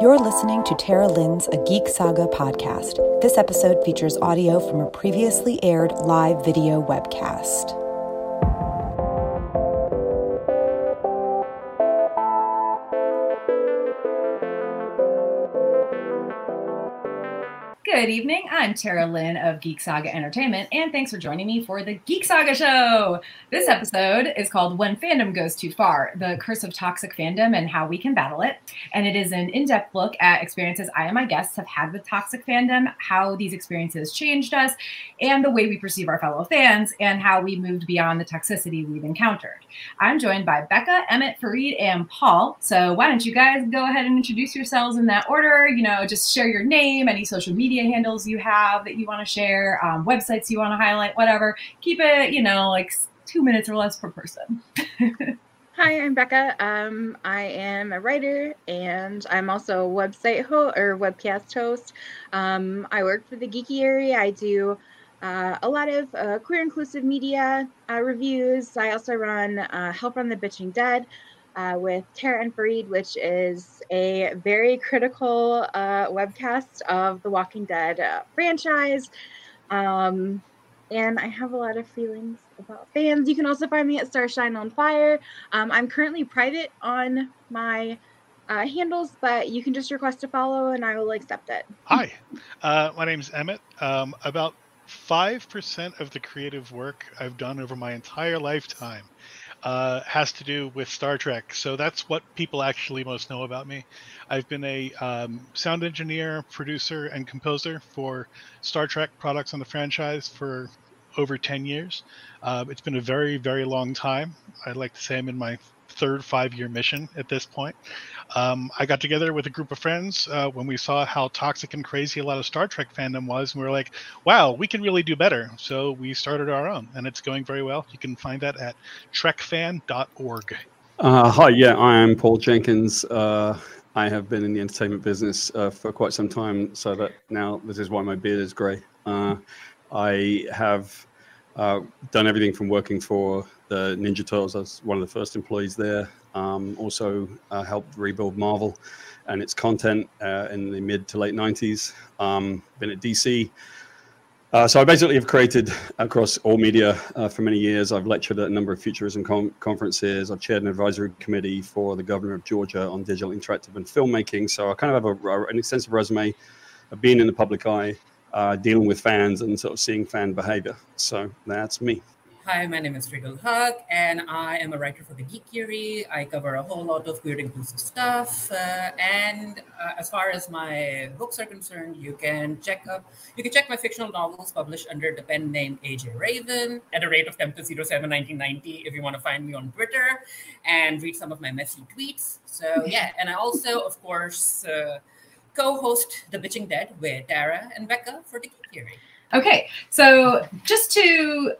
You're listening to Tara Lynn's A Geek Saga podcast. This episode features audio from a previously aired live video webcast. Good evening. I'm Tara Lynn of Geek Saga Entertainment, and thanks for joining me for the Geek Saga Show. This episode is called When Fandom Goes Too Far The Curse of Toxic Fandom and How We Can Battle It. And it is an in depth look at experiences I and my guests have had with toxic fandom, how these experiences changed us, and the way we perceive our fellow fans, and how we moved beyond the toxicity we've encountered. I'm joined by Becca, Emmett, Farid, and Paul. So why don't you guys go ahead and introduce yourselves in that order? You know, just share your name, any social media handles you have that you want to share, um, websites you want to highlight, whatever. Keep it, you know, like two minutes or less per person. Hi, I'm Becca. Um, I am a writer and I'm also a website host or webcast host. Um, I work for the Geekiary. I do uh, a lot of uh, queer inclusive media uh, reviews. I also run uh, Help Run the Bitching Dead, uh, with Tara and Farid, which is a very critical uh, webcast of the Walking Dead uh, franchise. Um, and I have a lot of feelings about fans. You can also find me at Starshine on Fire. Um, I'm currently private on my uh, handles, but you can just request to follow and I will accept it. Hi, uh, my name is Emmett. Um, about 5% of the creative work I've done over my entire lifetime uh, has to do with Star Trek. So that's what people actually most know about me. I've been a um, sound engineer, producer, and composer for Star Trek products on the franchise for over 10 years. Uh, it's been a very, very long time. I'd like to say I'm in my third five year mission at this point. Um, I got together with a group of friends uh, when we saw how toxic and crazy a lot of Star Trek fandom was, and we were like, wow, we can really do better. So we started our own, and it's going very well. You can find that at trekfan.org. Uh, hi, yeah, I am Paul Jenkins. Uh, I have been in the entertainment business uh, for quite some time, so that now this is why my beard is grey. Uh, I have uh, done everything from working for the Ninja Turtles. I was one of the first employees there. Um, also uh, helped rebuild Marvel and its content uh, in the mid to late 90s. Um, been at DC. Uh, so I basically have created across all media uh, for many years. I've lectured at a number of futurism com- conferences. I've chaired an advisory committee for the governor of Georgia on digital interactive and filmmaking. So I kind of have a, an extensive resume of being in the public eye, uh, dealing with fans and sort of seeing fan behavior. So that's me. Hi, my name is Farid-ul-Haq, and I am a writer for the Geekiary. I cover a whole lot of weird inclusive stuff. Uh, and uh, as far as my books are concerned, you can check up. You can check my fictional novels published under the pen name AJ Raven at a rate of Tempest 07 1990 if you want to find me on Twitter and read some of my messy tweets. So yeah, and I also, of course, uh, co-host The Bitching Dead with Tara and Becca for the Geekiary. Okay, so just to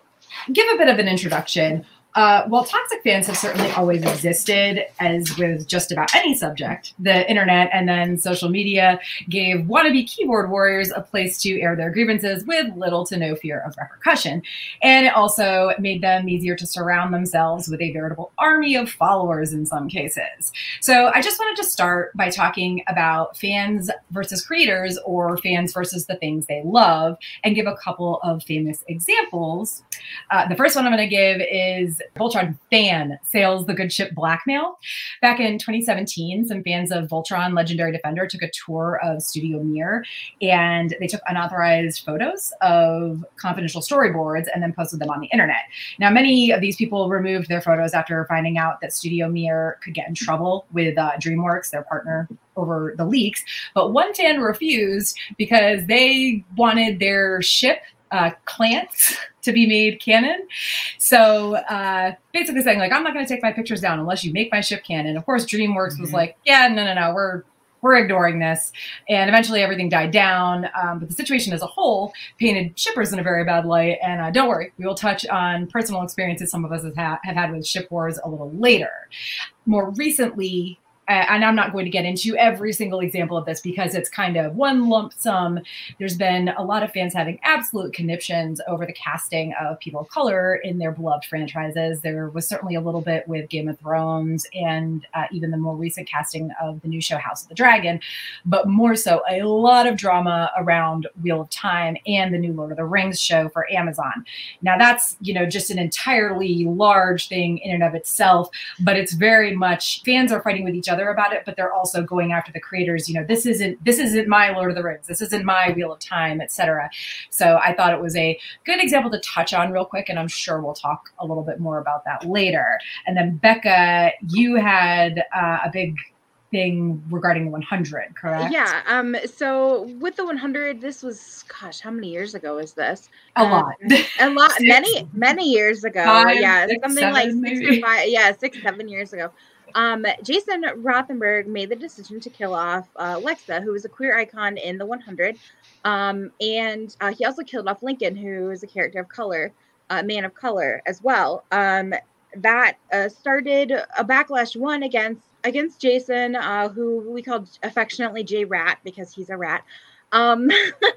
give a bit of an introduction. Uh, while toxic fans have certainly always existed, as with just about any subject, the internet and then social media gave wannabe keyboard warriors a place to air their grievances with little to no fear of repercussion. And it also made them easier to surround themselves with a veritable army of followers in some cases. So I just wanted to start by talking about fans versus creators or fans versus the things they love and give a couple of famous examples. Uh, the first one I'm going to give is Voltron fan sails the good ship Blackmail. Back in 2017, some fans of Voltron Legendary Defender took a tour of Studio Mir and they took unauthorized photos of confidential storyboards and then posted them on the internet. Now, many of these people removed their photos after finding out that Studio Mir could get in trouble with uh, DreamWorks, their partner over the leaks. But one fan refused because they wanted their ship uh, to be made canon. So uh, basically saying like, I'm not going to take my pictures down unless you make my ship canon. Of course, DreamWorks mm-hmm. was like, yeah, no, no, no, we're we're ignoring this. And eventually everything died down. Um, but the situation as a whole painted shippers in a very bad light. And uh, don't worry, we will touch on personal experiences some of us have, ha- have had with ship wars a little later. More recently, and I'm not going to get into every single example of this because it's kind of one lump sum. There's been a lot of fans having absolute conniptions over the casting of people of color in their beloved franchises. There was certainly a little bit with Game of Thrones and uh, even the more recent casting of the new show House of the Dragon, but more so a lot of drama around Wheel of Time and the new Lord of the Rings show for Amazon. Now that's, you know, just an entirely large thing in and of itself, but it's very much fans are fighting with each other about it, but they're also going after the creators, you know, this isn't this isn't my Lord of the Rings, this isn't my Wheel of Time, etc. So I thought it was a good example to touch on real quick, and I'm sure we'll talk a little bit more about that later. And then Becca, you had uh, a big thing regarding the 100 correct yeah um so with the 100 this was gosh how many years ago is this a um, lot a lot many many years ago five, yeah six, something seven, like six maybe. or five yeah six seven years ago um, Jason Rothenberg made the decision to kill off uh, Lexa, who was a queer icon in the 100. Um, and uh, he also killed off Lincoln, who is a character of color, a man of color as well. Um, that uh, started a backlash one against against Jason, uh, who we called affectionately J Rat because he's a rat. Um,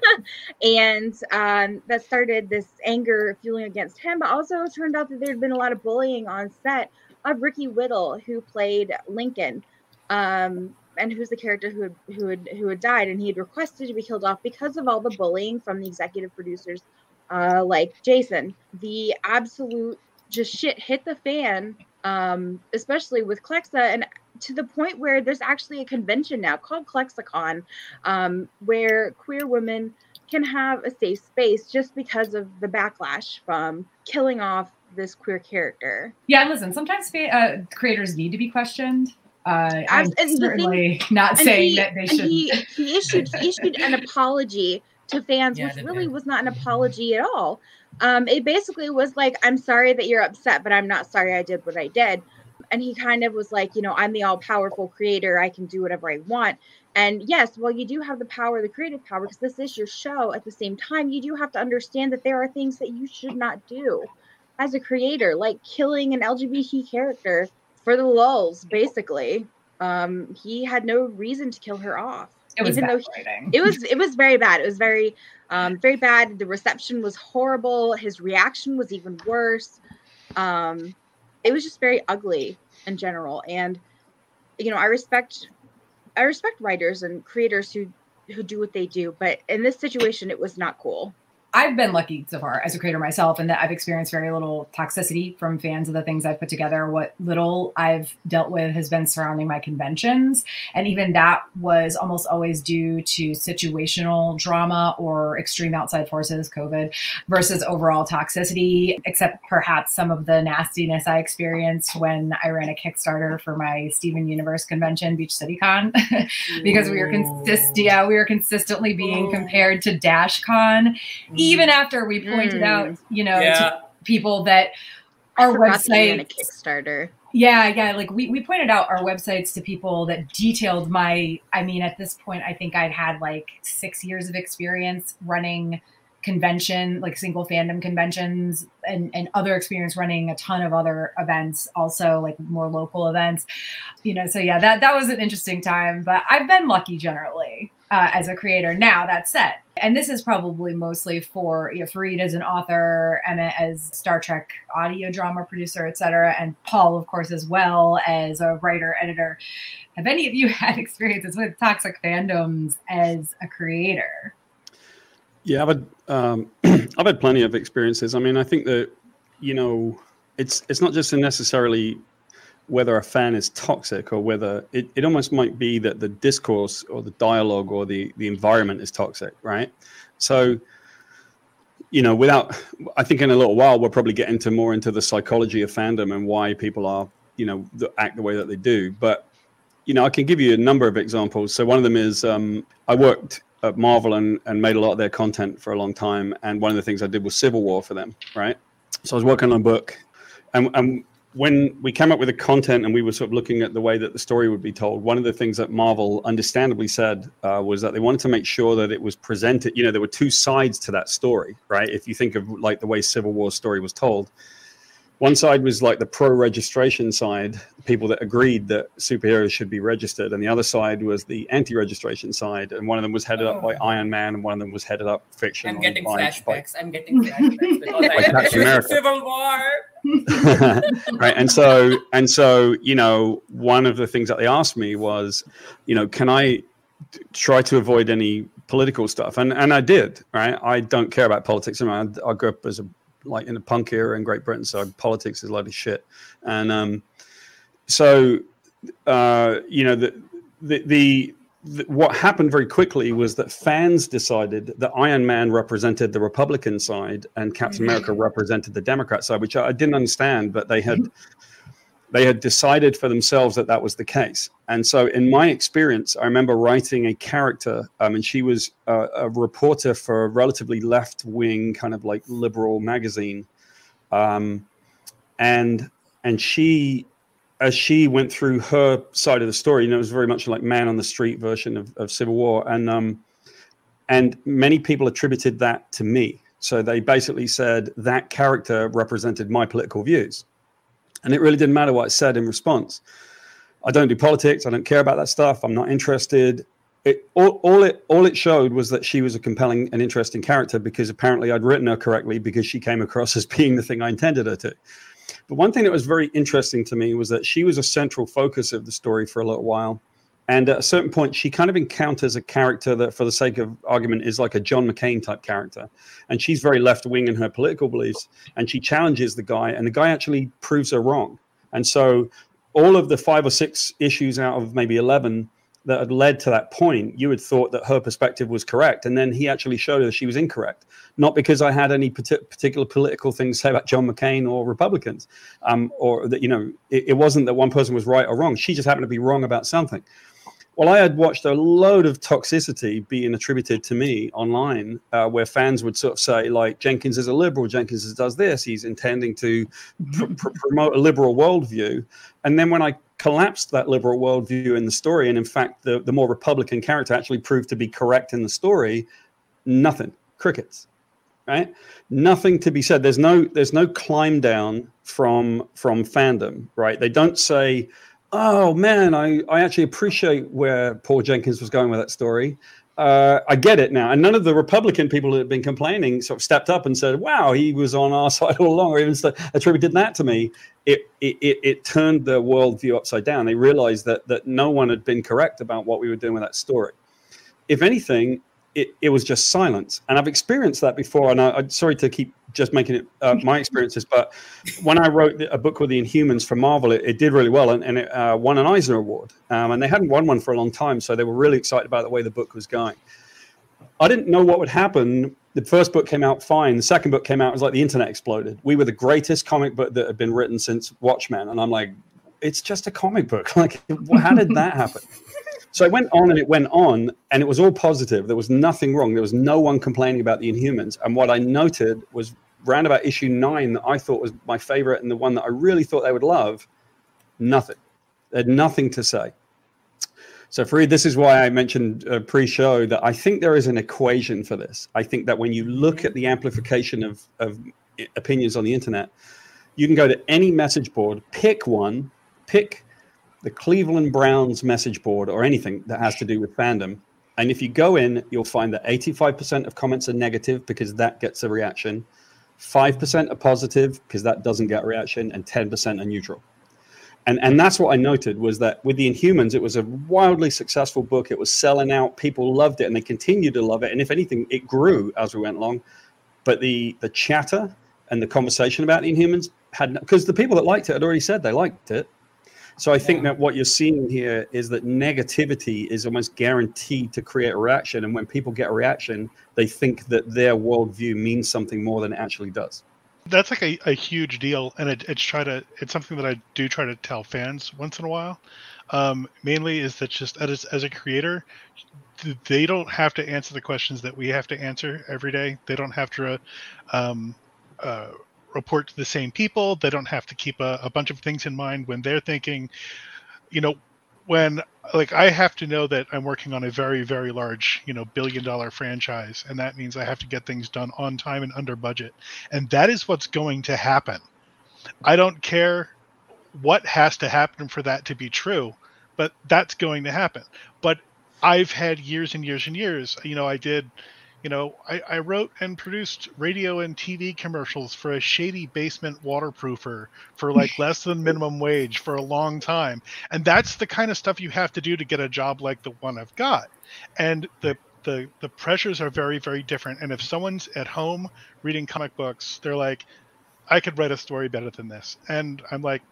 and um, that started this anger fueling against him, but also turned out that there had been a lot of bullying on set of Ricky Whittle, who played Lincoln, um, and who's the character who had, who had who had died, and he had requested to be killed off because of all the bullying from the executive producers, uh, like Jason. The absolute just shit hit the fan, um, especially with Clexa, and to the point where there's actually a convention now called ClexaCon, um, where queer women can have a safe space just because of the backlash from killing off this queer character. Yeah, listen, sometimes uh, creators need to be questioned. Uh, I'm certainly thing, not saying he, that they should. He, he issued he issued an apology to fans, yeah, which really was not an apology at all. Um, it basically was like, "I'm sorry that you're upset, but I'm not sorry I did what I did." And he kind of was like, "You know, I'm the all powerful creator. I can do whatever I want." And yes, while you do have the power, the creative power, because this is your show, at the same time, you do have to understand that there are things that you should not do as a creator, like killing an LGBT character for the lulls, basically. Um, he had no reason to kill her off. It was even though he, it was it was very bad. It was very um, very bad. The reception was horrible. His reaction was even worse. Um, it was just very ugly in general. And you know, I respect I respect writers and creators who who do what they do, but in this situation, it was not cool. I've been lucky so far as a creator myself, and that I've experienced very little toxicity from fans of the things I've put together. What little I've dealt with has been surrounding my conventions, and even that was almost always due to situational drama or extreme outside forces, COVID, versus overall toxicity. Except perhaps some of the nastiness I experienced when I ran a Kickstarter for my Steven Universe convention, Beach City Con, because we were consist yeah we were consistently being compared to Dash Con even after we pointed mm. out, you know, yeah. to people that our website a Kickstarter. Yeah, yeah. Like we, we pointed out our websites to people that detailed my I mean, at this point I think I'd had like six years of experience running convention, like single fandom conventions and, and other experience running a ton of other events, also like more local events. You know, so yeah, that that was an interesting time. But I've been lucky generally uh, as a creator. Now that said, and this is probably mostly for you know, Farid as an author, Emmett as Star Trek audio drama producer, etc., and Paul, of course, as well as a writer editor. Have any of you had experiences with toxic fandoms as a creator? Yeah, I've had um, I've had plenty of experiences. I mean, I think that you know, it's it's not just necessarily whether a fan is toxic or whether it, it almost might be that the discourse or the dialogue or the, the environment is toxic, right? So, you know, without, I think in a little while, we'll probably get into more into the psychology of fandom and why people are, you know, act the way that they do. But, you know, I can give you a number of examples. So one of them is um, I worked at Marvel and, and made a lot of their content for a long time. And one of the things I did was Civil War for them, right? So I was working on a book and, and when we came up with the content and we were sort of looking at the way that the story would be told, one of the things that Marvel understandably said uh, was that they wanted to make sure that it was presented. You know, there were two sides to that story, right? If you think of like the way Civil War story was told, one side was like the pro registration side, people that agreed that superheroes should be registered, and the other side was the anti registration side. And one of them was headed oh. up by oh. Iron Man, and one of them was headed up fiction. I'm getting flashbacks. By... I'm getting flashbacks because Civil War. right and so and so you know one of the things that they asked me was you know can i try to avoid any political stuff and and i did right i don't care about politics I, mean, I, I grew up as a like in the punk era in Great Britain. So politics is a lot of shit. And um, so, uh, you know, the, the, the, the, what happened very quickly was that fans decided that Iron Man represented the Republican side and Captain America mm-hmm. represented the Democrat side, which I, I didn't understand, but they had. They had decided for themselves that that was the case. And so, in my experience, I remember writing a character, um, and she was a, a reporter for a relatively left wing, kind of like liberal magazine. Um, and and she, as she went through her side of the story, you know, it was very much like man on the street version of, of Civil War. And um, and many people attributed that to me. So they basically said that character represented my political views. And it really didn't matter what I said in response. I don't do politics. I don't care about that stuff. I'm not interested. It all, all it all it showed was that she was a compelling and interesting character because apparently I'd written her correctly because she came across as being the thing I intended her to. But one thing that was very interesting to me was that she was a central focus of the story for a little while. And at a certain point, she kind of encounters a character that, for the sake of argument, is like a John McCain type character. And she's very left wing in her political beliefs. And she challenges the guy, and the guy actually proves her wrong. And so, all of the five or six issues out of maybe 11 that had led to that point, you had thought that her perspective was correct. And then he actually showed her she was incorrect. Not because I had any particular political things to say about John McCain or Republicans, um, or that, you know, it, it wasn't that one person was right or wrong. She just happened to be wrong about something. Well, I had watched a load of toxicity being attributed to me online, uh, where fans would sort of say, like, Jenkins is a liberal, Jenkins does this, he's intending to pr- pr- promote a liberal worldview. And then when I collapsed that liberal worldview in the story, and in fact, the, the more Republican character actually proved to be correct in the story, nothing, crickets right? Nothing to be said. There's no there's no climb down from from fandom right? They don't say oh man, I, I actually appreciate where Paul Jenkins was going with that story. Uh, I get it now. And none of the Republican people that had been complaining sort of stepped up and said, wow, he was on our side all along, or even attributed that to me. It, it, it, turned the worldview upside down. They realized that, that no one had been correct about what we were doing with that story. If anything, it, it was just silence. And I've experienced that before. And I, am sorry to keep just making it uh, my experiences, but when I wrote a book called The Inhumans for Marvel, it, it did really well and, and it uh, won an Eisner Award. Um, and they hadn't won one for a long time. So they were really excited about the way the book was going. I didn't know what would happen. The first book came out fine. The second book came out, it was like the internet exploded. We were the greatest comic book that had been written since Watchmen. And I'm like, it's just a comic book. Like, how did that happen? So it went on and it went on, and it was all positive. There was nothing wrong. There was no one complaining about the Inhumans. And what I noted was round about issue nine that I thought was my favorite and the one that I really thought they would love, nothing. They had nothing to say. So, Farid, this is why I mentioned uh, pre show that I think there is an equation for this. I think that when you look at the amplification of, of opinions on the internet, you can go to any message board, pick one, pick the Cleveland Browns message board or anything that has to do with fandom. And if you go in, you'll find that 85% of comments are negative because that gets a reaction. 5% are positive because that doesn't get a reaction, and 10% are neutral. And, and that's what I noted was that with the Inhumans, it was a wildly successful book. It was selling out. People loved it, and they continued to love it. And if anything, it grew as we went along. But the the chatter and the conversation about Inhumans had because the people that liked it had already said they liked it. So I think that what you're seeing here is that negativity is almost guaranteed to create a reaction. And when people get a reaction, they think that their worldview means something more than it actually does. That's like a, a huge deal, and it, it's try to it's something that I do try to tell fans once in a while. Um, mainly is that just as as a creator, they don't have to answer the questions that we have to answer every day. They don't have to um, uh, report to the same people. They don't have to keep a, a bunch of things in mind when they're thinking, you know, when like I have to know that I'm working on a very, very large, you know, billion dollar franchise. And that means I have to get things done on time and under budget. And that is what's going to happen. I don't care what has to happen for that to be true, but that's going to happen. But I've had years and years and years. You know, I did, you know, I, I wrote and produced radio and TV commercials for a shady basement waterproofer for like less than minimum wage for a long time. And that's the kind of stuff you have to do to get a job like the one I've got. And the the the pressures are very very different and if someone's at home reading comic books they're like i could write a story better than this and i'm like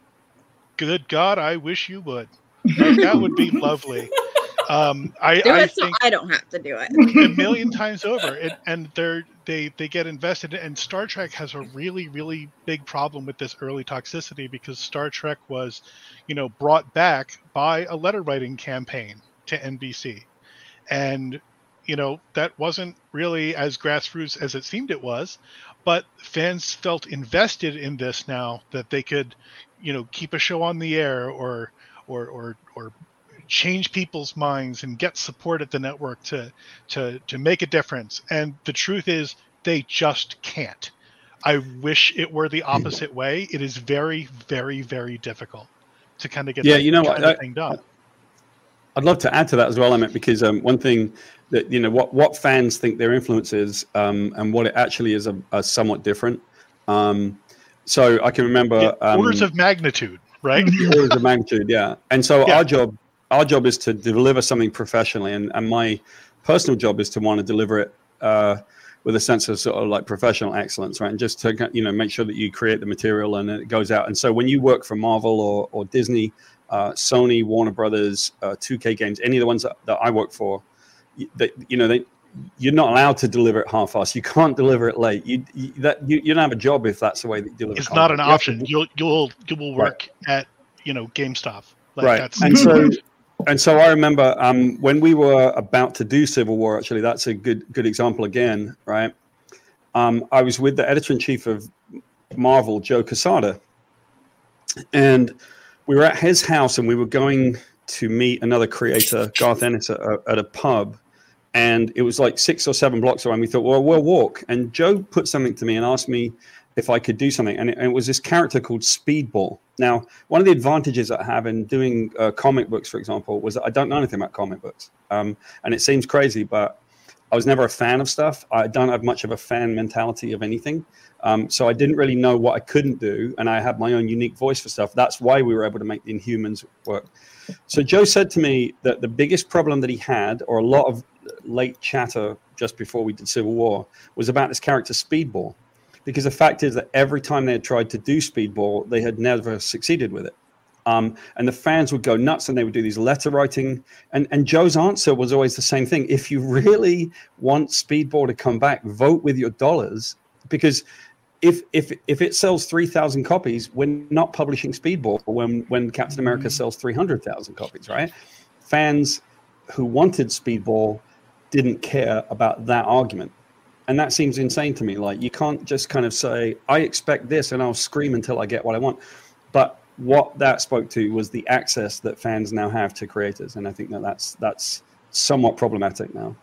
good god i wish you would that would be lovely um, I, do I it so think I don't have to do it. a million times over it, and they're they they get invested and star trek has a really really big problem with this early toxicity because star trek was you know brought back by a letter writing campaign to nbc and you know that wasn't really as grassroots as it seemed it was but fans felt invested in this now that they could you know keep a show on the air or or or or change people's minds and get support at the network to to to make a difference and the truth is they just can't i wish it were the opposite way it is very very very difficult to kind of get Yeah, that you know what, I- thing done I'd love to add to that as well, Emmett, because um, one thing that you know what what fans think their influence is, um, and what it actually is, are, are somewhat different. Um, so I can remember Yeah, um, orders of magnitude right orders of magnitude, yeah. And so Yeah. our job, our job is to deliver something professionally, and and my personal job is to want to deliver it uh, with a sense of sort of like professional excellence, right? And just to you know make sure that you create the material and it goes out. And so when you work for Marvel or or Disney, uh, Sony, Warner Brothers, uh, 2K Games, any of the ones that, that I work for, that you know they. You're not allowed to deliver it half-assed. You can't deliver it late. You, you that you, you don't have a job if that's the way that you deliver. It. It's not an content. You have option. You'll you'll you will Right. work at you know GameStop. Like right That's, and so and so i remember um, when we were about to do civil war actually that's a good good example again right? Um, i was with the editor-in-chief of marvel joe Quesada and we were at his house and we were going to meet another creator garth ennis at a, at a pub. And it was like six or seven blocks away. And we thought well we'll walk. And joe put something to me and asked me if I could do something. And it, and it was this character called Speedball. Now, one of the advantages I have in doing uh, comic books, for example, was that I don't know anything about comic books. Um, and it seems crazy, but I was never a fan of stuff. I don't have much of a fan mentality of anything. Um, so I didn't really know what I couldn't do. And I had my own unique voice for stuff. That's why we were able to make the Inhumans work. So Joe said to me that the biggest problem that he had, or a lot of late chatter just before we did Civil War, was about this character Speedball because the fact is that every time they had tried to do speedball, they had never succeeded with it. Um, and the fans would go nuts and they would do these letter writing. And, and Joe's answer was always the same thing. If you really want speedball to come back, vote with your dollars because if if if it sells 3000 copies we're not publishing speedball when when captain america sells 300000 copies right fans who wanted speedball didn't care about that argument and that seems insane to me. Like you can't just kind of say i expect this and i'll scream until i get what i want. But what that spoke to was the access that fans now have to creators. And i think that that's that's somewhat problematic now.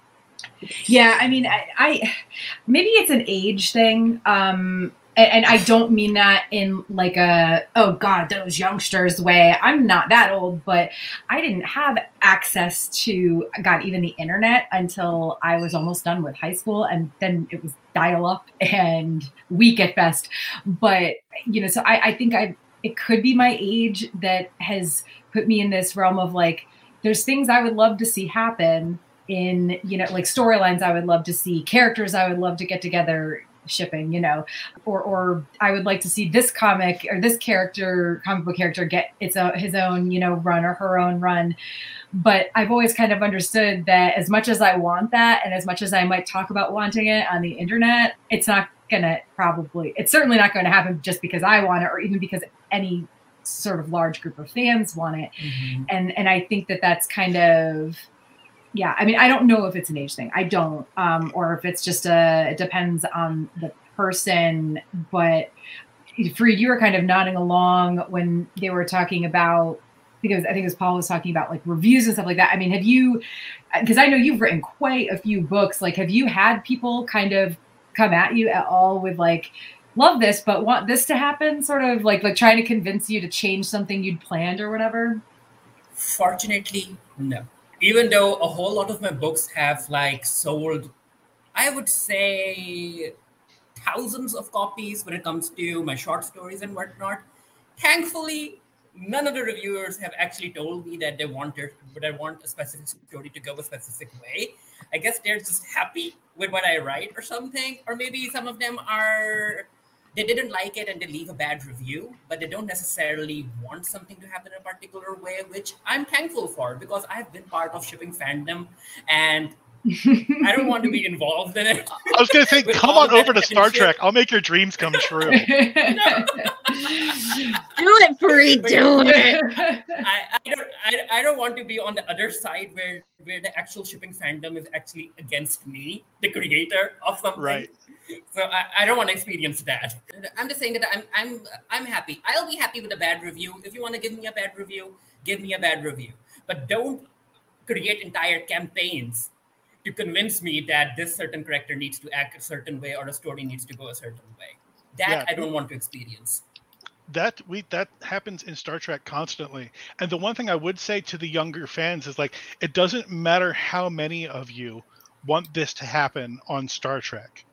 Yeah, I mean, I, I maybe it's an age thing. Um, and, I don't mean that in like a oh god those youngsters way. I'm not that old, but I didn't have access to God even the internet until I was almost done with high school, and then it was dial up and weak at best. But you know, so I, I think I it could be my age that has put me in this realm of like there's things I would love to see happen in you know like storylines I would love to see characters I would love to get together shipping you know or or I would like to see this comic or this character comic book character get its own his own you know run or her own run but I've always kind of understood that as much as I want that and as much as I might talk about wanting it on the internet it's not gonna probably it's certainly not going to happen just because I want it or even because any sort of large group of fans want it Mhm. and and I think that that's kind of yeah I mean I don't know if it's an age thing I don't um or if it's just a it depends on the person but Freed you were kind of nodding along when they were talking about because I think as Paul was talking about like reviews and stuff like that I mean have you because I know you've written quite a few books like have you had people kind of come at you at all with like love this, but want this to happen? Sort of like like trying to convince you to change something you'd planned or whatever. Fortunately, no. Even though a whole lot of my books have like sold, I would say thousands of copies when it comes to my short stories and whatnot. Thankfully, none of the reviewers have actually told me that they wanted, but I want a specific story to go a specific way. I guess they're just happy with what I write or something, or maybe some of them are they didn't like it and they leave a bad review, but they don't necessarily want something to happen in a particular way, which I'm thankful for because I've been part of shipping fandom and I don't want to be involved in it. I was going to say, come on over to Star Trek. I'll make your dreams come true. do it, Free. Do it. I, I don't. I, I don't want to be on the other side where where the actual shipping fandom is actually against me, the creator of something. Right. So I, I don't want to experience that. I'm just saying that I'm I'm I'm happy. I'll be happy with a bad review. If you want to give me a bad review, give me a bad review. But don't create entire campaigns to convince me that this certain character needs to act a certain way or a story needs to go a certain way. That yeah. I don't want to experience. That we that happens in Star Trek constantly. And the one thing I would say to the younger fans is like it doesn't matter how many of you want this to happen on Star Trek.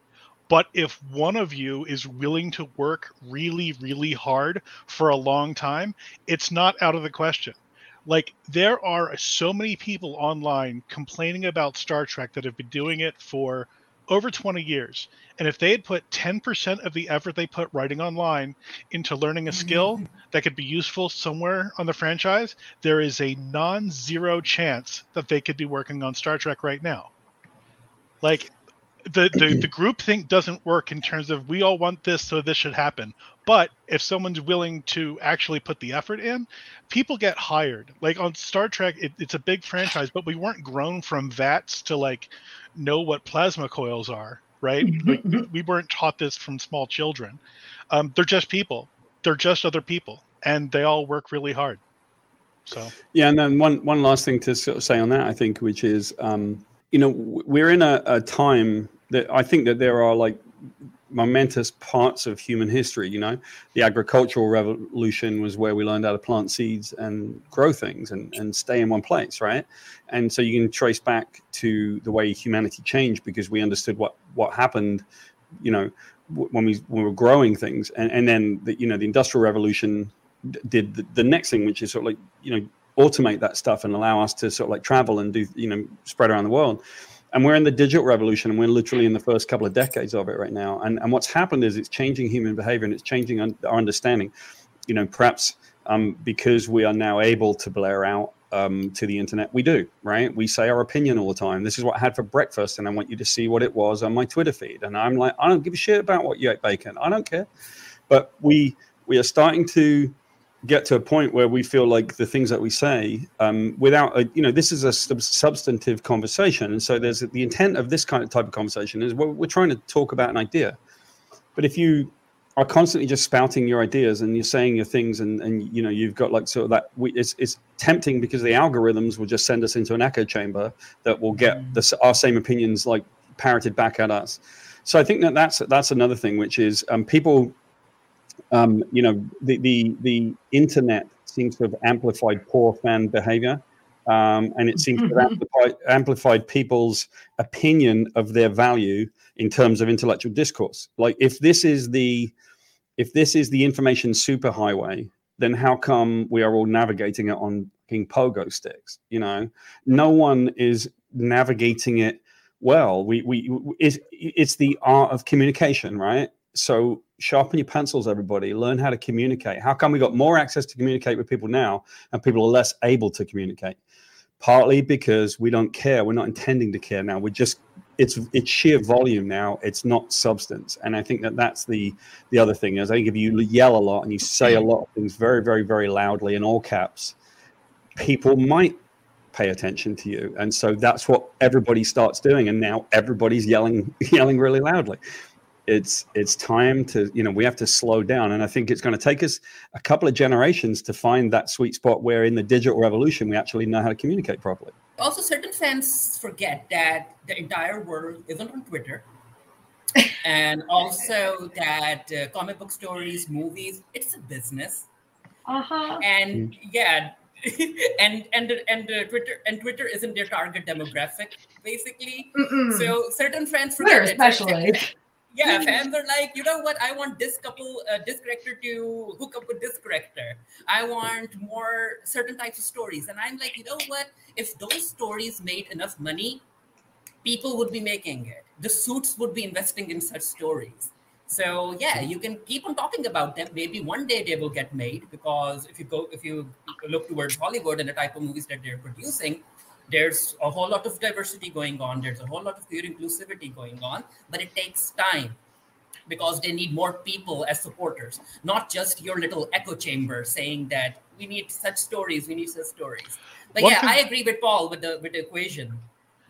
But if one of you is willing to work really, really hard for a long time, it's not out of the question like there are so many people online complaining about Star Trek that have been doing it for over 20 years. And if they had put 10% of the effort they put writing online into learning a skill that could be useful somewhere on the franchise, there is a non zero chance that they could be working on Star Trek right now. Like, the, the, the group think doesn't work in terms of we all want this, so this should happen. But if someone's willing to actually put the effort in, people get hired. Like on Star Trek, it, it's a big franchise, but we weren't grown from vats to like know what plasma coils are, right? like, we weren't taught this from small children. Um, they're just people. They're just other people, and they all work really hard. So yeah, and then one one last thing to sort of say on that, I think, which is, um, you know, we're in a, a time that I think that there are like momentous parts of human history. You know, the agricultural revolution was where we learned how to plant seeds and grow things and, and stay in one place, right? And so you can trace back to the way humanity changed because we understood what what happened, you know, when we when we were growing things, and and then the you know the industrial revolution did the, the next thing, which is sort of like you know automate that stuff and allow us to sort of like travel and do you know spread around the world and we're in the digital revolution and we're literally in the first couple of decades of it right now. And, and what's happened is it's changing human behavior and it's changing our understanding. You know perhaps um, because we are now able to blare out um, to the internet we do right? We say our opinion all the time. This is what i had for breakfast and i want you to see what it was on my twitter feed. And i'm like i don't give a shit about what you ate bacon. I don't care. But we we are starting to get to a point where we feel like the things that we say um, without a, you know this is a sub- substantive conversation. And so there's the intent of this kind of type of conversation is we're, we're trying to talk about an idea. But if you are constantly just spouting your ideas and you're saying your things and, and you know you've got like sort of that we, it's, it's tempting because the algorithms will just send us into an echo chamber that will get mm. the, our same opinions like parroted back at us. So i think that that's that's another thing which is um, people um, you know, the, the, the internet seems to have amplified poor fan behavior. Um, and it seems to have amplified, amplified people's opinion of their value in terms of intellectual discourse. Like if this is the if this is the information superhighway, then how come we are all navigating it on pogo sticks? You know, no one is navigating it well. We we it's, it's the art of communication, right? So sharpen your pencils, everybody. Learn how to communicate. How come we got more access to communicate with people now and people are less able to communicate? Partly because we don't care. We're not intending to care now. We're just it's it's sheer volume now. It's not substance. And I think that that's the the other thing is I think if you yell a lot and you say a lot of things very very very loudly in all caps, people might pay attention to you. And so that's what everybody starts doing. And now everybody's yelling yelling really loudly it's it's time to you know we have to slow down and i think it's going to take us a couple of generations to find that sweet spot where in the digital revolution we actually know how to communicate properly also certain fans forget that the entire world isn't on twitter and also that uh, comic book stories, movies, it's a business. Uh-huh. And yeah, and and and uh, Twitter and Twitter isn't their target demographic, basically. Mm-mm. So certain friends Twitter forget it. especially. Yeah, fans are like, you know what? I want this couple, uh, this character to hook up with this character. I want more certain types of stories, and I'm like, you know what? If those stories made enough money, people would be making it. The suits would be investing in such stories. So yeah, you can keep on talking about them. Maybe one day they will get made because if you go, if you look towards Hollywood and the type of movies that they're producing, there's a whole lot of diversity going on. There's a whole lot of queer inclusivity going on, but it takes time because they need more people as supporters, not just your little echo chamber saying that we need such stories, we need such stories. But One yeah, I agree with Paul with the with the equation.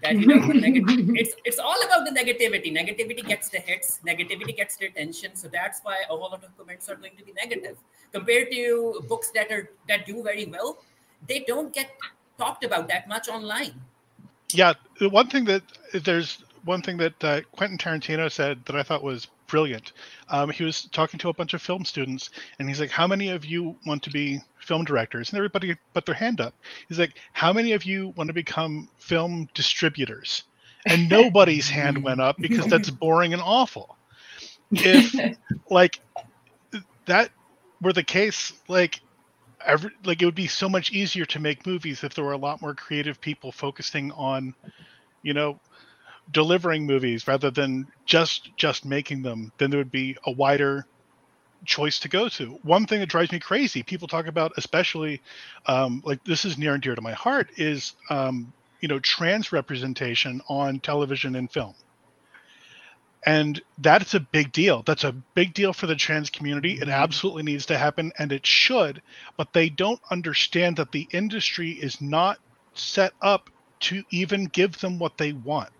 That you know, neg- it's it's all about the negativity. Negativity gets the hits. Negativity gets the attention. So that's why a whole lot of comments are going to be negative compared to books that are that do very well. They don't get talked about that much online. Yeah, the one thing that there's one thing that uh, Quentin Tarantino said that I thought was brilliant. Um, he was talking to a bunch of film students, and he's like, "How many of you want to be film directors?" And everybody put their hand up. He's like, "How many of you want to become film distributors?" And nobody's hand went up because that's boring and awful. If like that were the case, like every like it would be so much easier to make movies if there were a lot more creative people focusing on you know delivering movies rather than just just making them. Then there would be a wider choice to go to. One thing that drives me crazy people talk about especially um, like this is near and dear to my heart is um, you know trans representation on television and film and that's a big deal. That's a big deal for the trans community. It mm-hmm. absolutely needs to happen and it should but they don't understand that the industry is not set up to even give them what they want.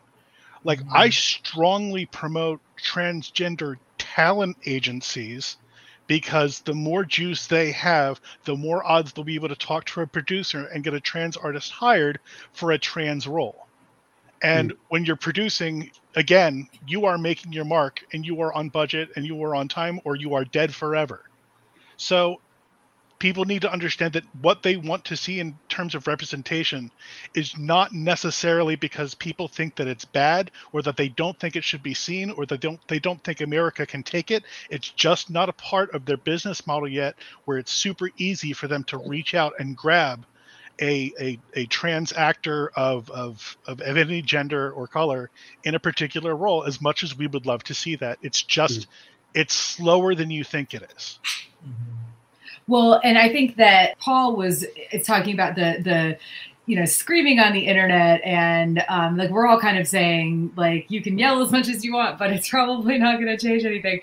Like mm-hmm. i strongly promote transgender talent agencies because the more juice they have the more odds they'll be able to talk to a producer and get a trans artist hired for a trans role and hmm. when you're producing again you are making your mark and you are on budget and you are on time or you are dead forever. So people need to understand that what they want to see in terms of representation is not necessarily because people think that it's bad or that they don't think it should be seen or that they don't they don't think America can take it. It's just not a part of their business model yet where it's super easy for them to reach out and grab a, a, a trans actor of, of, of any gender or color in a particular role as much as we would love to see that. It's just hmm. it's slower than you think it is. Mm-hmm. Well, and I think that Paul was talking about the the you know screaming on the internet and um, like we're all kind of saying like you can yell as much as you want but it's probably not going to change anything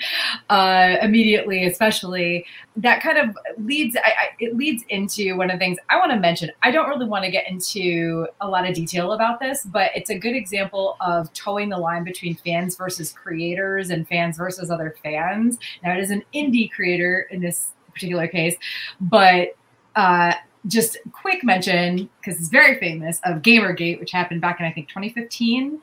uh, immediately especially. That kind of leads I, I, it leads into one of the things i want to mention. I don't really want to get into a lot of detail about this but it's a good example of towing the line between fans versus creators and fans versus other fans. Now it is an indie creator in this particular case but uh, just quick mention because it's very famous of Gamergate, which happened back in I think 2015.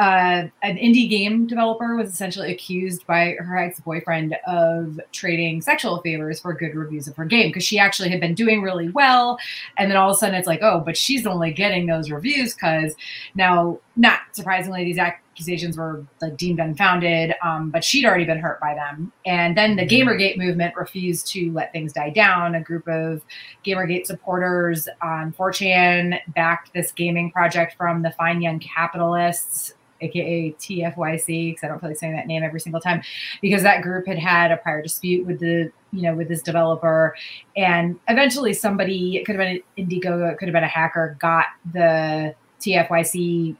Uh, an indie game developer was essentially accused by her ex-boyfriend of trading sexual favors for good reviews of her game because she actually had been doing really well, and then all of a sudden it's like, oh, but she's only getting those reviews because now, not surprisingly, these accusations were like deemed unfounded, um, but she'd already been hurt by them. And then the Gamergate movement refused to let things die down. A group of Gamergate supporters on 4chan backed this gaming project from the Fine Young Capitalists, aka TFYC, because I don't feel like saying that name every single time, because that group had had a prior dispute with the you know with this developer, and eventually somebody it could have been an Indiegogo, it could have been a hacker, got the TFYC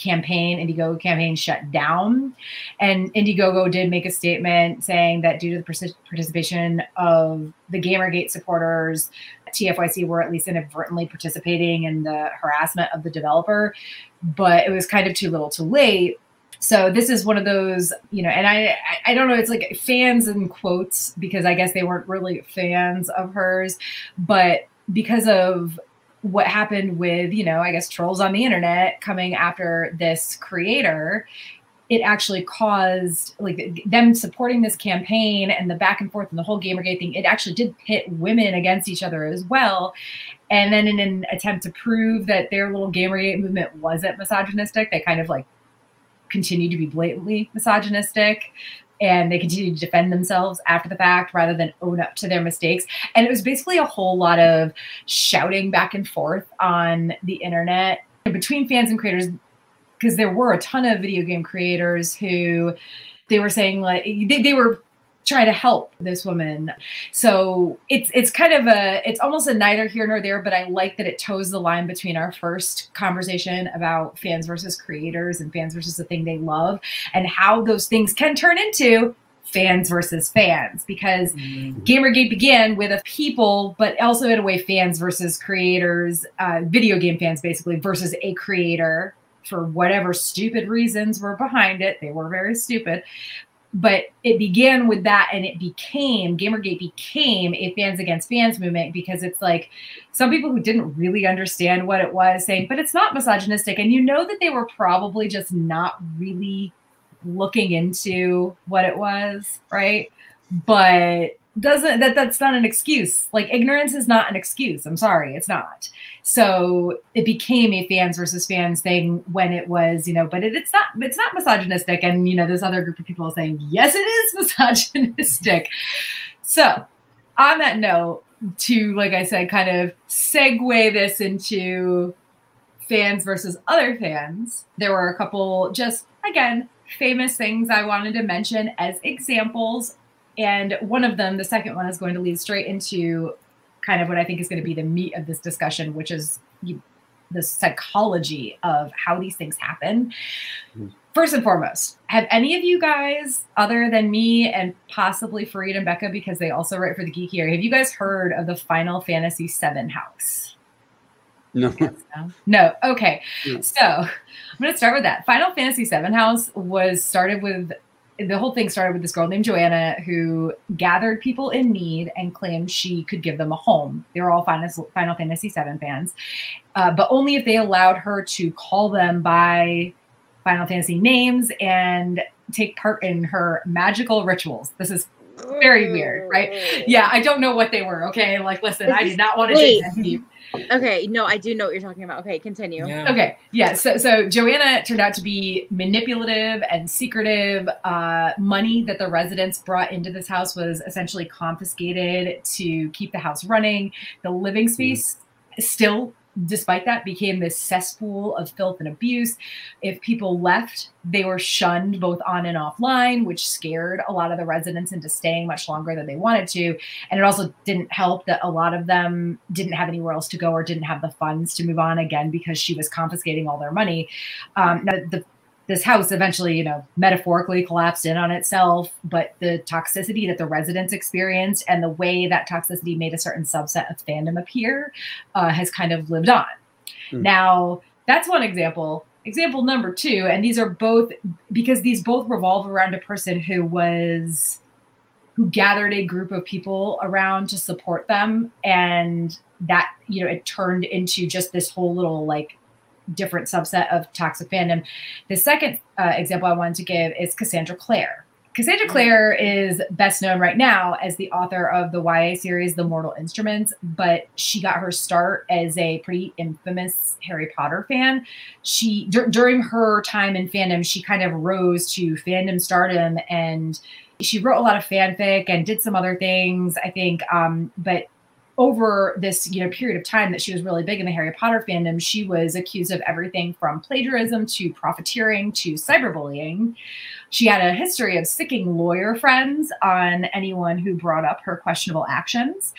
campaign, Indiegogo campaign shut down. And Indiegogo did make a statement saying that due to the participation of the Gamergate supporters, TFYC were at least inadvertently participating in the harassment of the developer, but it was kind of too little too late. So this is one of those, you know, and I I don't know, it's like fans in quotes because I guess they weren't really fans of hers, but because of what happened with, you know, I guess trolls on the internet coming after this creator, it actually caused like them supporting this campaign and the back and forth and the whole Gamergate thing. It actually did pit women against each other as well. And then in an attempt to prove that their little Gamergate movement wasn't misogynistic, they kind of like continued to be blatantly misogynistic and they continued to defend themselves after the fact rather than own up to their mistakes. And it was basically a whole lot of shouting back and forth on the internet between fans and creators because there were a ton of video game creators who they were saying like they, they were try to help this woman. So it's it's kind of a it's almost a neither here nor there, but I like that it toes the line between our first conversation about fans versus creators and fans versus the thing they love and how those things can turn into fans versus fans because mm-hmm. Gamergate began with a people, but also in a way fans versus creators, uh, video game fans basically versus a creator for whatever stupid reasons were behind it. They were very stupid but it began with that and it became gamergate became a fans against fans movement because it's like some people who didn't really understand what it was saying but it's not misogynistic. And you know that they were probably just not really looking into what it was right? But doesn't that that's not an excuse. Like ignorance is not an excuse. I'm sorry it's not. So it became a fans versus fans thing when it was you know but it, it's not it's not misogynistic. And you know there's other group of people saying yes it is misogynistic. So on that note to like i said kind of segue this into fans versus other fans there were a couple just again famous things i wanted to mention as examples and one of them, the second one, is going to lead straight into kind of what I think is going to be the meat of this discussion, which is the psychology of how these things happen. Mm-hmm. First and foremost, have any of you guys, other than me and possibly Farid and Becca, because they also write for the Geekiary, have you guys heard of the Final Fantasy VII house? No. no. No. Okay. Yeah. So I'm going to start with that. Final Fantasy VII house was started with the whole thing started with this girl named Joanna who gathered people in need and claimed she could give them a home. They were all Final, Final Fantasy VII fans, uh, but only if they allowed her to call them by Final Fantasy names and take part in her magical rituals. This is very weird, right? Yeah, I don't know what they were. Okay, like listen, I did not want to dig that deep. Okay, no, I do know what you're talking about. Okay, continue. Yeah. Okay, yeah. So, so Joanna turned out to be manipulative and secretive. Uh, money that the residents brought into this house was essentially confiscated to keep the house running. The living mm-hmm. space mm. still despite that, became this cesspool of filth and abuse. If people left, they were shunned both on and offline, which scared a lot of the residents into staying much longer than they wanted to. And it also didn't help that a lot of them didn't have anywhere else to go or didn't have the funds to move on again because she was confiscating all their money. Um, the this house eventually, you know, metaphorically collapsed in on itself, but the toxicity that the residents experienced and the way that toxicity made a certain subset of fandom appear uh, has kind of lived on. Mm. Now, that's one example. Example number two, and these are both because these both revolve around a person who was who gathered a group of people around to support them and that you know it turned into just this whole little like different subset of toxic fandom. The second uh, example I wanted to give is Cassandra Clare. Cassandra mm. Clare is best known right now as the author of the YA series The Mortal Instruments, but she got her start as a pretty infamous Harry Potter fan. She d- during her time in fandom, she kind of rose to fandom stardom and she wrote a lot of fanfic and did some other things, I think. Um, but over this you know period of time that she was really big in the Harry Potter fandom, she was accused of everything from plagiarism to profiteering to cyberbullying. She had a history of sicking lawyer friends on anyone who brought up her questionable actions.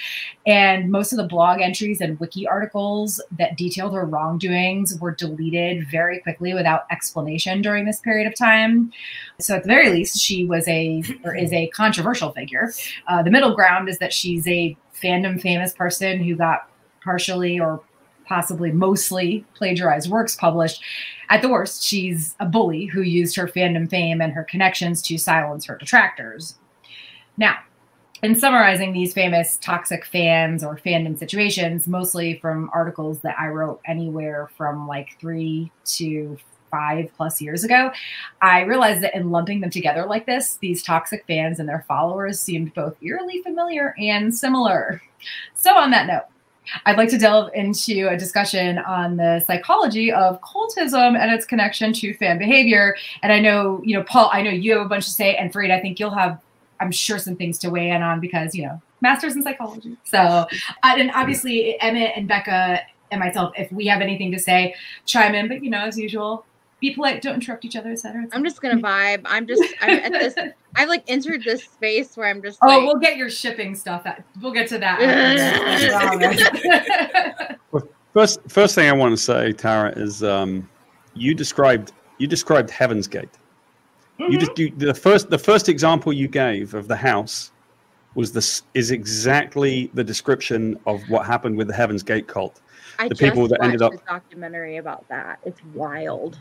And most of the blog entries and wiki articles that detailed her wrongdoings were deleted very quickly without explanation during this period of time. So, at the very least, she was a or is a controversial figure. Uh, the middle ground is that she's a fandom famous person who got partially or possibly mostly plagiarized works published. At the worst, she's a bully who used her fandom fame and her connections to silence her detractors. Now, in summarizing these famous toxic fans or fandom situations, mostly from articles that I wrote anywhere from like three to five plus years ago, I realized that in lumping them together like this, these toxic fans and their followers seemed both eerily familiar and similar. So, on that note, I'd like to delve into a discussion on the psychology of cultism and its connection to fan behavior. And I know, you know, Paul, I know you have a bunch to say, and Farid, I think you'll have, I'm sure, some things to weigh in on because, you know, masters in psychology. So, uh, and obviously, Emmett and Becca and myself, if we have anything to say, chime in. But, you know, as usual, be polite, don't interrupt each other, etc. I'm just gonna vibe. I'm just I'm at this. I've like entered this space where I'm just. Oh, like, we'll get your shipping stuff. At, we'll get to that. first, first thing I want to say, Tara, is um, you described you described Heaven's Gate. Mm-hmm. You just you, the first the first example you gave of the house was this is exactly the description of what happened with the Heaven's Gate cult. I the just people that ended watched up a documentary about that. It's wild.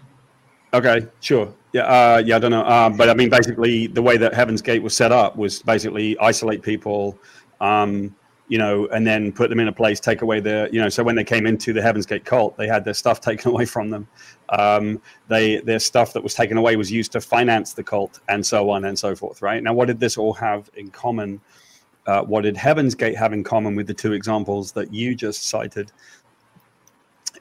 Okay, sure. Yeah, uh, yeah, I don't know, uh, but I mean, basically, the way that Heaven's Gate was set up was basically isolate people, um, you know, and then put them in a place, take away their, you know, so when they came into the Heaven's Gate cult, they had their stuff taken away from them. Um, they their stuff that was taken away was used to finance the cult, and so on and so forth. Right now, what did this all have in common? Uh, what did Heaven's Gate have in common with the two examples that you just cited?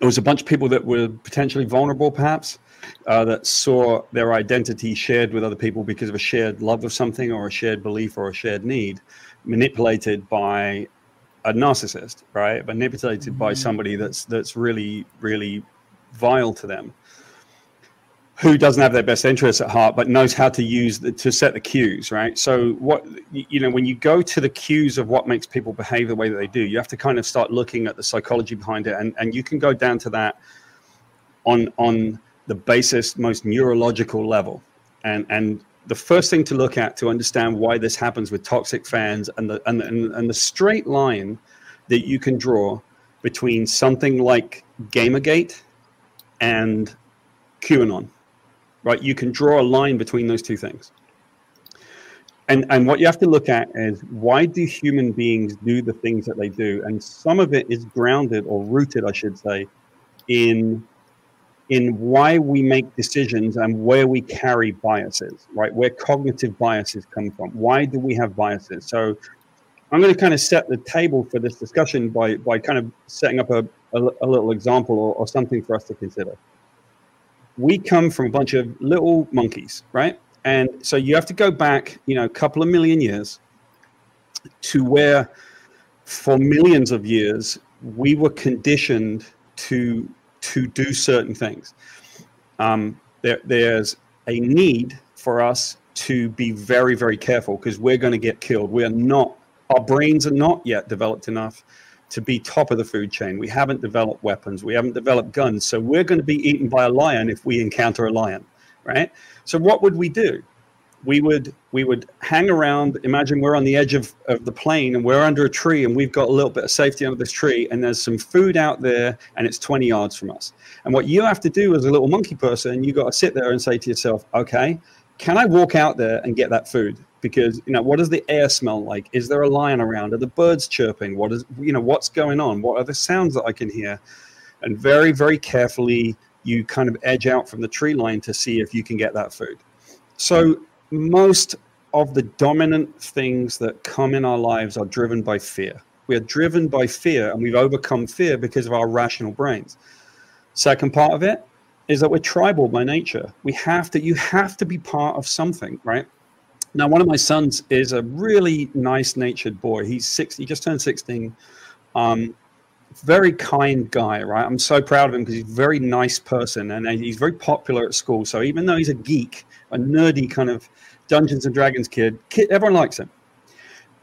It was a bunch of people that were potentially vulnerable, perhaps uh, that saw their identity shared with other people because of a shared love of something or a shared belief or a shared need, manipulated by a narcissist, right? Manipulated mm-hmm. by somebody that's that's really really vile to them, who doesn't have their best interests at heart, but knows how to use the, to set the cues, right? So what you know when you go to the cues of what makes people behave the way that they do, you have to kind of start looking at the psychology behind it, and and you can go down to that on on the basest, most neurological level. And, and the first thing to look at to understand why this happens with toxic fans and the, and, and, and the straight line that you can draw between something like Gamergate and QAnon, right? You can draw a line between those two things. And, and what you have to look at is why do human beings do the things that they do? And some of it is grounded or rooted, I should say, in in why we make decisions and where we carry biases, right? Where cognitive biases come from. Why do we have biases? So I'm going to kind of set the table for this discussion by, by kind of setting up a, a, a little example or, or something for us to consider. We come from a bunch of little monkeys, right? And so you have to go back, you know, a couple of million years to where for millions of years we were conditioned to to do certain things. Um, there, there's a need for us to be very, very careful because we're going to get killed. We are not, our brains are not yet developed enough to be top of the food chain. We haven't developed weapons. We haven't developed guns. So we're going to be eaten by a lion if we encounter a lion, right? So what would we do? We would we would hang around imagine we're on the edge of, of the plain and we're under a tree and we've got a little bit of safety under this tree and there's some food out there and it's 20 yards from us. And what you have to do as a little monkey person you got to sit there and say to yourself okay can i walk out there and get that food? Because you know what does the air smell like? Is there a lion around? Are the birds chirping? What is you know what's going on? What are the sounds that i can hear? And very very carefully you kind of edge out from the tree line to see if you can get that food. So most of the dominant things that come in our lives are driven by fear. We are driven by fear and we've overcome fear because of our rational brains. Second part of it is that we're tribal by nature. We have to, you have to be part of something, right? Now, one of my sons is a really nice natured boy. He's six, he just turned 16. Um, very kind guy, right? I'm so proud of him because he's a very nice person and uh, he's very popular at school. So even though he's a geek, a nerdy kind of Dungeons and Dragons kid. kid everyone likes him.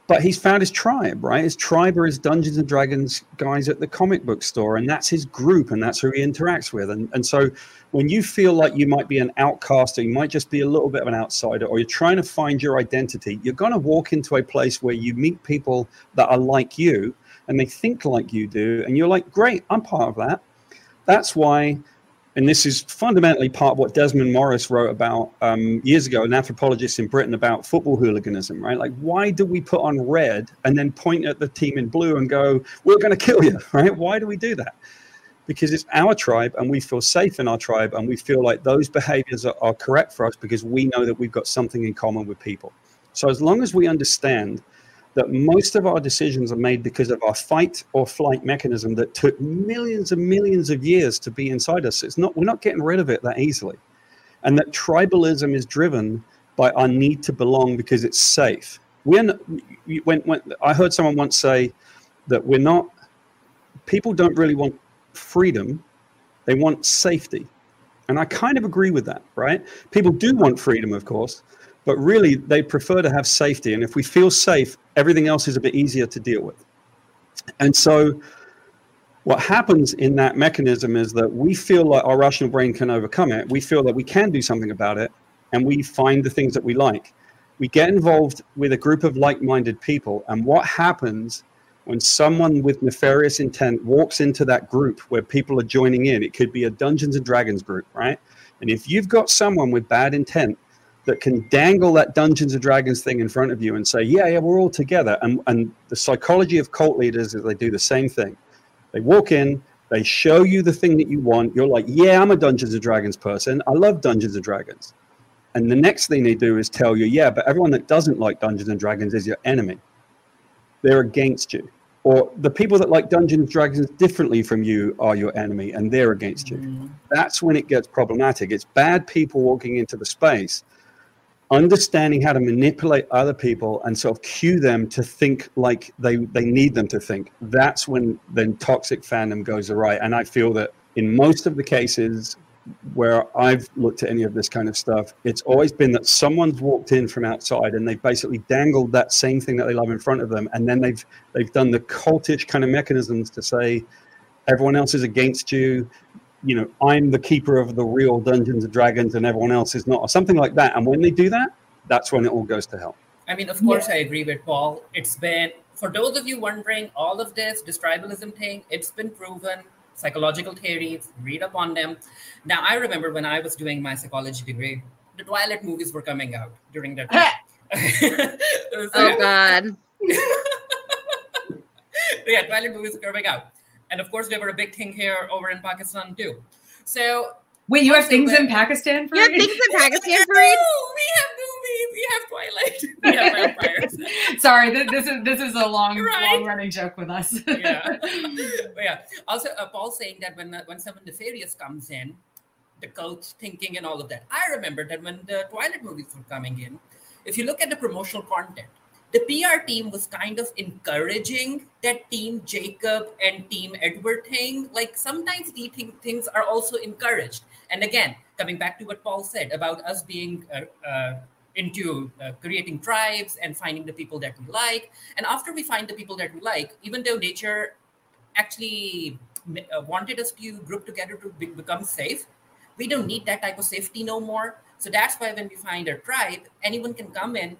But he's found his tribe, right? His tribe are his Dungeons and Dragons guys at the comic book store, and that's his group, and that's who he interacts with. And, and so when you feel like you might be an outcast, or you might just be a little bit of an outsider, or you're trying to find your identity, you're going to walk into a place where you meet people that are like you, and they think like you do, and you're like, great, I'm part of that. That's why and this is fundamentally part of what Desmond Morris wrote about um, years ago, an anthropologist in Britain, about football hooliganism, right? Like, why do we put on red and then point at the team in blue and go, we're going to kill you, right? Why do we do that? because it's our tribe and we feel safe in our tribe and we feel like those behaviors are, are correct for us because we know that we've got something in common with people. So as long as we understand that most of our decisions are made because of our fight or flight mechanism that took millions and millions of years to be inside us, it's not we're not getting rid of it that easily. And that tribalism is driven by our need to belong because it's safe. When when, when I heard someone once say that we're not people don't really want freedom, they want safety. And I kind of agree with that, right? People do want freedom, of course, but really they prefer to have safety. And if we feel safe, everything else is a bit easier to deal with. And so what happens in that mechanism is that we feel like our rational brain can overcome it. We feel that we can do something about it, and we find the things that we like. We get involved with a group of like minded people, and what happens when someone with nefarious intent walks into that group where people are joining in, it could be a Dungeons and Dragons group, right? And if you've got someone with bad intent that can dangle that Dungeons and Dragons thing in front of you and say, yeah, yeah, we're all together. And, and the psychology of cult leaders is they do the same thing. They walk in, they show you the thing that you want. You're like, yeah, I'm a Dungeons and Dragons person. I love Dungeons and Dragons. And the next thing they do is tell you, yeah, but everyone that doesn't like Dungeons and Dragons is your enemy. They're against you or the people that like Dungeons and Dragons differently from you are your enemy and they're against you. Mm. That's when it gets problematic. It's bad people walking into the space, understanding how to manipulate other people and sort of cue them to think like they, they need them to think. That's when then toxic fandom goes awry. And I feel that in most of the cases, where I've looked at any of this kind of stuff, it's always been that someone's walked in from outside and they've basically dangled that same thing that they love in front of them, and then they've they've done the cultish kind of mechanisms to say everyone else is against you. You know, I'm the keeper of the real Dungeons and Dragons, and everyone else is not, or something like that. And when they do that, that's when it all goes to hell. I mean, of course, yeah. I agree with Paul. It's been for those of you wondering, all of this, this tribalism thing, it's been proven psychological theories, read up on them. Now, I remember when I was doing my psychology degree, the Twilight movies were coming out during that time. so, oh, God. yeah, Twilight movies were coming out. And of course, they were a big thing here over in Pakistan, too. So Wait, you have things in Pakistan for You have things in Pakistan Farid? We have movies. We have Twilight. We have vampires. Sorry, this, this, is this is a long, right? long running joke with us. yeah, yeah. Also, uh, Paul saying that when uh, when someone nefarious comes in, the cult thinking and all of that. I remember that when the Twilight movies were coming in, if you look at the promotional content, the PR team was kind of encouraging that team Jacob and team Edward thing. Like sometimes these things are also encouraged. And again, coming back to what Paul said about us being uh, uh, into uh, creating tribes and finding the people that we like. And after we find the people that we like, even though nature actually uh, wanted us to group together to be- become safe, we don't need that type of safety no more. So that's why when we find a tribe, anyone can come in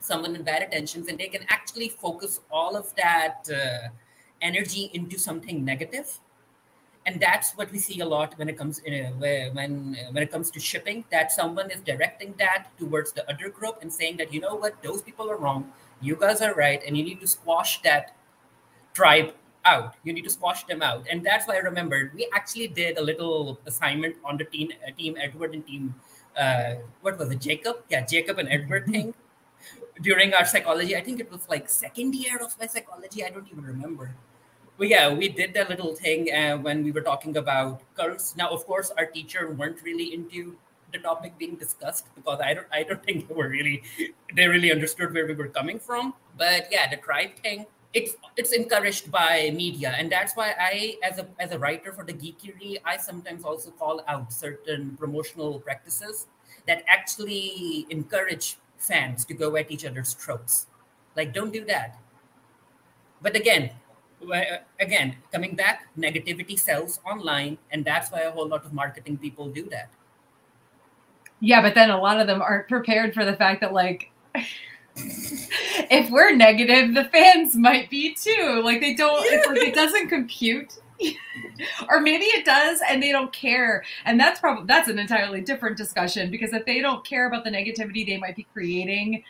someone with bad intentions and they can actually focus all of that uh, energy into something negative. And that's what we see a lot when it comes in uh, when uh, when it comes to shipping that someone is directing that towards the other group and saying that you know what? Those people are wrong. You guys are right and you need to squash that tribe out. You need to squash them out. And that's why i remembered we actually did a little assignment on the team uh, team edward and team uh, what was it? Jacob? Yeah jacob and edward mm-hmm. thing during our psychology. I think it was like second year of my psychology. I don't even remember. But yeah, we did that little thing uh, when we were talking about cults. Now, of course, our teacher weren't really into the topic being discussed because I don't I don't think they were really they really understood where we were coming from. But yeah, the tribe thing it's it's encouraged by media and that's why i as a as a writer for the Geekiary i sometimes also call out certain promotional practices that actually encourage fans to go at each other's throats. Like, don't do that. But again, uh, again, coming back, negativity sells online, and that's why a whole lot of marketing people do that. Yeah, but then a lot of them aren't prepared for the fact that, like, if we're negative, the fans might be too. Like, they don't, yeah. like, it doesn't compute or maybe it does and they don't care and that's probably that's an entirely different discussion because if they don't care about the negativity they might be creating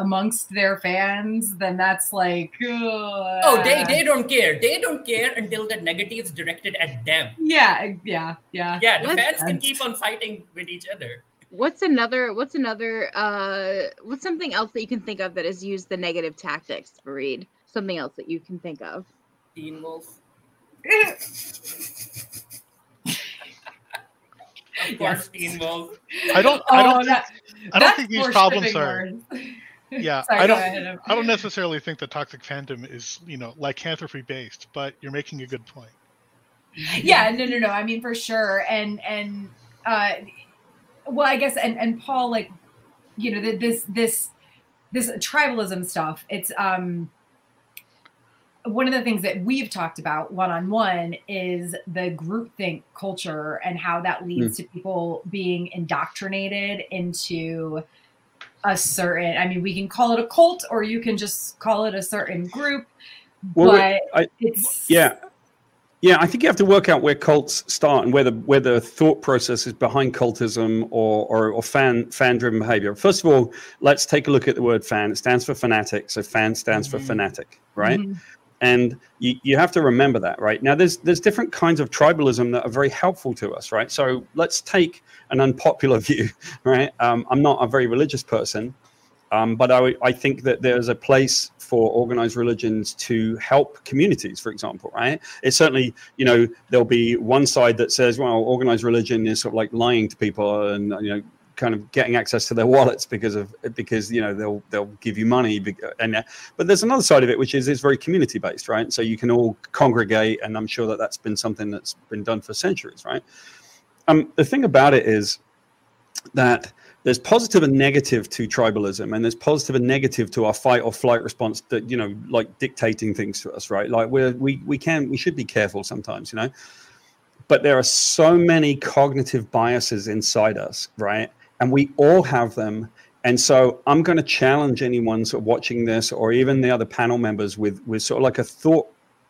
amongst their fans, then that's like uh, Oh, they they don't care. They don't care until the negatives directed at them. yeah yeah yeah Yeah, the What? fans can keep on fighting with each other. What's another? What's another? Uh, what's something else that you can think of that has used the negative tactics, Farid? Something else that you can think of? Teen Wolf. Of course, Teen I don't. I Oh, don't. that- think, I don't think these problems are. words. Yeah, Sorry, I don't. I don't necessarily think the toxic fandom is you know lycanthropy based, but you're making a good point. yeah no no no i mean for sure and and uh well i guess and and paul like you know th- this this this tribalism stuff it's um one of the things that we've talked about one-on-one is the groupthink culture and how that leads to people being indoctrinated into a certain i mean we can call it a cult or you can just call it a certain group Well, but I- it's Yeah. Yeah, I think you have to work out where cults start and where the where the thought process is behind cultism or or, or fan fan driven behavior. First of all, let's take a look at the word fan. It stands for fanatic, so fan stands for Mhm. fanatic, right? Mhm. And you, you have to remember that, right? Now, there's there's different kinds of tribalism that are very helpful to us, right? So let's take an unpopular view, right? Um, I'm not a very religious person, um, but I, I think that there's a place for organized religions to help communities, for example, right? It's certainly, you know, there'll be one side that says, well, organized religion is sort of like lying to people and, you know, kind of getting access to their wallets because of because you know they'll they'll give you money and uh, but there's another side of it which is it's very community based right? So you can all congregate and i'm sure that that's been something that's been done for centuries right? Um the thing about it is that there's positive and negative to tribalism and there's positive and negative to our fight or flight response that you know like dictating things to us right? Like we're we we can we should be careful sometimes you know? But there are so many cognitive biases inside us right and we all have them. And so i'm going to challenge anyone sort of watching this or even the other panel members with with sort of like a thought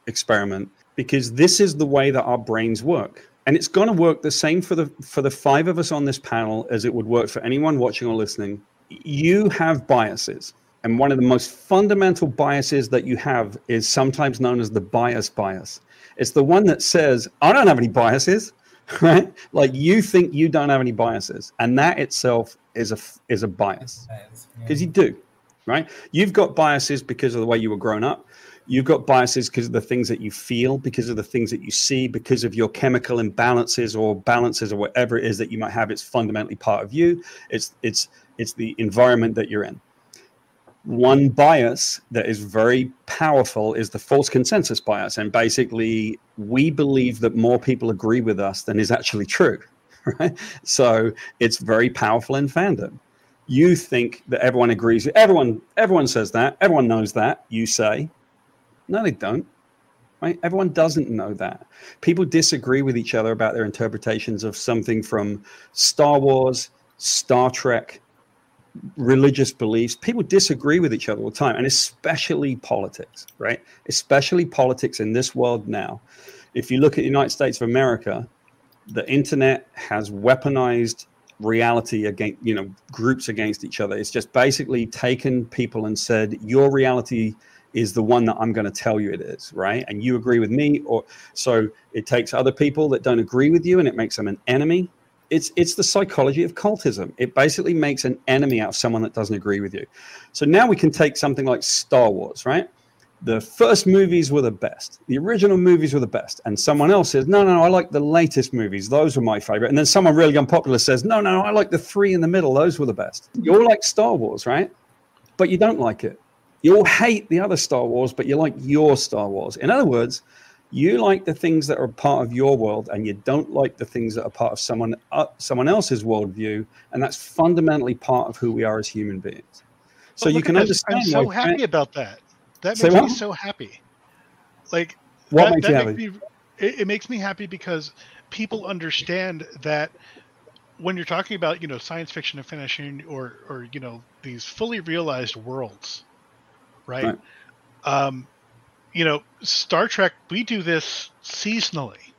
experiment because this is the way that our brains work. And it's going to work the same for the for the five of us on this panel as it would work for anyone watching or listening. You have biases and one of the most fundamental biases that you have is sometimes known as the bias bias. It's the one that says i don't have any biases right? Like you think you don't have any biases and that itself is a is a bias. Because you do right? You've got biases because of the way you were grown up. You've got biases because of the things that you feel because of the things that you see because of your chemical imbalances or balances or whatever it is that you might have. It's fundamentally part of you. It's it's it's the environment that you're in one bias that is very powerful is the false consensus bias. And basically we believe that more people agree with us than is actually true right? So it's very powerful in fandom. You think that everyone agrees everyone everyone says that everyone knows that you say. No they don't right? Everyone doesn't know that. People disagree with each other about their interpretations of something from star wars star trek religious beliefs people disagree with each other all the time and especially politics right? Especially politics in this world now. If you look at the united states of america the internet has weaponized reality against you know groups against each other. It's just basically taken people and said your reality is the one that i'm going to tell you it is right? And you agree with me or so it takes other people that don't agree with you and it makes them an enemy it's it's the psychology of cultism it basically makes an enemy out of someone that doesn't agree with you so now we can take something like star wars right the first movies were the best. The original movies were the best. And someone else says, no, no, no I like the latest movies. Those were my favorite. And then someone really unpopular says, no, no, I like the three in the middle. Those were the best. You all like Star Wars, right? But you don't like it. You all hate the other Star Wars, but you like your Star Wars. In other words, you like the things that are part of your world, and you don't like the things that are part of someone uh, someone else's worldview, and that's fundamentally part of who we are as human beings. So you can understand. I'm so why happy about that. That makes me so happy. Like What that, makes that you makes happy? me it, it makes me happy because people understand that when you're talking about you know science fiction and finishing or or you know these fully realized worlds right, Right. um you know star trek we do this seasonally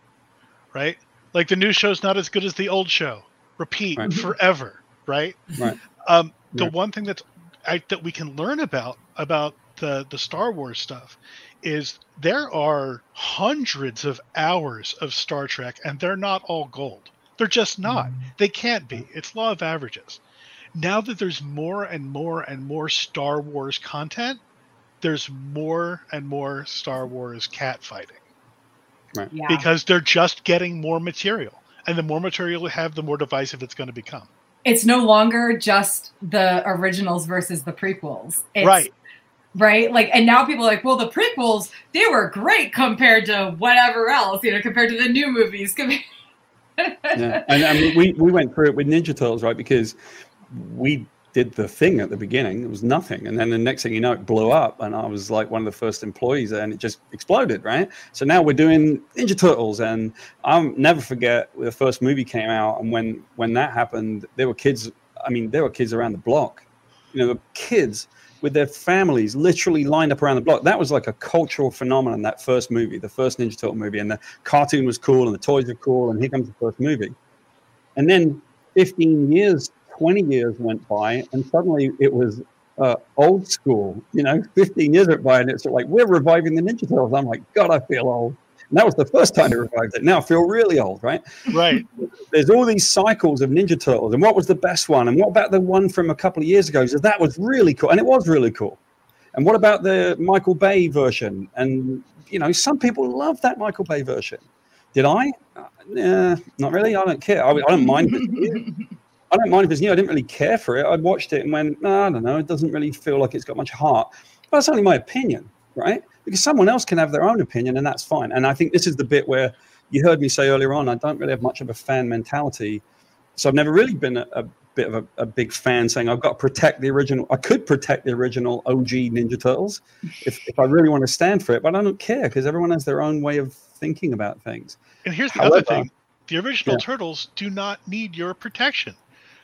right like the new show's not as good as the old show repeat Right. forever right Right. um the Right. one thing that's I, that we can learn about about the the Star Wars stuff is there are hundreds of hours of Star Trek, and they're not all gold. They're just not. Mm-hmm. They can't be. It's law of averages. Now that there's more and more and more Star Wars content, there's more and more Star Wars cat fighting Yeah. because they're just getting more material. And the more material you have, the more divisive it's going to become. it's no longer just the originals versus the prequels. It's, right. Right. Like, and now people are like, well, the prequels, they were great compared to whatever else, you know, compared to the new movies. yeah. And I mean, we, we went through it with Ninja Turtles, right? Because we did the thing at the beginning. It was nothing. And then the next thing you know, it blew up. And I was like one of the first employees and it just exploded, right? So now we're doing Ninja Turtles. And I'll never forget the first movie came out. And when, when that happened, there were kids, I mean, there were kids around the block, you know, kids with their families literally lined up around the block. That was like a cultural phenomenon, that first movie, the first Ninja Turtle movie. And the cartoon was cool and the toys were cool. And here comes the first movie. And then 15 years 20 years went by and suddenly it was uh, old school you know 15 years went by and it's like we're reviving the ninja turtles. I'm like god i feel old. And that was the first time they revived it. Now i feel really old right? Right. there's all these cycles of ninja turtles and what was the best one? And what about the one from a couple of years ago? So that was really cool and it was really cool. And what about the michael bay version? And you know some people love that michael bay version. Did i? Uh, not really. I don't care. I, I don't mind if it's new. I don't mind if it's new. I didn't really care for it. I watched it and went, no, I don't know. It doesn't really feel like it's got much heart. But that's only my opinion, right? Because someone else can have their own opinion and that's fine. And I think this is the bit where you heard me say earlier on, I don't really have much of a fan mentality. So I've never really been a, a bit of a, a, big fan saying I've got to protect the original. I could protect the original OG Ninja Turtles if, if I really want to stand for it, but I don't care because everyone has their own way of thinking about things. And here's the However- other thing the original Yeah. turtles do not need your protection.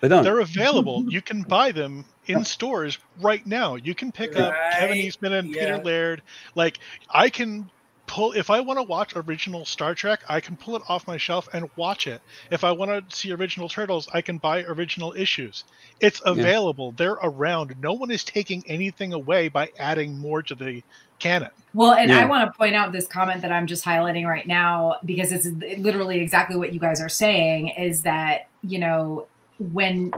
They don't. They're available. You can buy them in stores right now. You can pick up Kevin Right, Eastman and Peter. Laird. Like I can pull if I want to watch original Star Trek, I can pull it off my shelf and watch it. If I want to see original Turtles, I can buy original issues. It's available. They're around. No one is taking anything away by adding more to the canon. Well, and I want to point out this comment that I'm just highlighting right now because it's literally exactly what you guys are saying is that, you know, when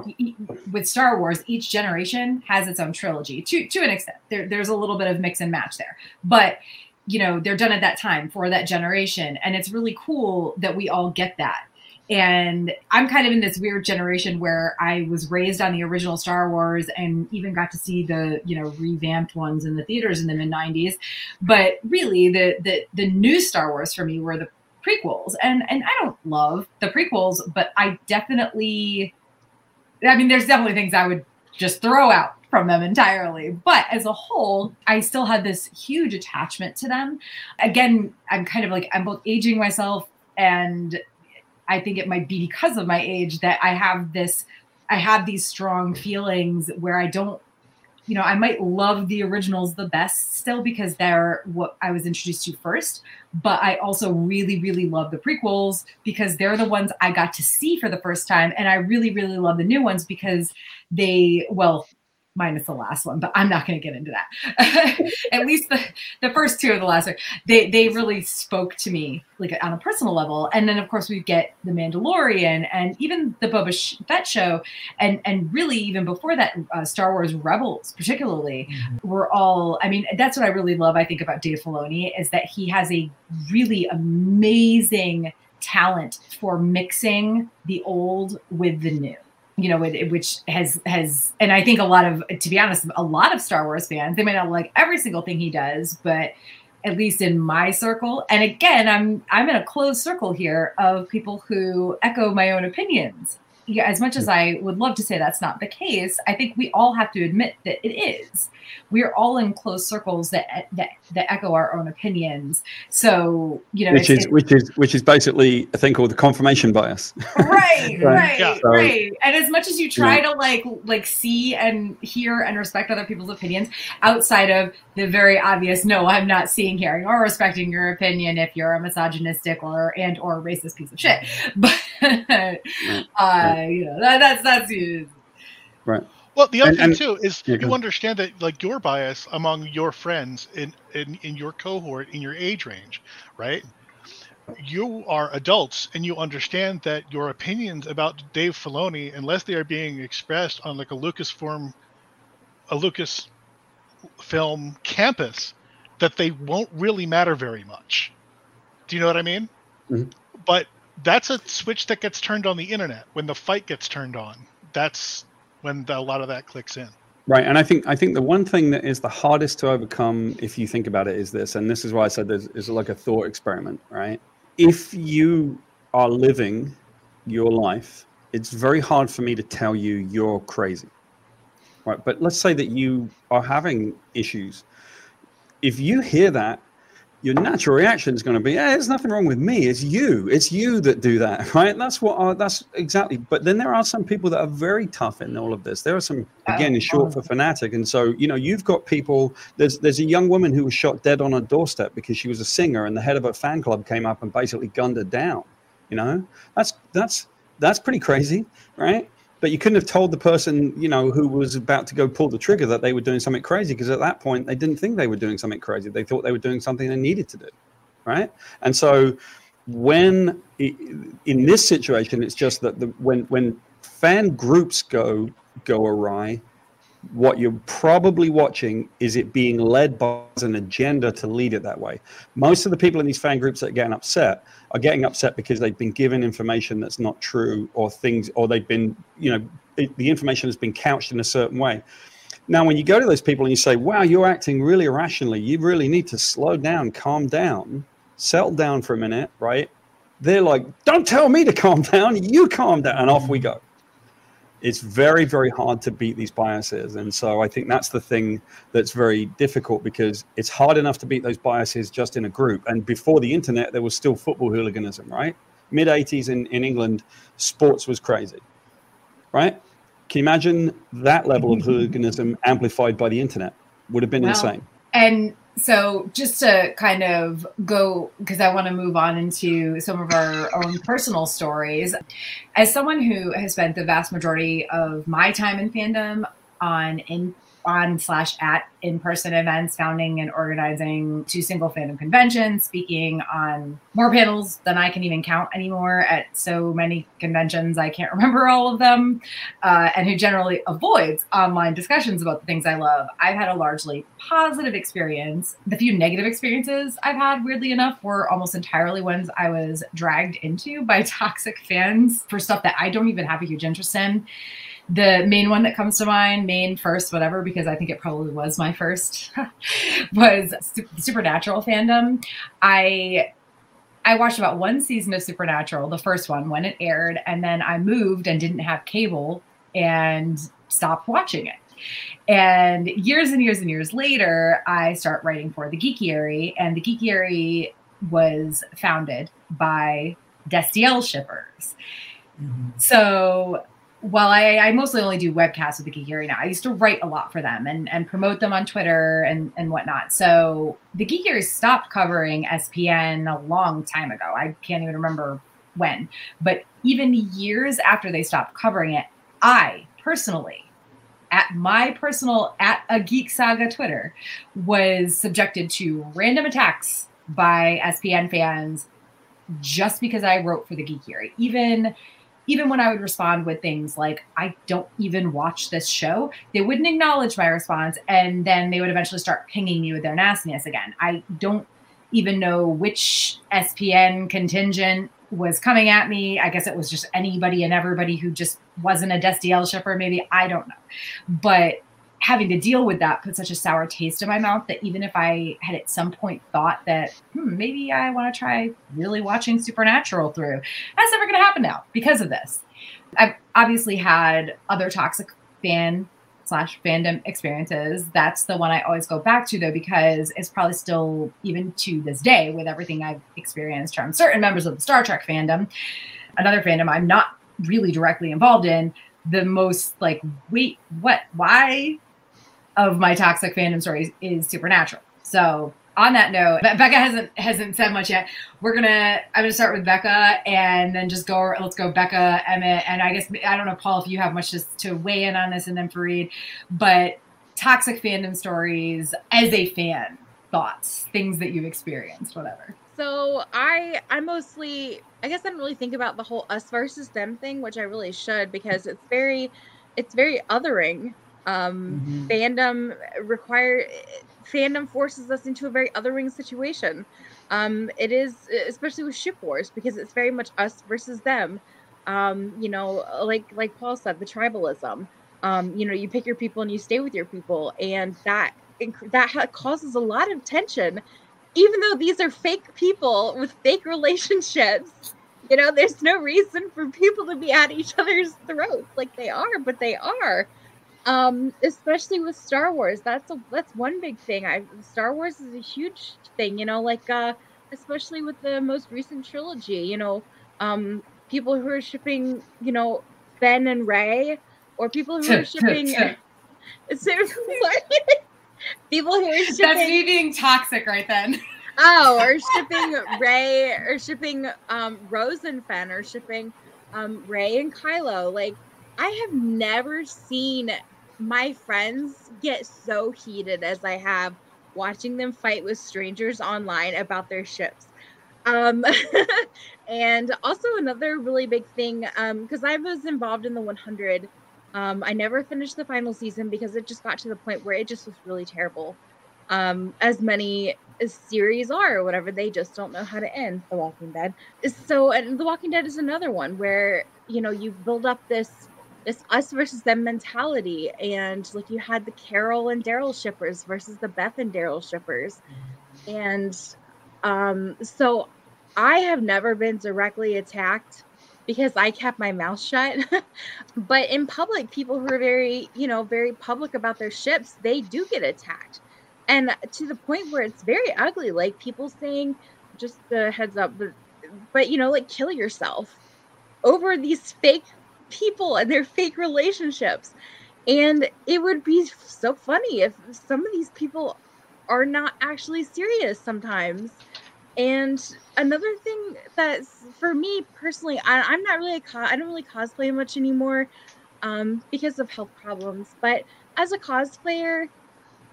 with Star Wars, each generation has its own trilogy to to an extent. There, there's a little bit of mix and match there, but you know they're done at that time for that generation, and it's really cool that we all get that. And I'm kind of in this weird generation where I was raised on the original Star Wars and even got to see the you know revamped ones in the theaters in the mid '90s. But really, the the the new Star Wars for me were the prequels, and and I don't love the prequels, but I definitely, I mean, there's definitely things I would just throw out from them entirely. But as a whole, I still have this huge attachment to them. Again, I'm kind of like I'm both aging myself and I think it might be because of my age that I have this I have these strong feelings where I don't you know, I might love the originals the best still because they're what I was introduced to first, but I also really really love the prequels because they're the ones I got to see for the first time and I really really love the new ones because they well minus the last one, but I'm not going to get into that. At least the, the first two of the last one, they they really spoke to me like on a personal level. And then of course we get the Mandalorian and even the Boba Fett show, and and really even before that, uh, Star Wars Rebels particularly were all. I mean, that's what I really love. I think about Dave Filoni is that he has a really amazing talent for mixing the old with the new you know, it, which has has, and I think a lot of, to be honest, a lot of Star Wars fans, they may not like every single thing he does, but at least in my circle, and again, I'm I'm in a closed circle here of people who echo my own opinions. Yeah, as much as I would love to say that's not the case, I think we all have to admit that it is. We are all in closed circles that that, that echo our own opinions. So you know, which it's- is which is which is basically a thing called the confirmation bias. right right Yeah. So- right and as much as you try to like like see and hear and respect other people's opinions outside of the very obvious no i'm not seeing hearing or respecting your opinion if you're a misogynistic or and or racist piece of shit but uh you know that, that's that's Well, the other And- thing and- too is Yeah, you understand that like your bias among your friends in, in in your cohort in your age range, right? You are adults and you understand that your opinions about Dave Filoni, unless they are being expressed on like a Lucasfilm, a Lucas film campus, that they won't really matter very much. Do you know what I mean? Mhm. But that's a switch that gets turned on the internet when the fight gets turned on. That's when the, a lot of that clicks in. Right, and I think I think the one thing that is the hardest to overcome, if you think about it, is this, and this is why I said there's is like a thought experiment, right? If you are living your life, it's very hard for me to tell you you're crazy, right? But let's say that you are having issues. If you hear that, your natural reaction is going to be, "Hey, there's nothing wrong with me. It's you. It's you that do that, right?" That's what. That's exactly. But then there are some people that are very tough in all of this. There are some, again, is short for fanatic, and so you know, you've got people. There's there's a young woman who was shot dead on her doorstep because she was a singer, and the head of a fan club came up and basically gunned her down. You know, that's that's that's pretty crazy, right? But you couldn't have told the person, you know, who was about to go pull the trigger that they were doing something crazy because at that point they didn't think they were doing something crazy. They thought they were doing something they needed to do, right? And so when in this situation, it's just that the, when when fan groups go go awry, what you're probably watching is it being led by an agenda to lead it that way. Most of the people in these fan groups that are getting upset are getting upset because they've been given information that's not true or things, or they've been, you know, it, the information has been couched in a certain way. Now, when you go to those people and you say, wow, you're acting really irrationally, you really need to slow down, calm down, settle down for a minute, right? They're like, don't tell me to calm down, you calm down, and off we go it's very very hard to beat these biases. And so i think that's the thing that's very difficult because it's hard enough to beat those biases just in a group. And before the internet there was still football hooliganism right? Mid 80s in, in england sports was crazy right? Can you imagine that level of hooliganism amplified by the internet? Would have been Wow. insane. And so, just to kind of go, because I want to move on into some of our own personal stories. As someone who has spent the vast majority of my time in fandom on in on slash at in person events, founding and organizing two single fandom conventions, speaking on more panels than I can even count anymore at so many conventions I can't remember all of them uh, and who generally avoids online discussions about the things I love, I've had a largely positive experience. The few negative experiences I've had, weirdly enough, were almost entirely ones I was dragged into by toxic fans for stuff that I don't even have a huge interest in. The main one that comes to mind, main first, whatever, because I think it probably was my first, was Supernatural fandom. I I watched about one season of Supernatural, the first one, when it aired, and then I moved and didn't have cable and stopped watching it. And years and years and years later, I start writing for the Geekiary, and the Geekiary was founded by Destiel shippers. Mm-hmm. So while I, I mostly only do webcasts with the Geekiary now, I used to write a lot for them and, and promote them on Twitter and, and whatnot. So the Geekiary stopped covering SPN a long time ago. I can't even remember when. But even years after they stopped covering it, I personally, at my personal at a Geek Saga Twitter, was subjected to random attacks by SPN fans just because I wrote for the Geekiary. Even even when I would respond with things like, I don't even watch this show, they wouldn't acknowledge my response. And then they would eventually start pinging me with their nastiness again. I don't even know which SPN contingent was coming at me. I guess it was just anybody and everybody who just wasn't a Destiel shipper, maybe. I don't know. But having to deal with that put such a sour taste in my mouth that even if I had at some point thought that hmm, maybe I want to try really watching Supernatural through, that's never going to happen now because of this. I've obviously had other toxic fan slash fandom experiences. That's the one I always go back to though, because it's probably still, even to this day, with everything I've experienced from certain members of the Star Trek fandom, another fandom I'm not really directly involved in, the most like, wait, what, why of my toxic fandom stories is Supernatural. So on that note, Becca hasn't hasn't said much yet. We're gonna I'm gonna start with Becca and then just go. Let's go, Becca, Emmett, and I guess I don't know, Paul, if you have much just to weigh in on this, and then Farid. But toxic fandom stories as a fan, thoughts, things that you've experienced, whatever. So I I mostly I guess I don't really think about the whole us versus them thing, which I really should because it's very it's very othering. Um, mm-hmm. Fandom require fandom forces us into a very othering situation. Um, it is especially with ship wars because it's very much us versus them. Um, you know, like like Paul said, the tribalism. Um, you know, you pick your people and you stay with your people, and that that causes a lot of tension. Even though these are fake people with fake relationships, you know, there's no reason for people to be at each other's throats like they are, but they are um especially with star wars that's a that's one big thing. I star wars is a huge thing you know like uh especially with the most recent trilogy you know um people who are shipping you know ben and Rey, or people who are shipping people who are shipping that's me being toxic right then. Oh or shipping Rey, or shipping um rose and Finn or shipping um rey and kylo. Like I have never seen my friends get so heated as I have watching them fight with strangers online about their ships. Um, and also another really big thing, um, because um, I was involved in the 100. Um, I never finished the final season because it just got to the point where it just was really terrible. Um, as many as series are, or whatever, they just don't know how to end The Walking Dead. So, and The Walking Dead is another one where you know you build up this this us versus them mentality. And like you had the Carol and Daryl shippers versus the Beth and Daryl shippers. And um, so I have never been directly attacked because I kept my mouth shut. but in public, people who are very, you know, very public about their ships, they do get attacked. And to the point where it's very ugly, like people saying, just the heads up, but, but you know, like kill yourself over these fake people and their fake relationships. And it would be so funny if some of these people are not actually serious sometimes. And another thing that's for me personally, I, am not really, co- I don't really cosplay much anymore um, because of health problems. But as a cosplayer,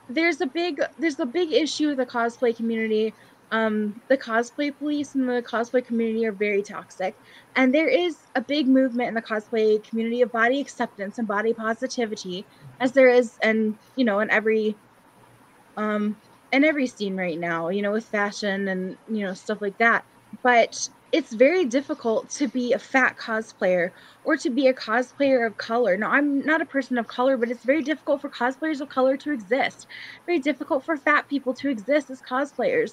there's a big, there's a big issue with the cosplay community um, the cosplay police and the cosplay community are very toxic. And there is a big movement in the cosplay community of body acceptance and body positivity, as there is, and you know, in every, um, in every scene right now, you know, with fashion and you know stuff like that. But it's very difficult to be a fat cosplayer or to be a cosplayer of color. Now, I'm not a person of color, but it's very difficult for cosplayers of color to exist. Very difficult for fat people to exist as cosplayers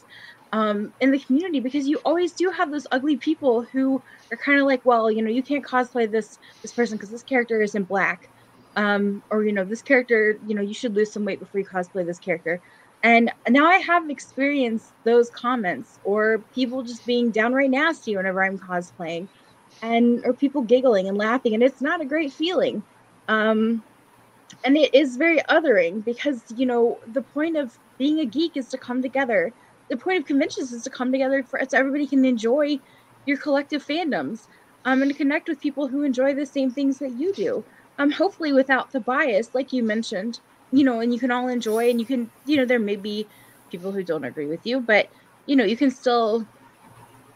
um, in the community because you always do have those ugly people who are kind of like, well, you know, you can't cosplay this this person because this character isn't black, um, or you know, this character, you know, you should lose some weight before you cosplay this character. And now I have experienced those comments or people just being downright nasty whenever I'm cosplaying, and or people giggling and laughing, and it's not a great feeling. Um, and it is very othering because you know the point of being a geek is to come together the point of conventions is to come together for so everybody can enjoy your collective fandoms um, and connect with people who enjoy the same things that you do. Um, hopefully without the bias, like you mentioned, you know, and you can all enjoy and you can, you know, there may be people who don't agree with you, but you know, you can still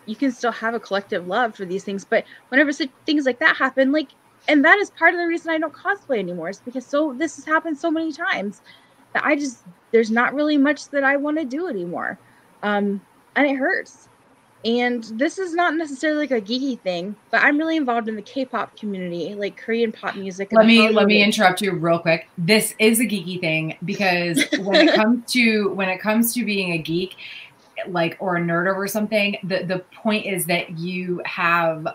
you can still have a collective love for these things. But whenever things like that happen, like and that is part of the reason I don't cosplay anymore, is because so this has happened so many times that I just there's not really much that I want to do anymore um, and it hurts. And this is not necessarily like a geeky thing, but I'm really involved in the K-pop community, like Korean pop music. Let me let me interrupt you real quick. This is a geeky thing because when it comes to when it comes to being a geek, like or a nerd or something, the the point is that you have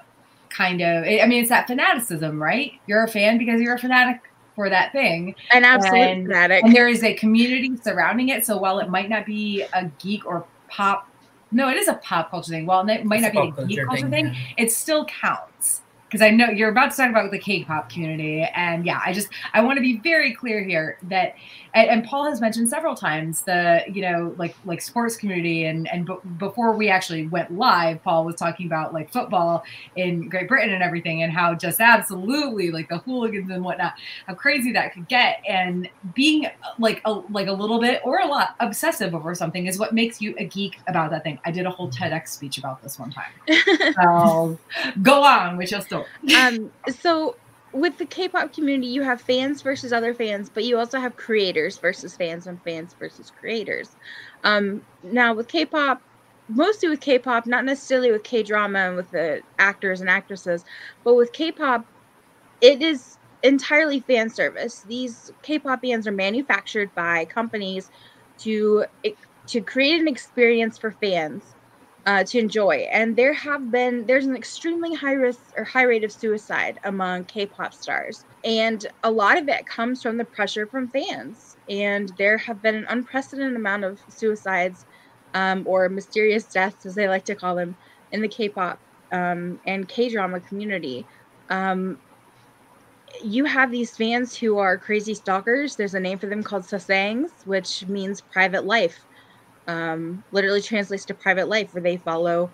kind of I mean it's that fanaticism, right? You're a fan because you're a fanatic for that thing. An absolute and, fanatic. And there is a community surrounding it. So while it might not be a geek or pop, no, it is a pop culture thing. While it might it's not be a geek culture thing, thing, it still counts. Because I know you're about to talk about the K-pop community, and yeah, I just I want to be very clear here that, and, and, Paul has mentioned several times the you know like like sports community, and and b- before we actually went live, Paul was talking about like football in Great Britain and everything, and how just absolutely like the hooligans and whatnot, how crazy that could get, and being like a like a little bit or a lot obsessive over something is what makes you a geek about that thing. I did a whole TEDx speech about this one time. so go on with your story. um, so with the K-pop community, you have fans versus other fans, but you also have creators versus fans and fans versus creators. Um, now with K-pop, mostly with K-pop, not necessarily with K-drama and with the actors and actresses, but with K-pop, it is entirely fan service. These K-pop bands are manufactured by companies to to create an experience for fans uh, to enjoy. And there have been there's an extremely high risk or high rate of suicide among K-pop stars, and a lot of it comes from the pressure from fans. And there have been an unprecedented amount of suicides um, or mysterious deaths, as they like to call them, in the K-pop um, and K-drama community. Um, you have these fans who are crazy stalkers. There's a name for them called sasaengs, which means private life um, literally translates to private life, where they follow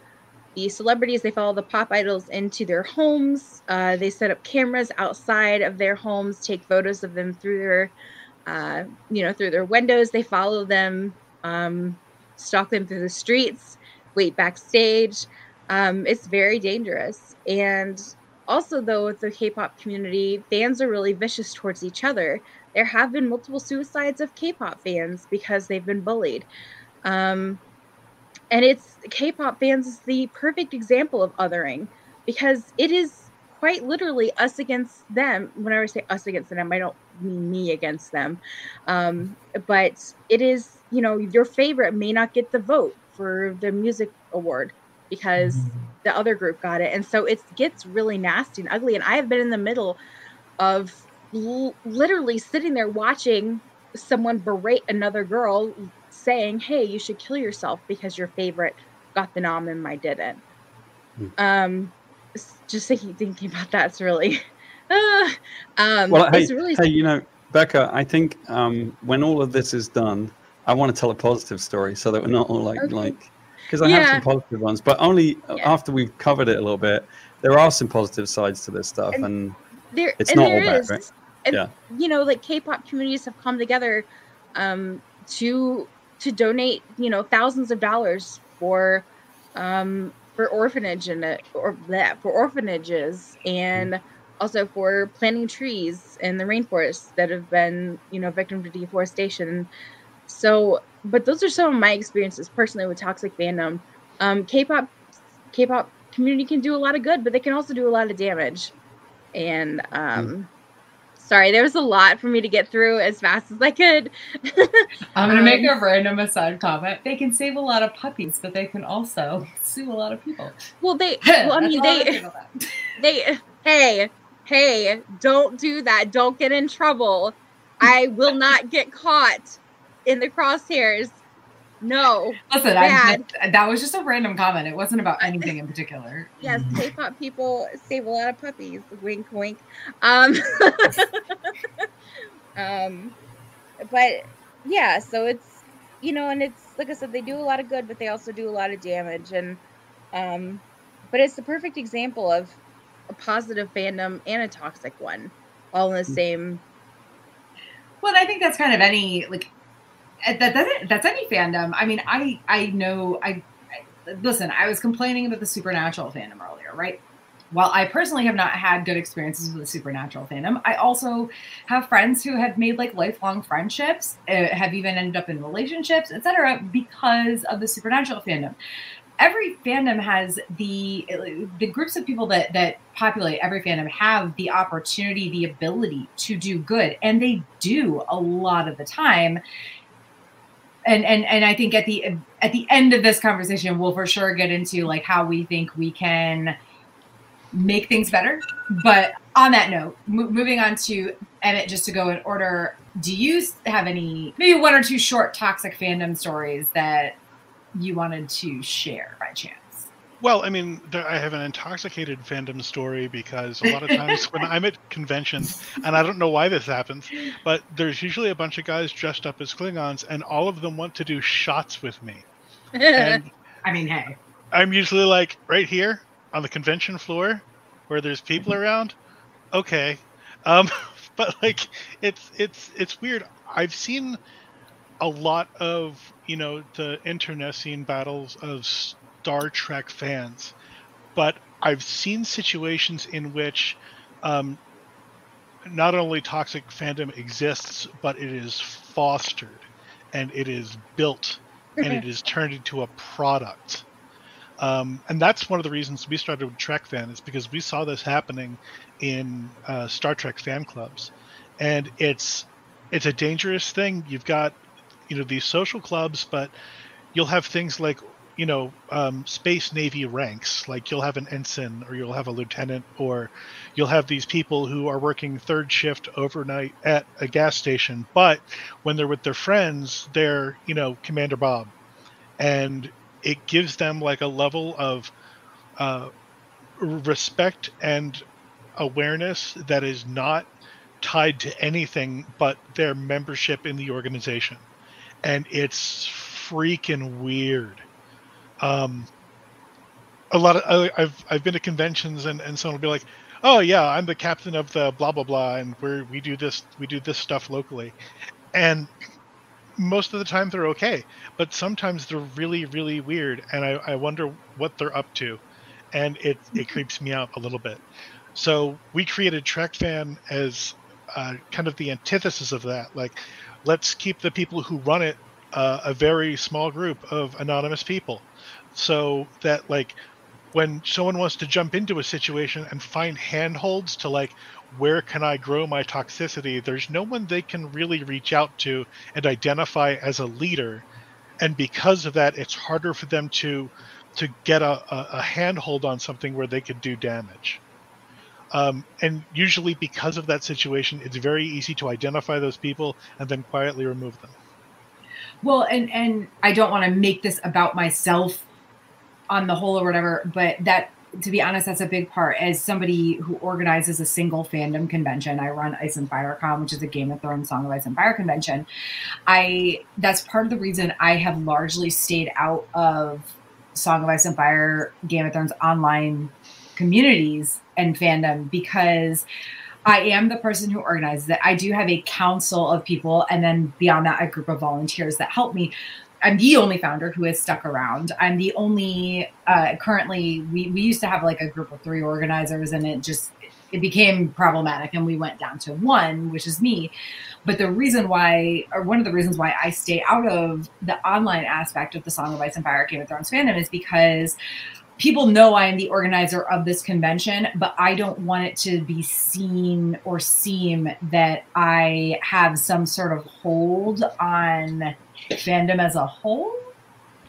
the celebrities, they follow the pop idols into their homes. Uh, they set up cameras outside of their homes, take photos of them through their, uh, you know, through their windows. They follow them, um, stalk them through the streets, wait backstage. Um, it's very dangerous. And also, though, with the K-pop community, fans are really vicious towards each other. There have been multiple suicides of K-pop fans because they've been bullied. Um, and it's K-pop fans is the perfect example of othering because it is quite literally us against them. Whenever I say us against them, I don't mean me against them, um, but it is you know your favorite may not get the vote for the music award because mm-hmm. the other group got it, and so it gets really nasty and ugly. And I have been in the middle of l- literally sitting there watching someone berate another girl saying, "Hey, you should kill yourself because your favorite got the nom and my didn't." Hmm. Um, just thinking thinking about that's really. Uh, um, well, hey, really... hey, you know, Becca, I think um, when all of this is done, I want to tell a positive story so that we're not all like okay. like because I yeah. have some positive ones, but only yeah. after we've covered it a little bit. There are some positive sides to this stuff, and, and there, it's and not all bad, right? And, yeah. you know, like K-pop communities have come together um, to to donate, you know, thousands of dollars for um, for orphanage and uh, or that for orphanages and also for planting trees in the rainforests that have been, you know, victim to deforestation. So, but those are some of my experiences personally with toxic fandom. Um, K-pop, K-pop community can do a lot of good, but they can also do a lot of damage. And um, mm sorry, there was a lot for me to get through as fast as I could. I'm gonna um, make a random aside comment. They can save a lot of puppies, but they can also sue a lot of people. Well, they. Well, I mean, they. They. Hey, hey! Don't do that. Don't get in trouble. I will not get caught in the crosshairs no. Listen, I, that was just a random comment. It wasn't about anything in particular. yes, K-pop people save a lot of puppies. Wink, wink. Um, um, but yeah, so it's you know, and it's like I said, they do a lot of good, but they also do a lot of damage, and um, but it's the perfect example of a positive fandom and a toxic one, all in the mm. same. Well, I think that's kind of any like that that's, that's any fandom. I mean, I I know I, I listen. I was complaining about the supernatural fandom earlier, right? While I personally have not had good experiences with the supernatural fandom, I also have friends who have made like lifelong friendships, uh, have even ended up in relationships, etc., because of the supernatural fandom. Every fandom has the the groups of people that that populate every fandom have the opportunity, the ability to do good, and they do a lot of the time and and and I think at the at the end of this conversation, we'll for sure get into like how we think we can make things better. But on that note, moving on to Emmett, just to go in order, do you have any maybe one or two short toxic fandom stories that you wanted to share by chance? Well, I mean, there, I have an intoxicated fandom story because a lot of times when I'm at conventions, and I don't know why this happens, but there's usually a bunch of guys dressed up as Klingons, and all of them want to do shots with me. And I mean, hey. I'm usually like right here on the convention floor where there's people around. Okay. Um, but like it's it's it's weird. I've seen a lot of, you know, the internecine battles of Star Trek fans, but I've seen situations in which um, not only toxic fandom exists, but it is fostered and it is built and it is turned into a product. Um, and that's one of the reasons we started with Trek Fan is because we saw this happening in uh, Star Trek fan clubs, and it's it's a dangerous thing. You've got you know these social clubs, but you'll have things like you know um, space navy ranks like you'll have an ensign or you'll have a lieutenant or you'll have these people who are working third shift overnight at a gas station but when they're with their friends they're you know commander bob. And it gives them like a level of uh, respect and awareness that is not tied to anything but their membership in the organization. And it's freaking weird um, a lot of I, I've I've been to conventions and and someone will be like, oh yeah, I'm the captain of the blah blah blah, and we're we do this we do this stuff locally, and most of the time they're okay, but sometimes they're really really weird, and I I wonder what they're up to, and it it creeps me out a little bit. So we created Trek Fan as uh, kind of the antithesis of that. Like, let's keep the people who run it uh, a very small group of anonymous people so that like when someone wants to jump into a situation and find handholds to like where can i grow my toxicity there's no one they can really reach out to and identify as a leader. And because of that it's harder for them to to get a, a, a handhold on something where they could do damage. Um, and usually because of that situation it's very easy to identify those people and then quietly remove them. Well, and and I don't want to make this about myself on the whole or whatever, but that to be honest, that's a big part. As somebody who organizes a single fandom convention, I run Ice and Fire Con, which is a Game of Thrones Song of Ice and Fire convention. I that's part of the reason I have largely stayed out of Song of Ice and Fire, Game of Thrones online communities and fandom because I am the person who organizes it. I do have a council of people, and then beyond that, a group of volunteers that help me. I'm the only founder who has stuck around. I'm the only uh, currently. We we used to have like a group of three organizers, and it just it became problematic, and we went down to one, which is me. But the reason why, or one of the reasons why I stay out of the online aspect of the Song of Ice and Fire Game of Thrones fandom is because people know I am the organizer of this convention, but I don't want it to be seen or seem that I have some sort of hold on fandom as a whole.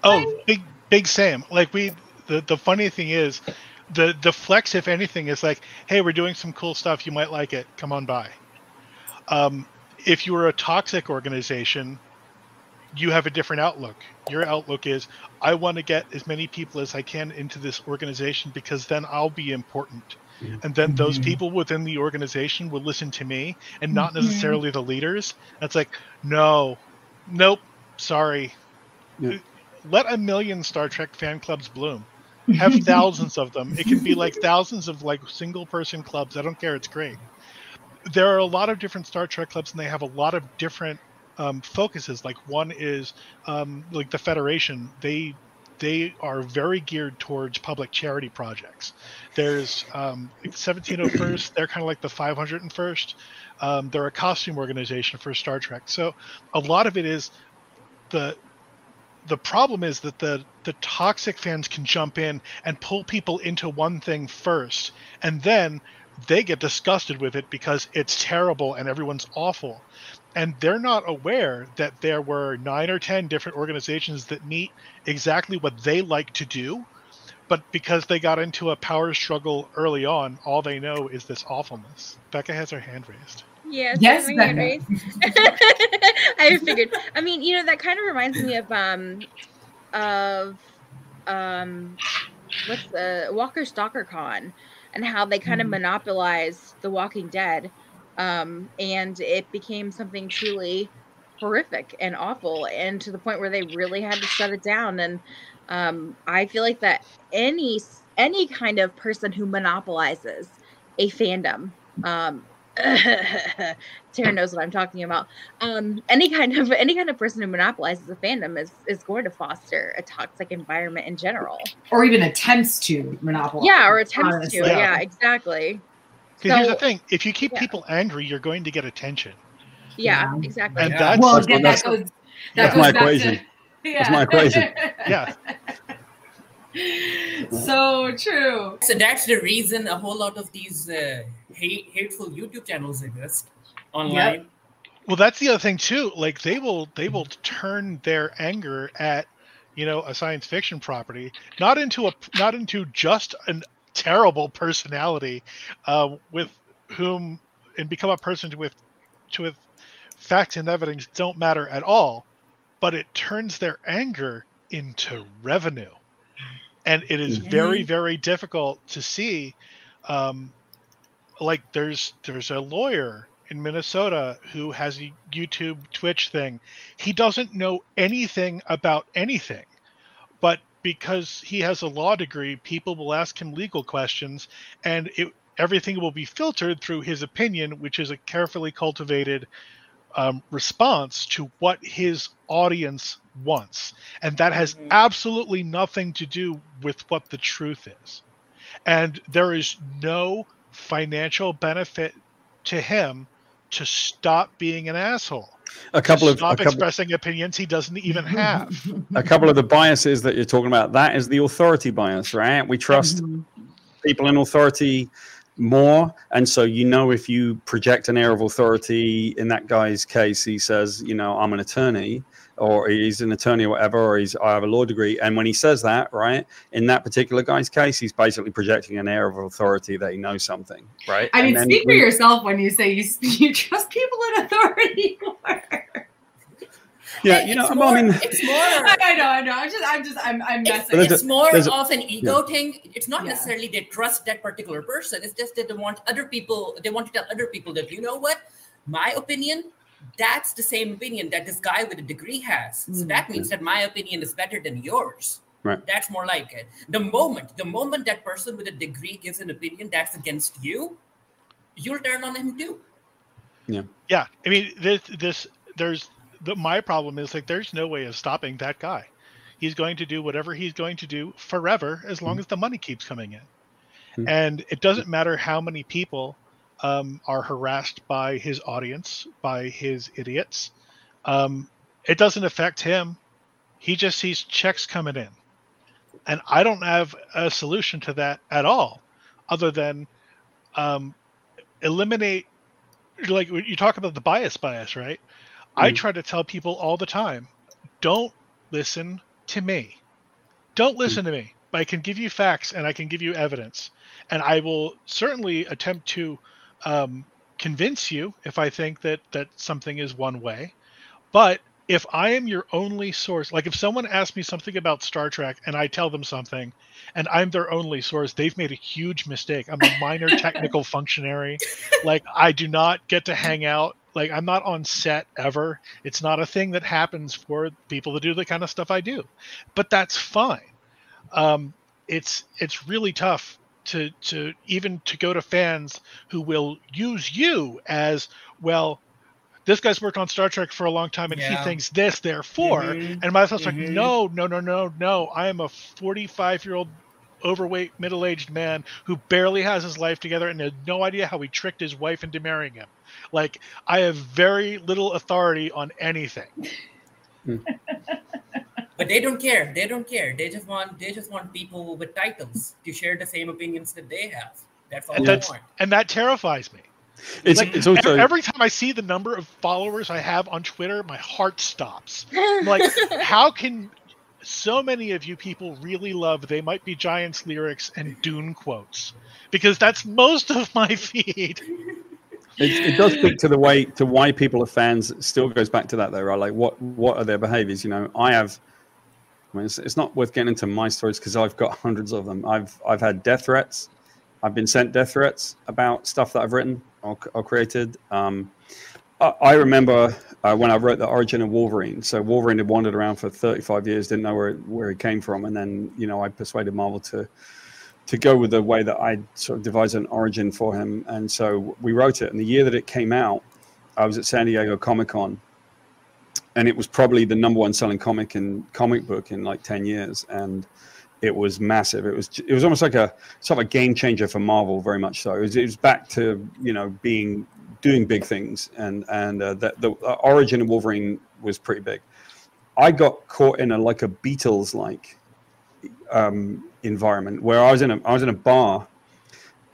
Oh, big big Sam. Like we the the funny thing is the the flex if anything is like, "Hey, we're doing some cool stuff. You might like it. Come on by." Um if you were a toxic organization, you have a different outlook. Your outlook is I want to get as many people as I can into this organization because then I'll be important. And then those people within the organization will listen to me and not necessarily the leaders. That's like, no, nope, sorry. Yeah. Let a million Star Trek fan clubs bloom. Have thousands of them. It can be like thousands of like single person clubs. I don't care. It's great. There are a lot of different Star Trek clubs, and they have a lot of different um, focuses. Like one is um, like the Federation. They they are very geared towards public charity projects. There's um, 1701st. They're kind of like the 501st. Um, they're a costume organization for Star Trek. So a lot of it is the the problem is that the the toxic fans can jump in and pull people into one thing first, and then they get disgusted with it because it's terrible and everyone's awful. And they're not aware that there were nine or ten different organizations that meet exactly what they like to do but because they got into a power struggle early on all they know is this awfulness. Becca has her hand raised Yes, Yes, yes, hand Becca. raised. I figured. I mean, you know, that kind of reminds me of um of um what's the Walker Stalker Con and how they kind of Mhm. monopolized The Walking Dead, um, and it became something truly horrific and awful, and to the point where they really had to shut it down. And um, I feel like that any any kind of person who monopolizes a fandom. Um, Tara knows what I'm talking about. Um, any kind of any kind of person who monopolizes a fandom is is going to foster a toxic environment in general. or even attempts to monopolize. Yeah, or attempts honestly. to. Yeah. Yeah, exactly. Because here's the thing: if you keep yeah. people angry, you're going to get attention. Yeah, Yeah. exactly. And Yeah. that's Well, That's again, what- that goes. That That's goes my back equation. To, yeah. That's my equation. Yeah. so true. So that's the reason a whole lot of these uh, hate, hateful YouTube channels exist online. Well, that's the other thing too. Like they will they will turn their anger at you know a science fiction property not into a not into just a terrible personality uh, with whom and become a person with to with facts and evidence don't matter at all, but it turns their anger into revenue, and it is very very difficult to see. Um, like there's there's a lawyer in Minnesota who has a YouTube Twitch thing. He doesn't know anything about anything, but because he has a law degree, people will ask him legal questions, and it everything will be filtered through his opinion, which is a carefully cultivated um, response to what his audience wants, and that has Mhm. absolutely nothing to do with what the truth is. And there is no financial benefit to him to stop being an asshole. A couple to of a stop couple, expressing opinions he doesn't even have. a couple of the biases that you're talking about. That is the authority bias, right? We trust Mhm. people in authority more and so you know if you project an air of authority in that guy's case he says you know i'm an attorney or he's an attorney or whatever or he's i have a law degree and when he says that right in that particular guy's case he's basically projecting an air of authority that he knows something right I mean, then speak for we- yourself when you say you, you trust people in authority more. yeah you know it's more, i mean it's more I, I know, I know. I'm just, I'm just, I'm, I'm it's, messing. There's a- it's more there's a- of an ego thing. It's not Yeah. necessarily they trust that particular person. It's just that they want other people. They want to tell other people that you know what, my opinion, that's the same opinion that this guy with a degree has. So Mm. that means that my opinion is better than yours. Right. That's more like it. The moment, the moment that person with a degree gives an opinion that's against you, you'll turn on him too. Yeah, Yeah. I mean, this, this, there's the my problem is like there's no way of stopping that guy. He's going to do whatever he's going to do forever as long as the money keeps coming in, Mhm. and it doesn't matter how many people um, are harassed by his audience, by his idiots. Um, it doesn't affect him. He just sees checks coming in, and I don't have a solution to that at all, other than um, eliminate like you talk about the bias bias right i Mm. try to tell people all the time don't listen to me don't listen to me But i can give you facts and i can give you evidence and i will certainly attempt to um, convince you if i think that that something is one way. But if i am your only source like if someone asks me something about star trek and i tell them something and i'm their only source they've made a huge mistake. I'm a minor technical functionary. Like i do not get to hang out. Like i'm not on set ever. It's not a thing that happens for people to do the kind of stuff i do. But that's fine. Um it's it's really tough to to even to go to fans who will use you as well this guy's worked on star trek for a long time and he thinks this therefore. Mhm. and myself's like Mhm. no no no no no. I am a 45 year old overweight middle-aged man who barely has his life together and has no idea how he tricked his wife into marrying him. Like i have very little authority on anything But they don't care. They don't care. They just want they just want people with titles to share the same opinions that they have. That's all and they that's want. and that terrifies me it's, like, it's also every time i see the number of followers i have on twitter my heart stops I'm like how can so many of you people really love they might be giants lyrics and dune quotes because that's most of my feed it, it does speak to the way to why people are fans. It still goes back to that though, right? Like what what are their behaviors? You know, I have I mean, it's, it's not worth getting into my stories because I've got hundreds of them. I've I've had death threats. I've been sent death threats about stuff that I've written or, or created. Um, I, remember uh, when I wrote the origin of Wolverine. So Wolverine had wandered around for 35 years, didn't know where where he came from, and then you know I persuaded Marvel to to go with the way that I sort of devised an origin for him, and so we wrote it. And the year that it came out, I was at San Diego Comic Con, and it was probably the number one selling comic in comic book in like 10 years, and it was massive. It was it was almost like a sort of a game changer for Marvel, very much so. It was, it was back to you know being doing big things, and and uh, the, origin of Wolverine was pretty big. I got caught in a like a Beatles like um, environment where I was in a I was in a bar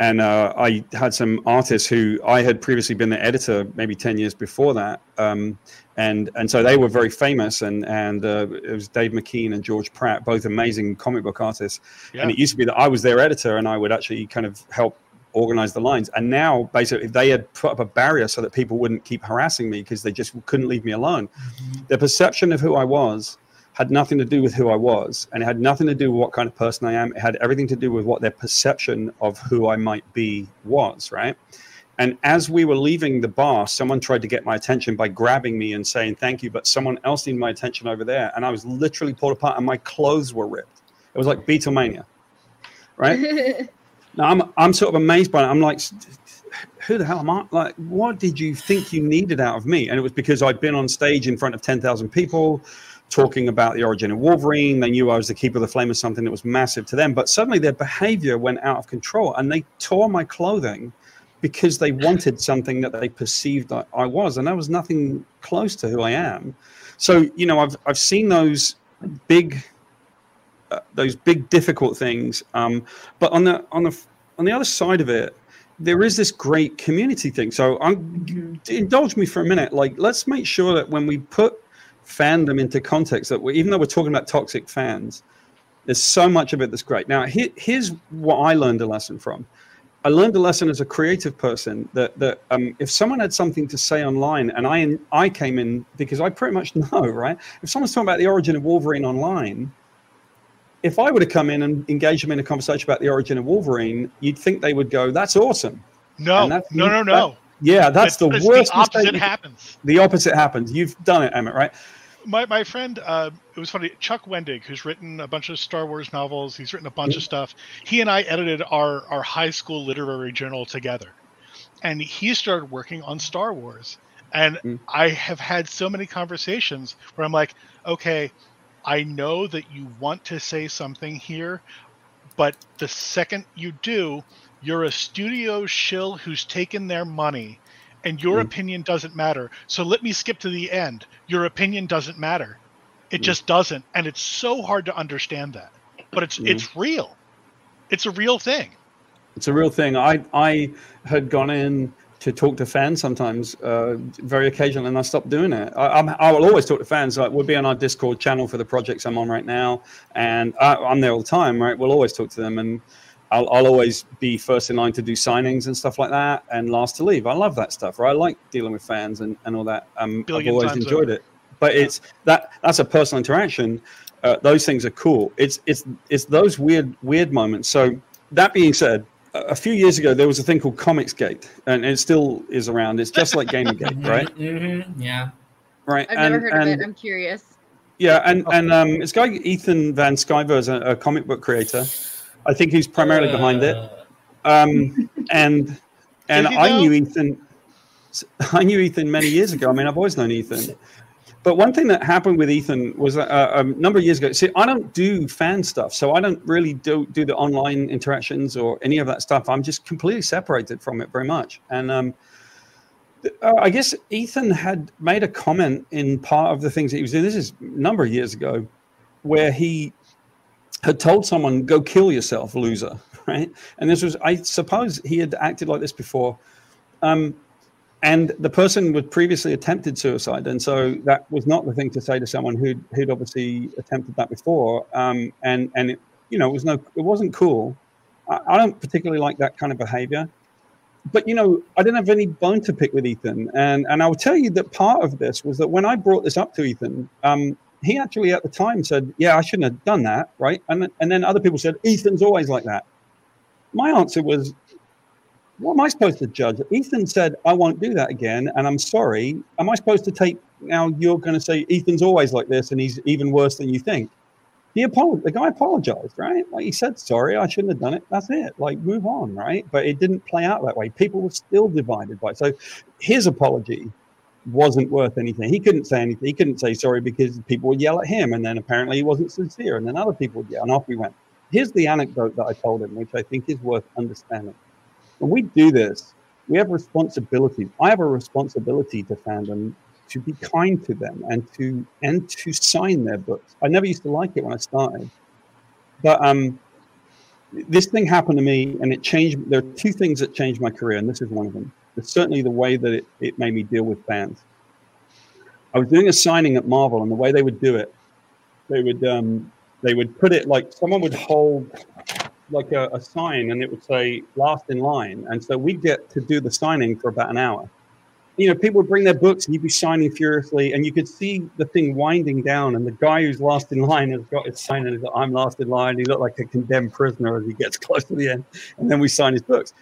and uh, I had some artists who I had previously been the editor maybe ten years before that, um, and and so they were very famous, and and uh, it was Dave McKean and George Pratt, both amazing comic book artists, yeah. and it used to be that I was their editor, and I would actually kind of help organize the lines, and now basically they had put up a barrier so that people wouldn't keep harassing me because they just couldn't leave me alone. Mm-hmm. The perception of who I was had nothing to do with who I was, and it had nothing to do with what kind of person I am. It had everything to do with what their perception of who I might be was, right? And as we were leaving the bar, someone tried to get my attention by grabbing me and saying thank you, but someone else needed my attention over there. And I was literally pulled apart and my clothes were ripped. It was like Beatlemania, right? now I'm, I'm sort of amazed by it. I'm like, who the hell am I? Like, what did you think you needed out of me? And it was because I'd been on stage in front of 10,000 people talking about the origin of Wolverine. They knew I was the keeper of the flame of something that was massive to them. But suddenly their behavior went out of control and they tore my clothing because they wanted something that they perceived I, I was. And that was nothing close to who I am. So, you know, I've, I've seen those big, uh, those big difficult things. Um, but on the, on the, on the other side of it, there is this great community thing. So I'm, mm-hmm. indulge me for a minute. Like, let's make sure that when we put fandom into context that we, even though we're talking about toxic fans, there's so much of it that's great. Now, here, here's what I learned a lesson from. I learned a lesson as a creative person that that um, if someone had something to say online, and I I came in because I pretty much know, right? If someone's talking about the origin of Wolverine online, if I were to come in and engage them in a conversation about the origin of Wolverine, you'd think they would go, "That's awesome." No, no, no, no. Yeah, that's the worst. The opposite happens. The opposite happens. You've done it, Emmett, right? My my friend, uh, it was funny. Chuck Wendig, who's written a bunch of Star Wars novels, he's written a bunch mm. of stuff. He and I edited our our high school literary journal together, and he started working on Star Wars. And mm. I have had so many conversations where I'm like, okay, I know that you want to say something here, but the second you do, you're a studio shill who's taken their money and your mm. opinion doesn't matter. So let me skip to the end. Your opinion doesn't matter. It mm. just doesn't. And it's so hard to understand that. But it's mm. it's real. It's a real thing. It's a real thing. I I had gone in to talk to fans sometimes, uh, very occasionally, and I stopped doing it. I, I'm, I will always talk to fans. Like we'll be on our Discord channel for the projects I'm on right now, and I, I'm there all the time. Right, we'll always talk to them, and I'll, I'll, always be first in line to do signings and stuff like that, and last to leave. I love that stuff. Right? I like dealing with fans and, and all that. Um, I've always enjoyed over. it. But it's that that's a personal interaction. Uh, those things are cool. It's it's it's those weird weird moments. So that being said, a few years ago there was a thing called Comicsgate, and it still is around. It's just like Gamergate, right? Mm-hmm. Yeah. Right. I've and, never heard and, of it. I'm curious. Yeah, and and um, it's guy Ethan Van Sciver is a, a comic book creator I think he's primarily uh, behind it. Um, and and I knew Ethan. I knew Ethan many years ago. I mean, I've always known Ethan. But one thing that happened with Ethan was uh, a number of years ago. See, I don't do fan stuff, so I don't really do do the online interactions or any of that stuff. I'm just completely separated from it very much. And um, uh, I guess Ethan had made a comment in part of the things that he was doing. This is a number of years ago, where he had told someone, "Go kill yourself, loser," right? And this was, I suppose, he had acted like this before. Um, and the person was previously attempted suicide, and so that was not the thing to say to someone who'd, who'd obviously attempted that before. Um, and and it, you know, it was no, it wasn't cool. I, I don't particularly like that kind of behavior but you know, I didn't have any bone to pick with Ethan, and and I will tell you that part of this was that when I brought this up to Ethan, um, he actually at the time said, "Yeah, I shouldn't have done that," right? And and then other people said, "Ethan's always like that." My answer was, "What am I supposed to judge?" Ethan said, "I won't do that again," and I'm sorry. Am I supposed to take now? You're going to say Ethan's always like this, and he's even worse than you think. He apologized. The guy apologized, right? Like he said, "Sorry, I shouldn't have done it." That's it. Like move on, right? But it didn't play out that way. People were still divided by it. So his apology wasn't worth anything. He couldn't say anything. He couldn't say sorry because people would yell at him, and then apparently he wasn't sincere, and then other people would yell, and off we went. Here's the anecdote that I told him, which I think is worth understanding. When we do this, we have responsibilities. I have a responsibility to fandom to be kind to them and to and to sign their books. I never used to like it when I started, but um, this thing happened to me, and it changed. There are two things that changed my career, and this is one of them but certainly the way that it, it made me deal with fans. I was doing a signing at Marvel, and the way they would do it, they would um, they would put it like someone would hold like a, a sign, and it would say "last in line," and so we get to do the signing for about an hour. You know, people would bring their books, and you'd be signing furiously, and you could see the thing winding down, and the guy who's last in line has got his sign, and he's like, "I'm last in line." He looked like a condemned prisoner as he gets close to the end, and then we sign his books.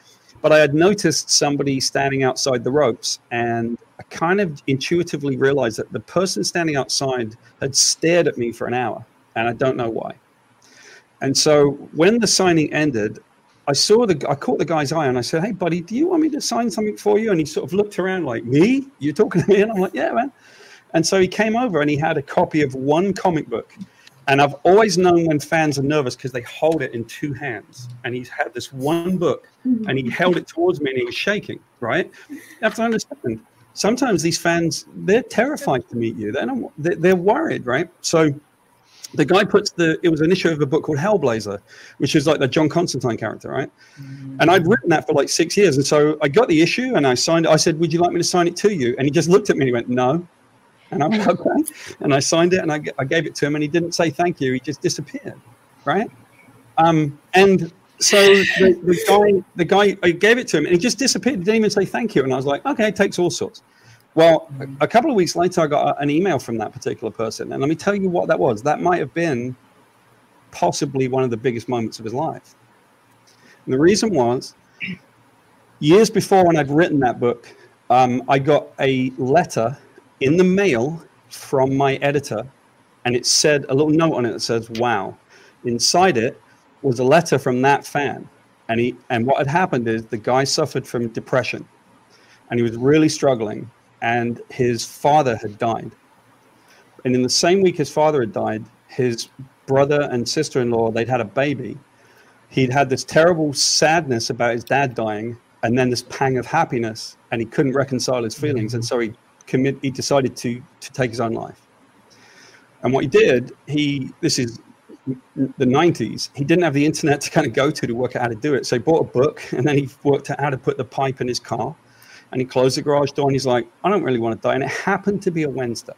But I had noticed somebody standing outside the ropes, and I kind of intuitively realized that the person standing outside had stared at me for an hour, and I don't know why. And so when the signing ended, I saw the I caught the guy's eye and I said, "Hey, buddy, do you want me to sign something for you?" And he sort of looked around like, "Me? You're talking to me?" And I'm like, "Yeah, man." And so he came over and he had a copy of one comic book and I've always known when fans are nervous because they hold it in two hands. And he's had this one book mm-hmm. and he held it towards me and he was shaking, right? You have to understand. Sometimes these fans, they're terrified to meet you. They're, not, they're, worried, right? So the guy puts the, it was an issue of a book called Hellblazer, which is like the John Constantine character, right? Mm-hmm. And I'd written that for like six years. And so I got the issue and I signed it. I said, Would you like me to sign it to you? And he just looked at me and he went, No. And like, okay. And I signed it and I, I gave it to him and he didn't say thank you. He just disappeared. Right. Um, and so the, the guy, the guy, I gave it to him and he just disappeared. He didn't even say thank you. And I was like, okay, it takes all sorts. Well, a couple of weeks later, I got an email from that particular person. And let me tell you what that was. That might have been possibly one of the biggest moments of his life. And the reason was years before when I'd written that book, um, I got a letter in the mail from my editor, and it said a little note on it that says "Wow." Inside it was a letter from that fan, and he and what had happened is the guy suffered from depression, and he was really struggling, and his father had died, and in the same week his father had died, his brother and sister-in-law they'd had a baby. He'd had this terrible sadness about his dad dying, and then this pang of happiness, and he couldn't reconcile his mm-hmm. feelings, and so he commit he decided to to take his own life. And what he did he this is the 90s he didn't have the internet to kind of go to to work out how to do it. So he bought a book and then he worked out how to put the pipe in his car and he closed the garage door and he's like i don't really want to die. And it happened to be a wednesday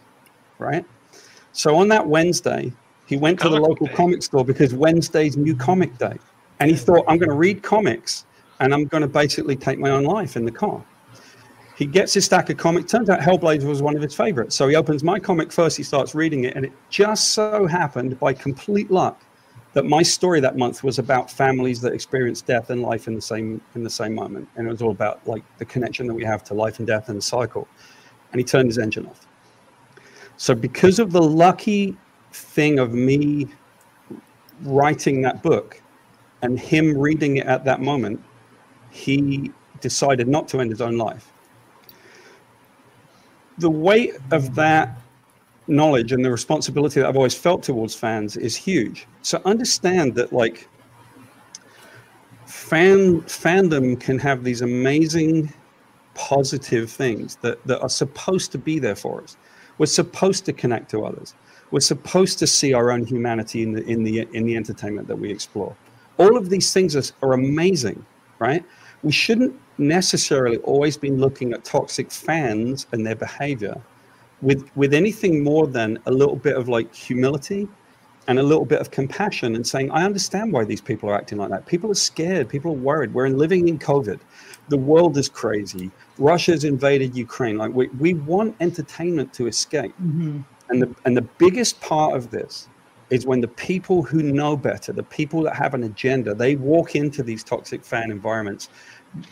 right? So on that wednesday he went to the local comic store because wednesday's new comic day. And he thought i'm going to read comics and i'm going to basically take my own life in the car he gets his stack of comics. Turns out Hellblazer was one of his favorites. So he opens my comic first, he starts reading it, and it just so happened by complete luck that my story that month was about families that experience death and life in the same in the same moment. And it was all about like the connection that we have to life and death and the cycle. And he turned his engine off. So because of the lucky thing of me writing that book and him reading it at that moment, he decided not to end his own life the weight of that knowledge and the responsibility that I've always felt towards fans is huge. So understand that like fan fandom can have these amazing positive things that, that are supposed to be there for us. We're supposed to connect to others. We're supposed to see our own humanity in the in the in the entertainment that we explore. All of these things are, are amazing, right? We shouldn't necessarily always be looking at toxic fans and their behavior with with anything more than a little bit of like humility and a little bit of compassion and saying i understand why these people are acting like that. People are scared. People are worried. We're living in covid. The world is crazy. Russia's invaded ukraine. Like we, we want entertainment to escape. Mm-hmm. And the and the biggest part of this is when the people who know better, the people that have an agenda, they walk into these toxic fan environments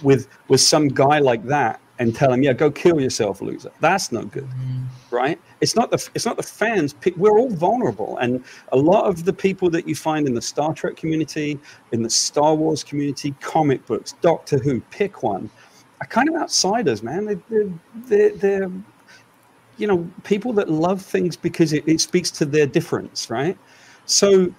with with some guy like that and tell him, "Yeah, go kill yourself, loser." That's no good, mm-hmm. right? It's not the it's not the fans. We're all vulnerable, and a lot of the people that you find in the Star Trek community, in the Star Wars community, comic books, Doctor Who, pick one, are kind of outsiders, man. They're, they're, they're you know people that love things because it, it speaks to their difference, right? So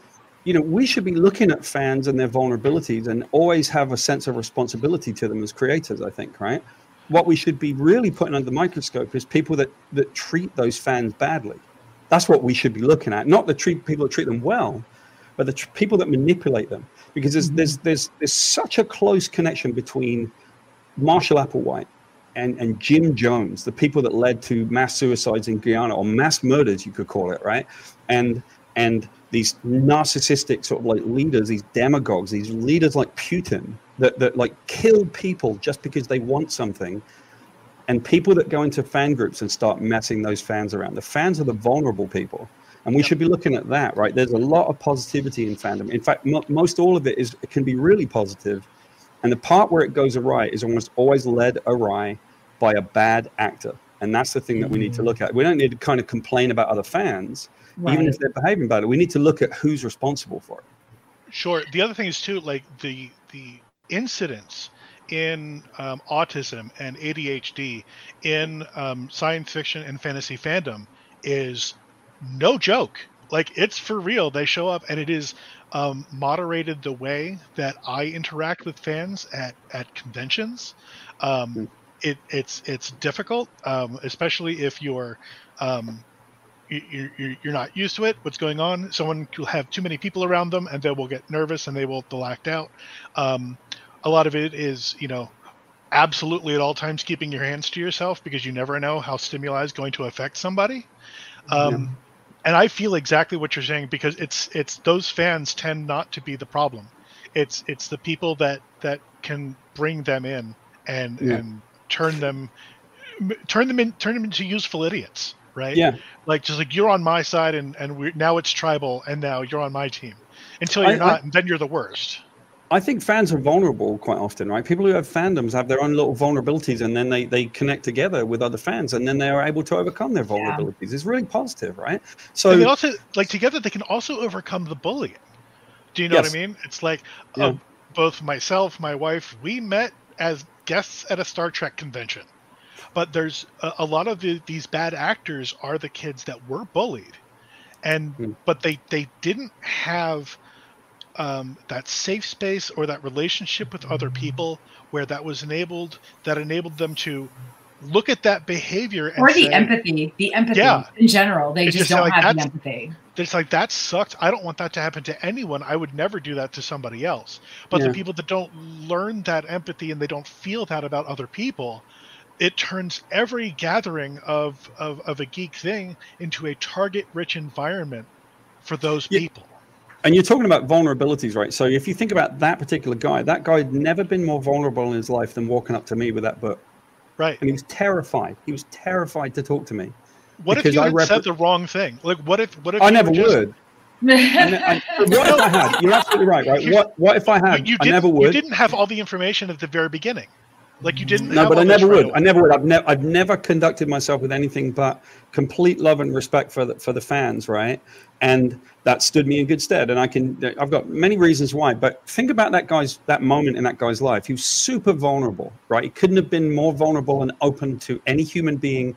you know, we should be looking at fans and their vulnerabilities and always have a sense of responsibility to them as creators, I think, right? What we should be really putting under the microscope is people that, that treat those fans badly. That's what we should be looking at, not the treat people that treat them well, but the tr- people that manipulate them. Because there's, mm-hmm. there's, there's, there's such a close connection between Marshall Applewhite and, and Jim Jones, the people that led to mass suicides in Guyana or mass murders, you could call it, right? And and these narcissistic sort of like leaders, these demagogues, these leaders like Putin that, that like kill people just because they want something. And people that go into fan groups and start messing those fans around. The fans are the vulnerable people. And we yep. should be looking at that, right? There's a lot of positivity in fandom. In fact, most all of it is it can be really positive. And the part where it goes awry is almost always led awry by a bad actor. And that's the thing that we need to mm. look at. We don't need to kind of complain about other fans right. even if they're behaving badly. We need to look at who's responsible for it. Sure. The other thing is too, like the the incidents in um, autism and ADHD in um, science fiction and fantasy fandom is no joke. Like it's for real. They show up, and it is um, moderated the way that I interact with fans at at conventions. Um, mm. It, it's it's difficult, um, especially if you're um, you, you, you're not used to it. What's going on? Someone will have too many people around them, and they will get nervous and they will they'll act out. Um, a lot of it is, you know, absolutely at all times keeping your hands to yourself because you never know how stimuli is going to affect somebody. Um. And I feel exactly what you're saying because it's it's those fans tend not to be the problem. It's it's the people that that can bring them in and yeah. and turn them turn them in turn them into useful idiots right? Yeah. Like just like you're on my side and and we now it's tribal and now you're on my team. Until you're I, not, I, and then you're the worst. I think fans are vulnerable quite often, right? People who have fandoms have their own little vulnerabilities and then they, they connect together with other fans and then they are able to overcome their vulnerabilities. Yeah. It's really positive, right? So and they also like together they can also overcome the bullying. Do you know yes. what I mean? It's like yeah. uh, both myself, my wife, we met as guests at a Star Trek convention but there's a, a lot of the, these bad actors are the kids that were bullied and mm. but they they didn't have um, that safe space or that relationship with other people where that was enabled that enabled them to look at that behavior or the say, empathy the empathy yeah, in general they just, just, don't like, have the empathy it's like that sucked i don't want that to happen to anyone i would never do that to somebody else but yeah. the people that don't learn that empathy and they don't feel that about other people it turns every gathering of, of, of a geek thing into a target rich environment for those yeah. people. And you're talking about vulnerabilities, right? So if you think about that particular guy, that guy had never been more vulnerable in his life than walking up to me with that book. Right. And he was terrified. He was terrified to talk to me. What if you had rep- said the wrong thing? Like, what if? What if? I never just... would. I, I, what if I had? You're absolutely right. Right. What? What if I had? You I never would. You didn't have all the information at the very beginning. Like you didn't. No, but I never would. I never would. I've never. I've never conducted myself with anything but complete love and respect for the for the fans, right? And that stood me in good stead. And I can. I've got many reasons why. But think about that guy's that moment in that guy's life. He was super vulnerable, right? He couldn't have been more vulnerable and open to any human being.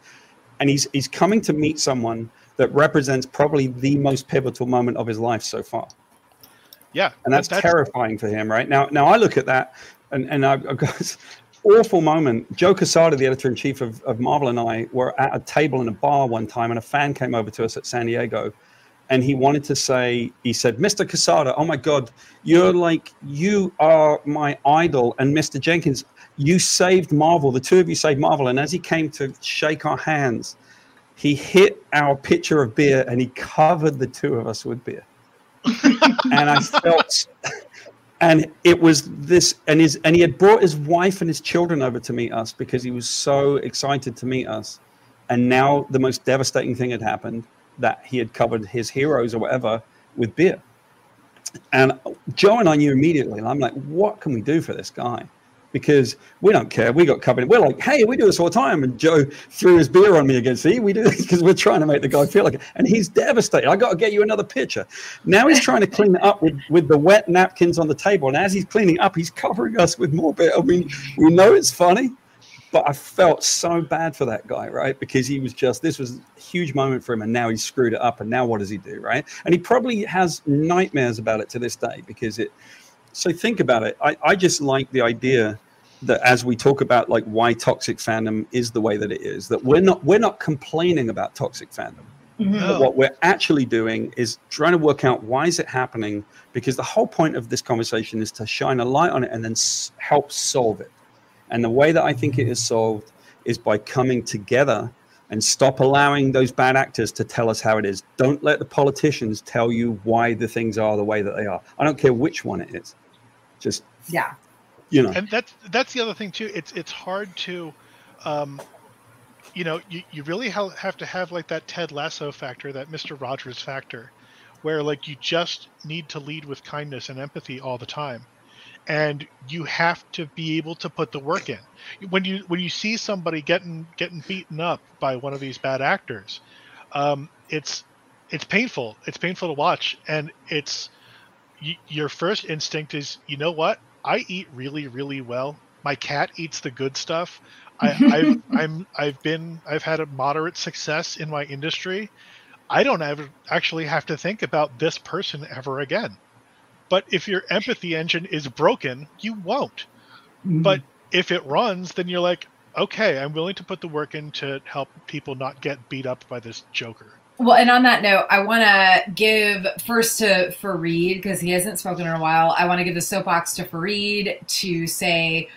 And he's he's coming to meet someone that represents probably the most pivotal moment of his life so far. Yeah, and that's, that's terrifying for him, right now. Now I look at that, and and I've got awful moment. Joe Quesada, the editor in chief of, of Marvel, and I were at a table in a bar one time, and a fan came over to us at San Diego. And he wanted to say, he said, Mr. Quesada, oh my God, you're like, you are my idol. And Mr. Jenkins, you saved Marvel. The two of you saved Marvel. And as he came to shake our hands, he hit our pitcher of beer and he covered the two of us with beer. and I felt and it was this and his and he had brought his wife and his children over to meet us because he was so excited to meet us and now the most devastating thing had happened that he had covered his heroes or whatever with beer. And Joe and I knew immediately. And I'm like, what can we do for this guy? Because we don't care. We got covered. We're like, hey, we do this all the time. And Joe threw his beer on me again. See, we do this because we're trying to make the guy feel like it. And he's devastated. I got to get you another pitcher. Now he's trying to clean it up with, with the wet napkins on the table. And as he's cleaning up, he's covering us with more beer. I mean, we know it's funny, but I felt so bad for that guy, right? Because he was just this was a huge moment for him, and now he's screwed it up. And now what does he do, right? And he probably has nightmares about it to this day because it. So think about it. I, I just like the idea that as we talk about like why toxic fandom is the way that it is, that we're not we're not complaining about toxic fandom. Mhm. No. What we're actually doing is trying to work out why is it happening because the whole point of this conversation is to shine a light on it and then s- help solve it. And the way that I think it is solved is by coming together and stop allowing those bad actors to tell us how it is. Don't let the politicians tell you why the things are the way that they are. I don't care which one it is. Just Yeah. You know, and that's that's the other thing too. It's it's hard to um you know you, you really ha- have to have like that ted lasso factor that mr rogers factor where like you just need to lead with kindness and empathy all the time. And you have to be able to put the work in. When you when you see somebody getting getting beaten up by one of these bad actors um it's it's painful. It's painful to watch. And it's y- your first instinct is you know what I eat really, really well. My cat eats the good stuff. I, I've, I'm, I've been, I've had a moderate success in my industry. I don't ever actually have to think about this person ever again. But if your empathy engine is broken, you won't. Mm. But if it runs, then you're like, okay, I'm willing to put the work in to help people not get beat up by this joker. Well, and on that note, I want to give first to Farid because he hasn't spoken in a while. I want to give the soapbox to Farid to say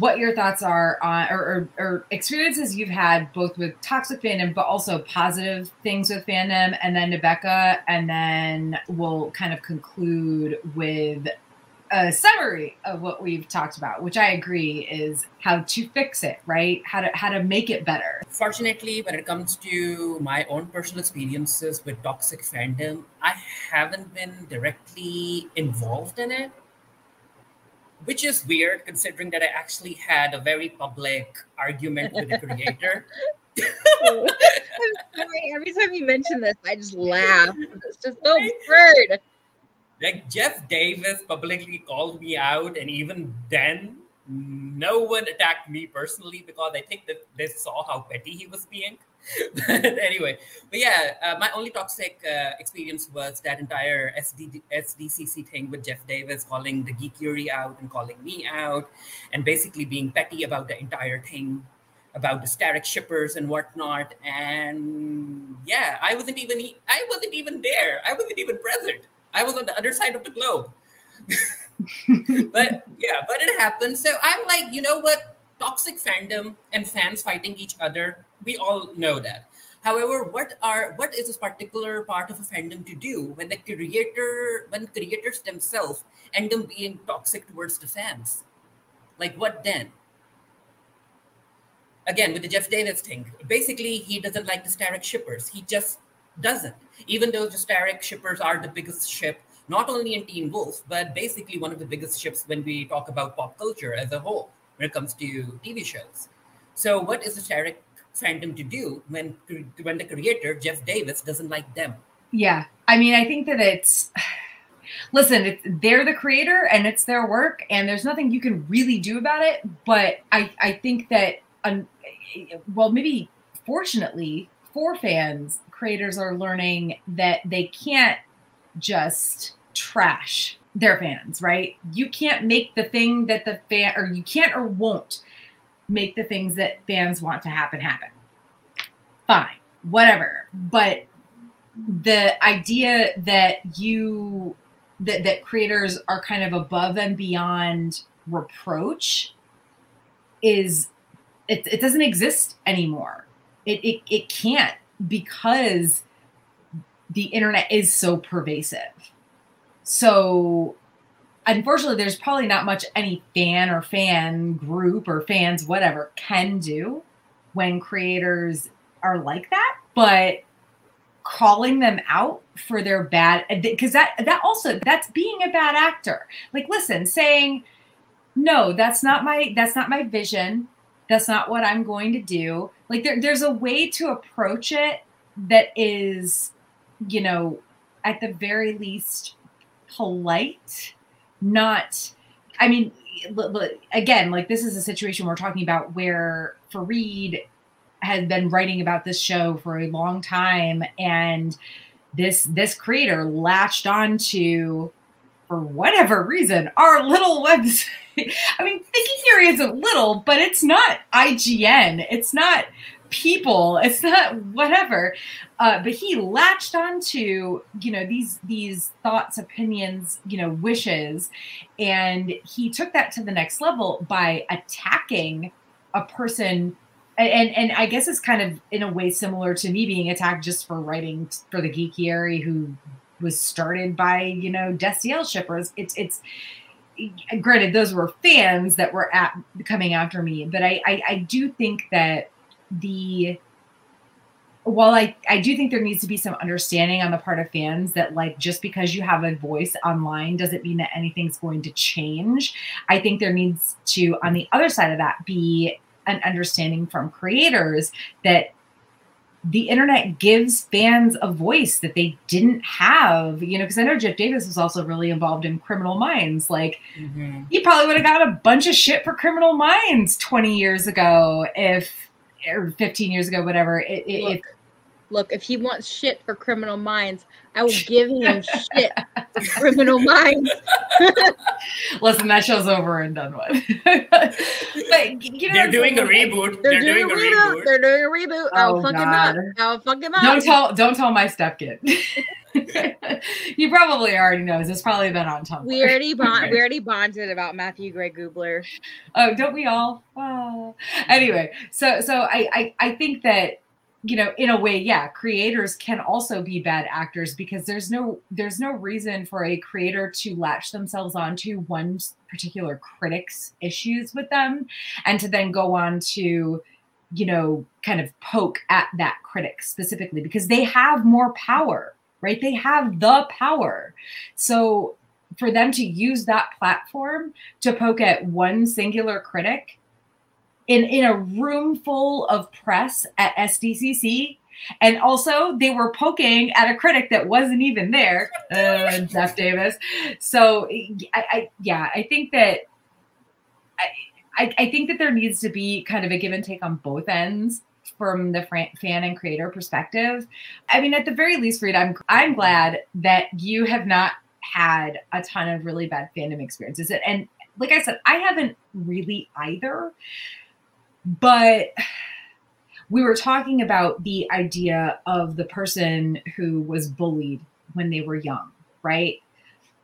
what your thoughts are on or, or, or experiences you've had both with toxic fandom, but also positive things with fandom, and then to Becca, and then we'll kind of conclude with a summary of what we've talked about, which I agree is how to fix it, right? How to how to make it better. Fortunately, when it comes to my own personal experiences with toxic fandom, I haven't been directly involved in it, which is weird considering that I actually had a very public argument with the creator. I'm sorry. Every time you mention this, I just laugh. It's just so absurd. Like Jeff Davis publicly called me out, and even then, no one attacked me personally because I think that they saw how petty he was being. but anyway, but yeah, uh, my only toxic uh, experience was that entire SD, SDCC thing with Jeff Davis calling the Geekiary out and calling me out, and basically being petty about the entire thing about the Sterek shippers and whatnot. And yeah, I wasn't even I wasn't even there. I wasn't even present. I was on the other side of the globe. but yeah, but it happened. So I'm like, you know what? Toxic fandom and fans fighting each other, we all know that. However, what are what is this particular part of a fandom to do when the creator when creators themselves end up being toxic towards the fans? Like what then? Again, with the Jeff Davis thing, basically he doesn't like the Sterek shippers. He just doesn't. Even though the Sterek shippers are the biggest ship, not only in Teen Wolf, but basically one of the biggest ships when we talk about pop culture as a whole, when it comes to TV shows. So, what is the Sterek fandom to do when when the creator Jeff Davis doesn't like them? Yeah. I mean, I think that it's listen, it's, they're the creator and it's their work and there's nothing you can really do about it, but I I think that well, maybe fortunately for fans, creators are learning that they can't just trash their fans, right? You can't make the thing that the fan or you can't or won't make the things that fans want to happen happen. Fine, whatever. But the idea that you that that creators are kind of above and beyond reproach is it, it doesn't exist anymore. It, it it can't because the internet is so pervasive. So unfortunately there's probably not much any fan or fan group or fans whatever can do when creators are like that, but calling them out for their bad because that that also that's being a bad actor like listen saying no that's not my that's not my vision that's not what i'm going to do. Like there, there's a way to approach it that is you know at the very least polite not i mean again like this is a situation we're talking about where farid had been writing about this show for a long time and this this creator latched onto for whatever reason our little website i mean the Geekiary isn't little but it's not ign it's not people. It's not whatever. Uh, but he latched onto you know these these thoughts opinions you know wishes and he took that to the next level by attacking a person and and I guess it's kind of in a way similar to me being attacked just for writing for the geeky geekiary who was started by you know Destiel shippers. It's it's granted those were fans that were at coming after me, but I I, I do think that the while I, I do think there needs to be some understanding on the part of fans that like just because you have a voice online doesn't mean that anything's going to change. I think there needs to on the other side of that be an understanding from creators that the internet gives fans a voice that they didn't have, you know, because I know Jeff Davis was also really involved in Criminal Minds. Like, mm-hmm. he probably would have got a bunch of shit for Criminal Minds 20 years ago, if, or 15 years ago, whatever. It, if, Look, if he wants shit for Criminal Minds, I will give him shit for Criminal Minds. Listen, that show's over and done with. but you know, they're doing a reboot. They're, they're doing, doing, a reboot. reboot. They're doing a reboot. Oh, I'll fuck God. him up. I'll fuck him up. Don't tell. Don't tell my stepkid. you probably already know. It's probably been on Tumblr. We already bond. we already bonded about Matthew Gray Gubler. Oh, don't we all? Oh. Anyway, so so I I, I think that you know in a way yeah creators can also be bad actors because there's no there's no reason for a creator to latch themselves onto one particular critic's issues with them and to then go on to you know kind of poke at that critic specifically because they have more power right? They have the power. So for them to use that platform to poke at one singular critic in in a room full of press at SDCC. And also, they were poking at a critic that wasn't even there, uh, Jeff Davis. So, I, I, yeah, I think that I, I think that there needs to be kind of a give and take on both ends from the fan and creator perspective. I mean, at the very least, Reed, I'm I'm glad that you have not had a ton of really bad fandom experiences. And like I said, I haven't really either. But we were talking about the idea of the person who was bullied when they were young, right?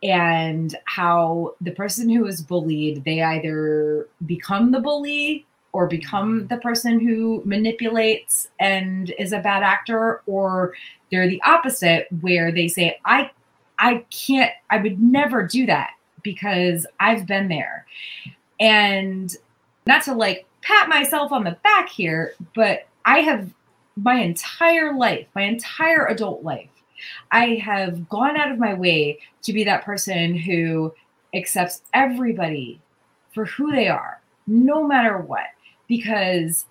And how the person who was bullied, they either become the bully or become the person who manipulates and is a bad actor, or they're the opposite, where they say, I I can't, I would never do that because I've been there. And not to like pat myself on the back here, but I have my entire life, my entire adult life, I have gone out of my way to be that person who accepts everybody for who they are, no matter what, because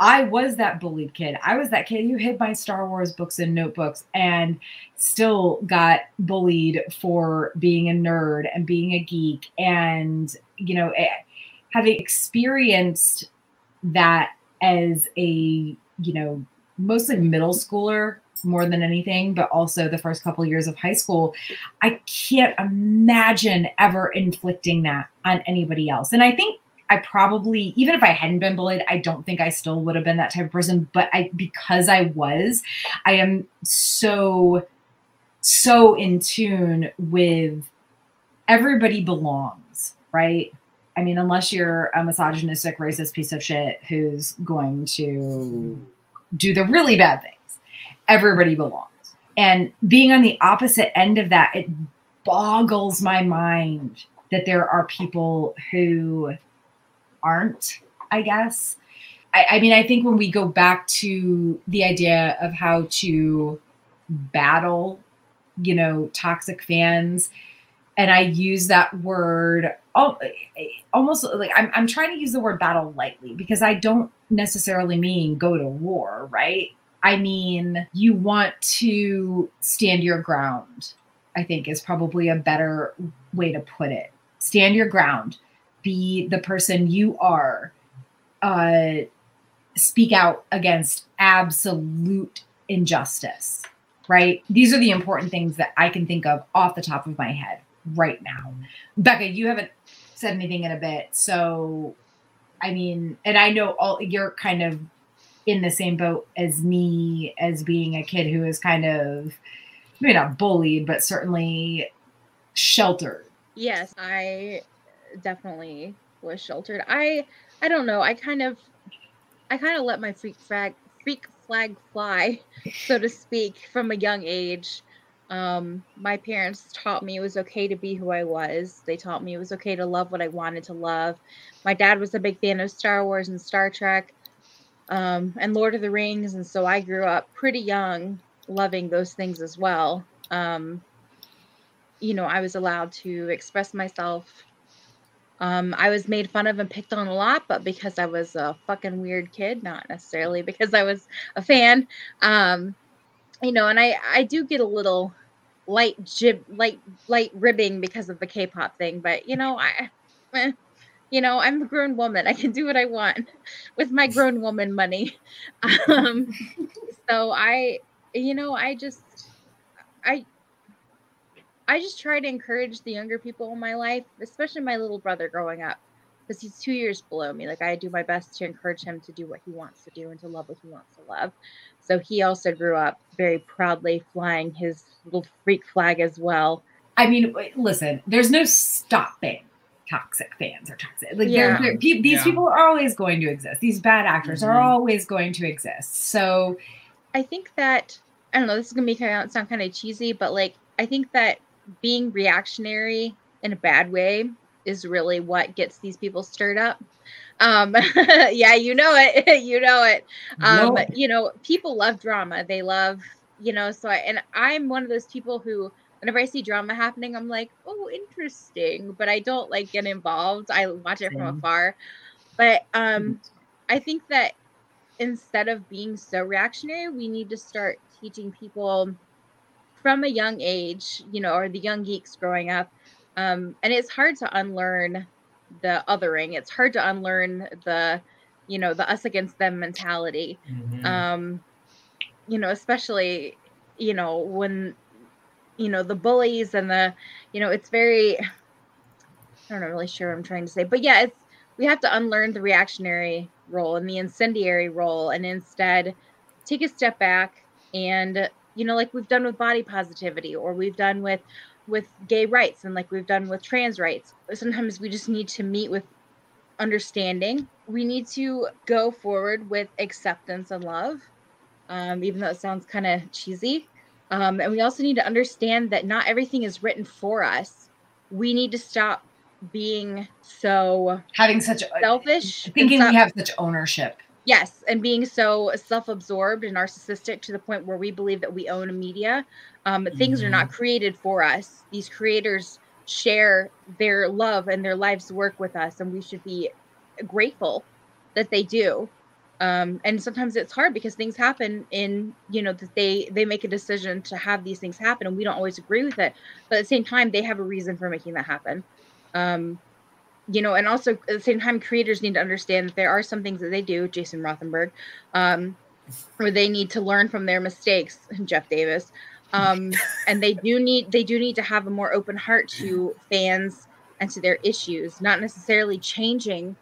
I was that bullied kid. I was that kid who hid my Star Wars books and notebooks and still got bullied for being a nerd and being a geek and, you know, eh, having experienced that as a you know mostly middle schooler more than anything but also the first couple of years of high school i can't imagine ever inflicting that on anybody else. And i think i probably even if i hadn't been bullied i don't think i still would have been that type of person but i because i was i am so so in tune with everybody belongs right I mean, unless you're a misogynistic, racist piece of shit who's going to do the really bad things, everybody belongs. And being on the opposite end of that, it boggles my mind that there are people who aren't, I guess. I, I mean, I think when we go back to the idea of how to battle, you know, toxic fans. And I use that word almost like I'm, I'm trying to use the word battle lightly because I don't necessarily mean go to war, right? I mean, you want to stand your ground, I think is probably a better way to put it. Stand your ground, be the person you are, uh, speak out against absolute injustice, right? These are the important things that I can think of off the top of my head right now. Becca, you haven't said anything in a bit. So, I mean, and I know all you're kind of in the same boat as me as being a kid who is kind of maybe not bullied, but certainly sheltered. Yes, I definitely was sheltered. I I don't know. I kind of I kind of let my freak flag freak flag fly, so to speak, from a young age. Um, my parents taught me it was okay to be who I was. They taught me it was okay to love what I wanted to love. My dad was a big fan of Star Wars and Star Trek um, and Lord of the Rings. And so I grew up pretty young loving those things as well. Um, you know, I was allowed to express myself. Um, I was made fun of and picked on a lot, but because I was a fucking weird kid, not necessarily because I was a fan. Um, you know, and I I do get a little light jib light light ribbing because of the K-pop thing, but you know, I eh, you know, I'm a grown woman. I can do what I want with my grown woman money. Um, so I you know, I just I I just try to encourage the younger people in my life, especially my little brother growing up, because he's two years below me. Like I do my best to encourage him to do what he wants to do and to love what he wants to love. So he also grew up very proudly flying his little freak flag as well. I mean, listen, there's no stopping toxic fans or toxic. Like yeah. they're, they're, these yeah. people are always going to exist. These bad actors mm-hmm. are always going to exist. So I think that I don't know. This is gonna be kind of sound kind of cheesy, but like I think that being reactionary in a bad way is really what gets these people stirred up. Um, yeah, you know it. you know it. Um, no. you know, people love drama. They love, you know, so I, and I'm one of those people who whenever I see drama happening, I'm like, oh, interesting. But I don't like get involved. I watch it from afar. But um I think that instead of being so reactionary, we need to start teaching people from a young age, you know, or the young geeks growing up. Um, and it's hard to unlearn the othering. It's hard to unlearn the, you know, the us against them mentality. Mm-hmm. Um, you know, especially, you know, when, you know, the bullies and the, you know, it's very, I don't know, really sure what I'm trying to say, but yeah, it's, we have to unlearn the reactionary role and the incendiary role and instead take a step back and, you know, like we've done with body positivity or we've done with, with gay rights and like we've done with trans rights. Sometimes we just need to meet with understanding. We need to go forward with acceptance and love, um, even though it sounds kind of cheesy. Um, and we also need to understand that not everything is written for us. We need to stop being so having such selfish, thinking we have such ownership. Yes, and being so self-absorbed and narcissistic to the point where we believe that we own a media. Um, mm-hmm. Things are not mm-hmm. created for us. These creators share their love and their life's work with us, and we should be grateful that they do. Um, and sometimes it's hard because things happen in you know that they they make a decision to have these things happen, and we don't always agree with it. But at the same time, they have a reason for making that happen. Um, you know, and also at the same time, creators need to understand that there are some things that they do, Jason Rothenberg, um, where they need to learn from their mistakes, Jeff Davis, um, and they do need they do need to have a more open heart to fans and to their issues, not necessarily changing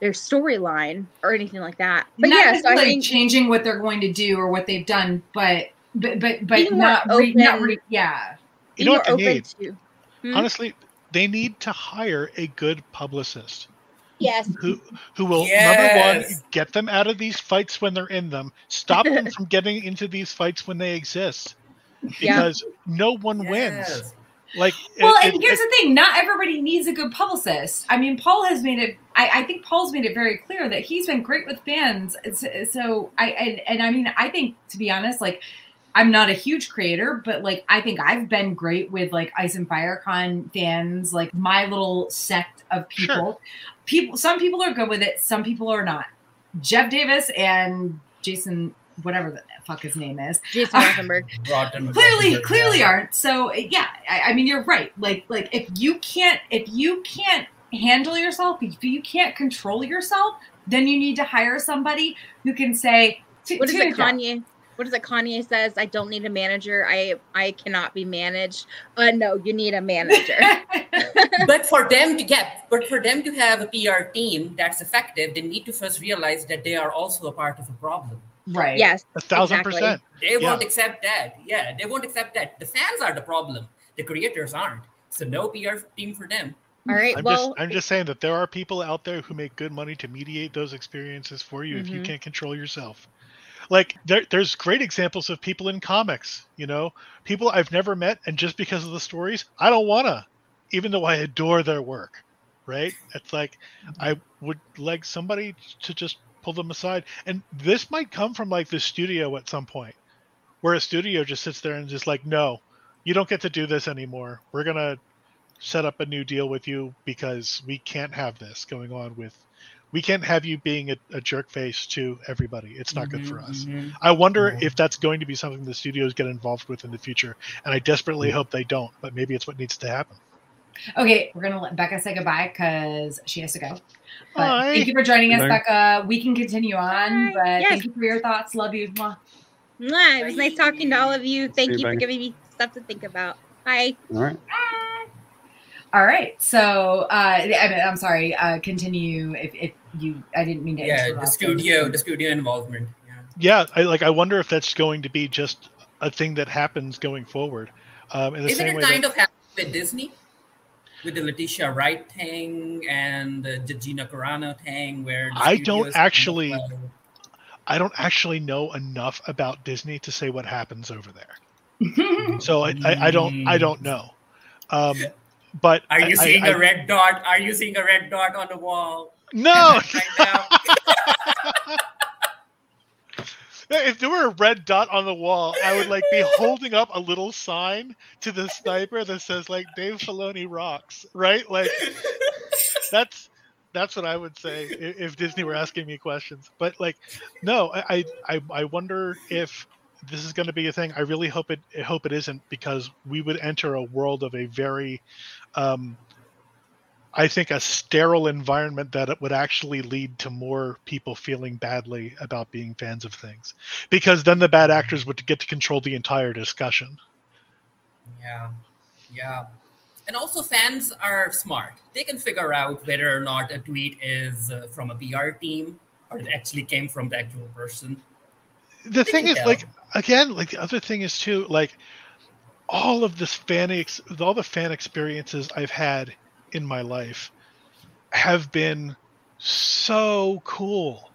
their storyline or anything like that. But not yeah, so I think changing what they're going to do or what they've done, but but but but not re, not re, yeah. You know what they need? To, hmm? Honestly, they need to hire a good publicist. Yes. Who who will yes. number one get them out of these fights when they're in them, stop them from getting into these fights when they exist, because yeah. no one yes. wins. Like, well, it, and it, here's it, the thing: not everybody needs a good publicist. I mean, Paul has made it. I, I think Paul's made it very clear that he's been great with fans. So I and, and I mean, I think to be honest, like I'm not a huge creator, but like I think I've been great with like Ice and Firecon fans, like my little sect of people. Sure. People some people are good with it, some people are not. Jeff Davis and Jason, whatever the fuck his name is, Jason Rosenberg. Rotten- clearly clearly aren't. So yeah, I, I mean you're right. Like like if you can't if you can't handle yourself, if you can't control yourself, then you need to hire somebody who can say to, What is it. Kanye? What is it? Kanye says, "I don't need a manager. I I cannot be managed." Uh, no, you need a manager. but for them to get, but for them to have a PR team that's effective, they need to first realize that they are also a part of a problem. right. yes, A thousand exactly. percent. They Yeah. won't accept that. Yeah, they won't accept that. The fans are the problem. The creators aren't. So no PR team for them. All right. I'm well, just I'm just saying that there are people out there who make good money to mediate those experiences for you if you Mhm. can't control yourself. Like there, there's great examples of people in comics, you know, people I've never met, and just because of the stories, I don't wanna, even though I adore their work, right? It's like I would like somebody to just pull them aside, and this might come from like the studio at some point, where a studio just sits there and just like, no, you don't get to do this anymore. We're gonna set up a new deal with you because we can't have this going on with we can't have you being a, a jerk face to everybody it's not good for us Mhm. i wonder if that's going to be something the studios get involved with in the future and i desperately hope they don't but maybe it's what needs to happen Okay, we're gonna let Becca say goodbye because she has to go. But Bye. thank you for joining us, Bye. Becca. We can continue on, Bye. but Yes. thank you for your thoughts. Love you. Mwah. mwah, it was nice talking to all of you. Thank you, you for giving me stuff to think about. Bye. All right. All right. So, uh, I, I'm sorry. Uh, continue if, if you. I didn't mean to. Yeah, the interrupt. studio, the studio involvement. Yeah. yeah i like i wonder if that's going to be just a thing that happens going forward um in the Isn't same it way kind that, of happening with Disney? With the Letitia Wright thing and the Gina Carano thing, where I don't studios kind of, actually- i don't actually know enough about disney to say what happens over there so i i, I don't i don't know um but Are you I- seeing I- a red dot? Are you seeing a red dot on the wall no? If there were a red dot on the wall, I would like be holding up a little sign to the sniper that says like Dave Filoni rocks, right? Like that's that's what I would say i- if Disney were asking me questions. But like, no, I I, I wonder if this is going to be a thing. I really hope it I hope it isn't because we would enter a world of a very, um, I think, a sterile environment that it would actually lead to more people feeling badly about being fans of things, because then the bad actors would get to control the entire discussion. Yeah, yeah. And also, fans are smart. They can figure out whether or not a tweet is uh, from a PR team or it actually came from the actual person. the thing is tell. like again like the other thing is too like all of this fan ex- all the fan experiences i've had in my life have been so cool.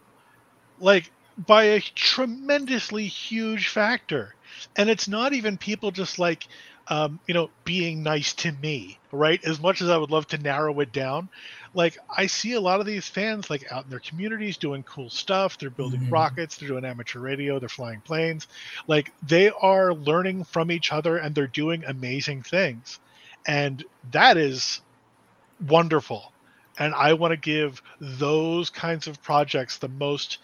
Like by a tremendously huge factor. And it's not even people just like um, you know being nice to me right? As much as i would love to narrow it down like i see a lot of these fans like out in their communities doing cool stuff. They're building Mhm. rockets. They're doing amateur radio. They're flying planes. Like they are learning from each other and they're doing amazing things. And that is wonderful. And i want to give those kinds of projects the most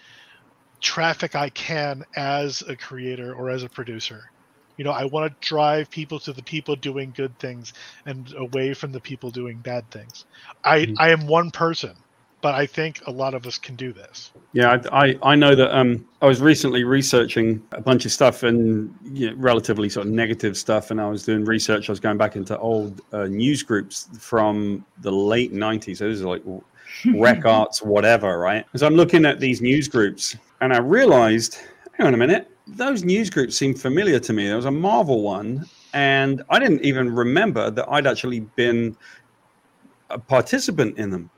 traffic i can as a creator or as a producer you know i want to drive people to the people doing good things and away from the people doing bad things i Mhm. i am one person but i think a lot of us can do this Yeah, I, I, I know that um, I was recently researching a bunch of stuff and you know, relatively sort of negative stuff, and I was doing research. I was going back into old uh, news groups from the late '90s. So this is like rec arts, whatever, right? So I'm looking at these news groups, and I realized, hang on a minute, those news groups seem familiar to me. There was a Marvel one, and I didn't even remember that I'd actually been a participant in them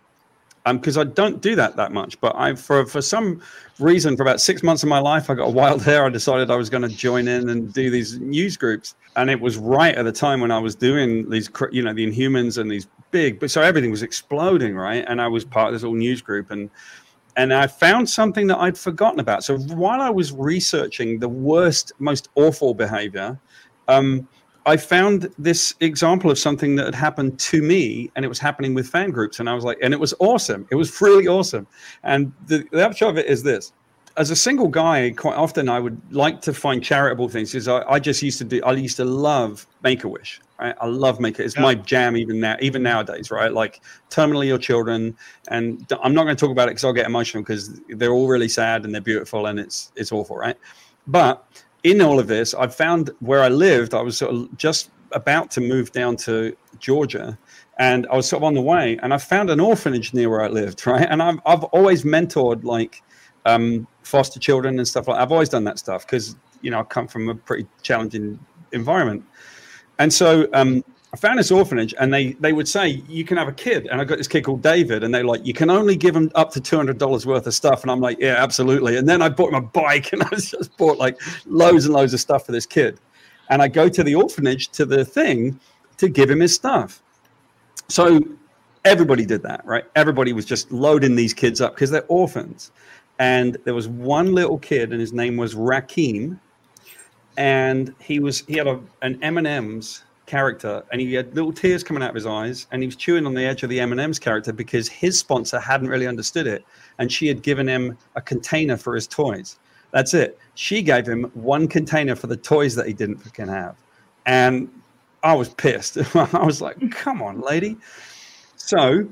um, because I don't do that that much. But I, for for some reason, for about six months of my life, I got a wild hair. I decided I was going to join in and do these news groups, and it was right at the time when I was doing these, you know, the Inhumans and these big. But so everything was exploding, right? And I was part of this little news group, and and I found something that I'd forgotten about. So while I was researching the worst, most awful behavior, um, I found this example of something that had happened to me, and it was happening with fan groups, and I was like, and it was awesome. It was really awesome. And the, the upshot of it is this: as a single guy, quite often I would like to find charitable things. Because I, I just used to do, I used to love Make a Wish. Right? I love Make a. It's yeah. my jam even now, even nowadays. Right? Like terminally ill children, and I'm not going to talk about it because I'll get emotional because they're all really sad and they're beautiful and it's it's awful, right? But in all of this, I found where I lived, I was sort of just about to move down to Georgia and I was sort of on the way and I found an orphanage near where I lived, right? And I've, I've always mentored like um, foster children and stuff like that. I've always done that stuff because, you know, I come from a pretty challenging environment. And so um, I found this orphanage, and they they would say you can have a kid, and I got this kid called David, and they're like you can only give him up to two hundred dollars worth of stuff, and I'm like yeah, absolutely. And then I bought him a bike, and I just bought like loads and loads of stuff for this kid, and I go to the orphanage to the thing to give him his stuff. So everybody did that, right? Everybody was just loading these kids up because they're orphans, and there was one little kid, and his name was Rakim, and he was he had a, an M and M's character, and he had little tears coming out of his eyes, and he was chewing on the edge of the M&M's character because his sponsor hadn't really understood it, and she had given him a container for his toys. That's it. She gave him one container for the toys that he didn't fucking have, and I was pissed. I was like, "Come on, lady." So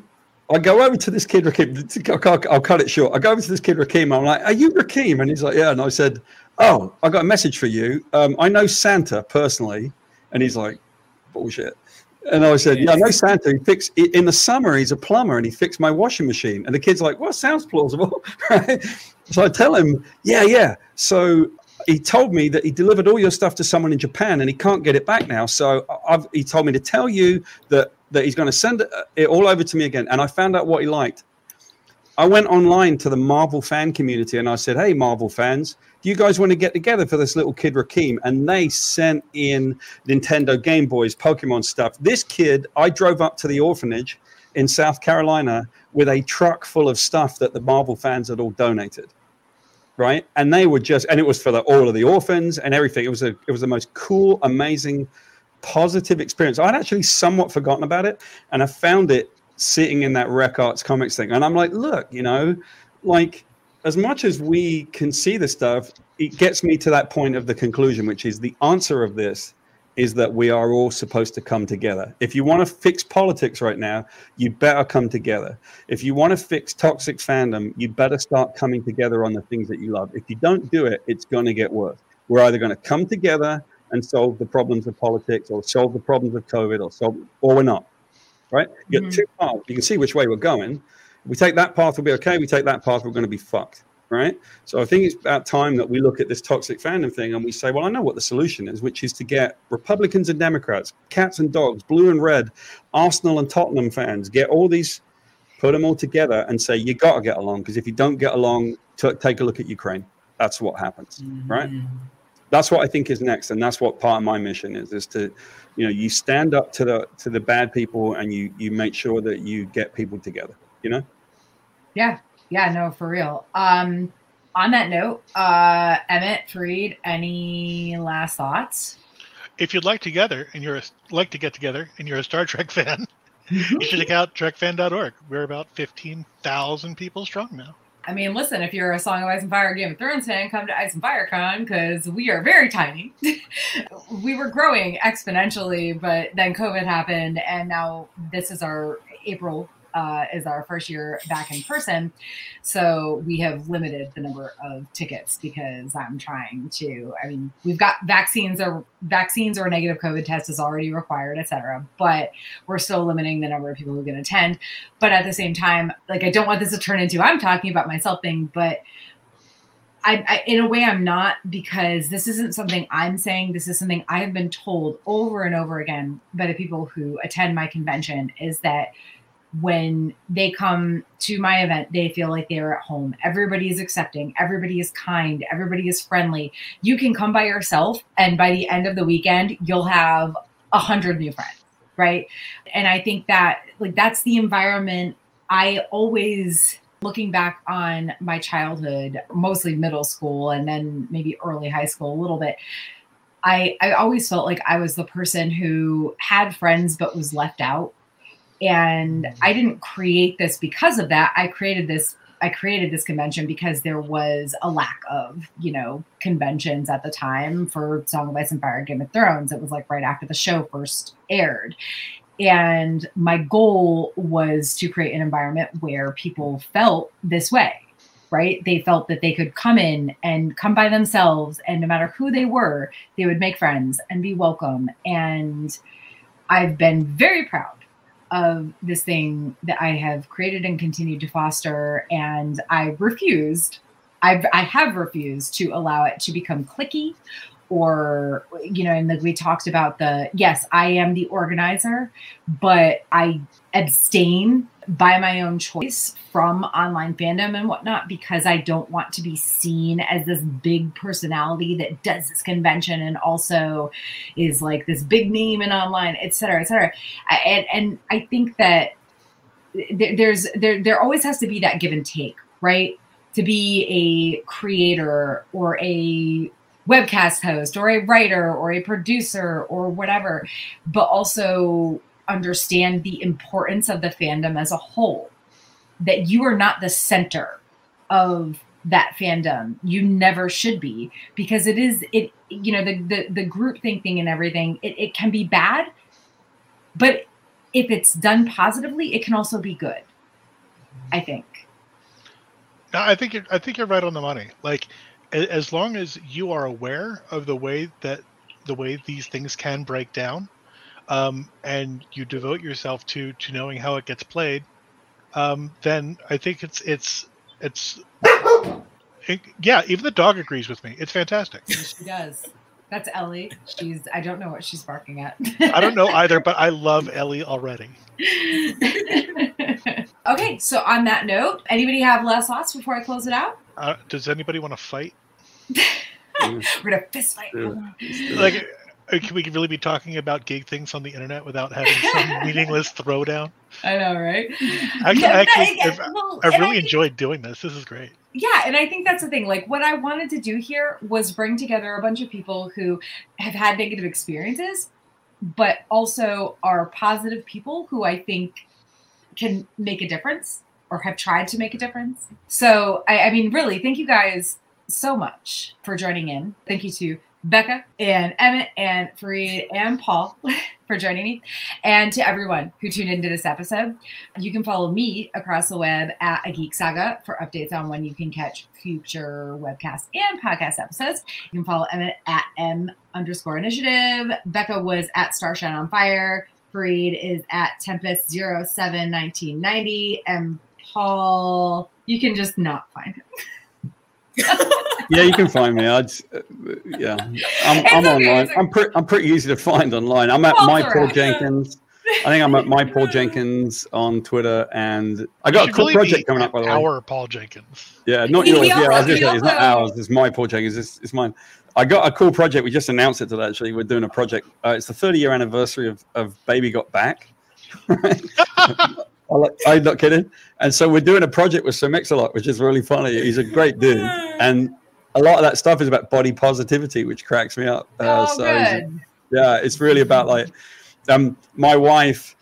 I go over to this kid Rakim. I'll, cut it short. I go over to this kid Rakim. I'm like, "Are you Rakim?" And he's like, "Yeah." And I said, "Oh, I got a message for you. Um, I know Santa personally." And he's like, bullshit. And I said, yeah, no Santa. He fix in the summer. He's a plumber, and he fixed my washing machine. And the kid's like, "Well, sounds plausible." So I tell him, "Yeah, yeah." So he told me that he delivered all your stuff to someone in Japan, and he can't get it back now. So I've, he told me to tell you that that he's going to send it all over to me again. And I found out what he liked. I went online to the Marvel fan community, and I said, "Hey, Marvel fans." do you guys want to get together for this little kid Rakim? And they sent in Nintendo Game Boys, Pokemon stuff. This kid, I drove up to the orphanage in South Carolina with a truck full of stuff that the Marvel fans had all donated. Right. And they were just, and it was for the, all of the orphans and everything. It was a, it was the most cool, amazing, positive experience. I'd actually somewhat forgotten about it. And I found it sitting in that Rec Arts comics thing. And I'm like, look, you know, like as much as we can see the stuff, it gets me to that point of the conclusion, which is the answer of this is that we are all supposed to come together. If you want to fix politics right now, you better come together. If you want to fix toxic fandom, you better start coming together on the things that you love. If you don't do it, it's going to get worse. We're either going to come together and solve the problems of politics or solve the problems of COVID or solve, or we're not. Right? You mm-hmm. two paths. You can see which way we're going we take that path, we'll be okay. We take that path, we're going to be fucked. Right. So I think it's about time that we look at this toxic fandom thing and we say, well, I know what the solution is, which is to get Republicans and Democrats, cats and dogs, blue and red, Arsenal and Tottenham fans, get all these, put them all together and say, you got to get along. Because if you don't get along, t- take a look at Ukraine. That's what happens. Mm-hmm. Right. That's what I think is next. And that's what part of my mission is, is to, you know, you stand up to the, to the bad people and you, you make sure that you get people together, you know? Yeah. Yeah, no, for real. Um, on that note, uh, Emmett, Farid, any last thoughts? If you'd like together and you're a, like to get together and you're a Star Trek fan, you should check out trekfan.org. We're about 15,000 people strong now. I mean, listen, if you're a Song of Ice and Fire Game of Thrones fan, come to Ice and Fire Con because we are very tiny. we were growing exponentially, but then COVID happened, and now this is our April uh, is our first year back in person. So we have limited the number of tickets because I'm trying to. I mean, we've got vaccines or vaccines or a negative COVID test is already required, et cetera. But we're still limiting the number of people who can attend. But at the same time, like I don't want this to turn into I'm talking about myself thing, but I, I, in a way i'm not because this isn't something i'm saying this is something i have been told over and over again by the people who attend my convention is that when they come to my event, they feel like they're at home. Everybody is accepting, everybody is kind, everybody is friendly. You can come by yourself, and by the end of the weekend, you'll have a hundred new friends, right? And I think that like that's the environment I always looking back on my childhood, mostly middle school and then maybe early high school a little bit, I, I always felt like I was the person who had friends but was left out. And I didn't create this because of that. I created this I created this convention because there was a lack of, you know, conventions at the time for Song of Ice and Fire, Game of Thrones. It was like right after the show first aired. And my goal was to create an environment where people felt this way, right? They felt that they could come in and come by themselves, and no matter who they were, they would make friends and be welcome. And I've been very proud of this thing that I have created and continued to foster. And I refused, I've, I have refused to allow it to become clicky or, you know, and like we talked about the, yes, I am the organizer, but I abstain by my own choice from online fandom and whatnot because I don't want to be seen as this big personality that does this convention and also is like this big name in online, et cetera, et cetera. And, and I think that there's there there always has to be that give and take, right? To be a creator or a webcast host or a writer or a producer or whatever, but also understand the importance of the fandom as a whole. That you are not the center of that fandom. You never should be because it is it you know the the, the group thinking and everything. It, it can be bad, but if it's done positively, it can also be good. I think. I think you're, I think you're right on the money. Like, as long as you are aware of the way that the way these things can break down, um, and you devote yourself to to knowing how it gets played, um, then I think it's it's it's it, yeah. Even the dog agrees with me. It's fantastic. She does. That's Ellie. She's I don't know what she's barking at. I don't know either, but I love Ellie already. okay, so on that note, anybody have last thoughts before I close it out? Uh, does anybody want to fight? We're gonna fist fight. Like uh, can we really be talking about gig things on the internet without having some meaningless throwdown? I know, right? Actually, Yeah, actually, but I- well, I've and I really think- enjoyed doing this. This is great. Yeah, and I think that's the thing. Like, what I wanted to do here was bring together a bunch of people who have had negative experiences, but also are positive people who I think can make a difference or have tried to make a difference. So, I, I mean, really, thank you guys so much for joining in. Thank you to Becca and Emmett and Farid and Paul for joining me, and to everyone who tuned into this episode. You can follow me across the web at a Geek Saga for updates on when you can catch future webcast and podcast episodes. You can follow Emmett at M underscore initiative. Becca was at Starshine on Fire. Farid is at Tempest 071990. And Paul, you can just not find him. yeah, you can find me. I'd, uh, yeah, I'm, It's I'm okay, online. okay. I'm pretty, I'm pretty easy to find online. I'm at Paul's my Paul around. Jenkins. I think I'm at my Paul Jenkins on Twitter, and I got a cool really project coming up by the way. Our Paul Jenkins. Yeah, not yours. he yeah, I was just saying, it's not ours. It's my Paul Jenkins. It's, it's mine. I got a cool project. We just announced it today. Actually, we're doing a project. Uh, it's the 30 year anniversary of, of Baby Got Back. Right? I'm like- I'm not kidding. And so we're doing a project with Sir Mix-a-Lot, which is really funny. He's a great dude, and a lot of that stuff is about body positivity, which cracks me up. Uh, oh, so good. yeah, it's really about like um my wife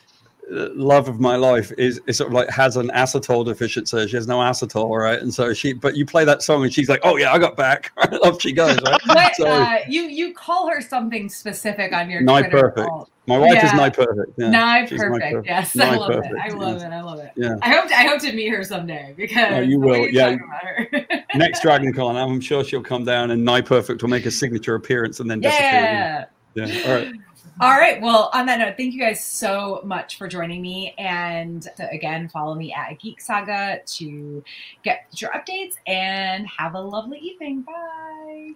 love of my life is, is sort of like has an acetol deficiency. She has no acetol, right? And so she, but you play that song and she's like, "Oh yeah, I got back." Off she goes, right? What, so uh, you you call her something specific on your Nigh Twitter perfect. account. my wife is yeah. nigh perfect. Yeah, Nigh she's nigh perfect. perfect. Yes, I love perfect, it. I love yes. it. I love it. Yeah. I hope I hope to meet her someday because Oh, you will. Yeah. talk about her. Next Dragon Con, I'm sure she'll come down and nigh perfect will make a signature appearance and then disappear. yeah. Yeah. All right. All right. Well, on that note, thank you guys so much for joining me. And again, follow me at Geek Saga to get your updates and have a lovely evening. Bye.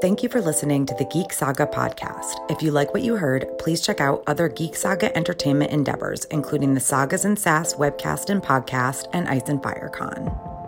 Thank you for listening to the Geek Saga podcast. If you like what you heard, please check out other Geek Saga entertainment endeavors, including the Sagas and Sass webcast and podcast and Ice and Fire Con.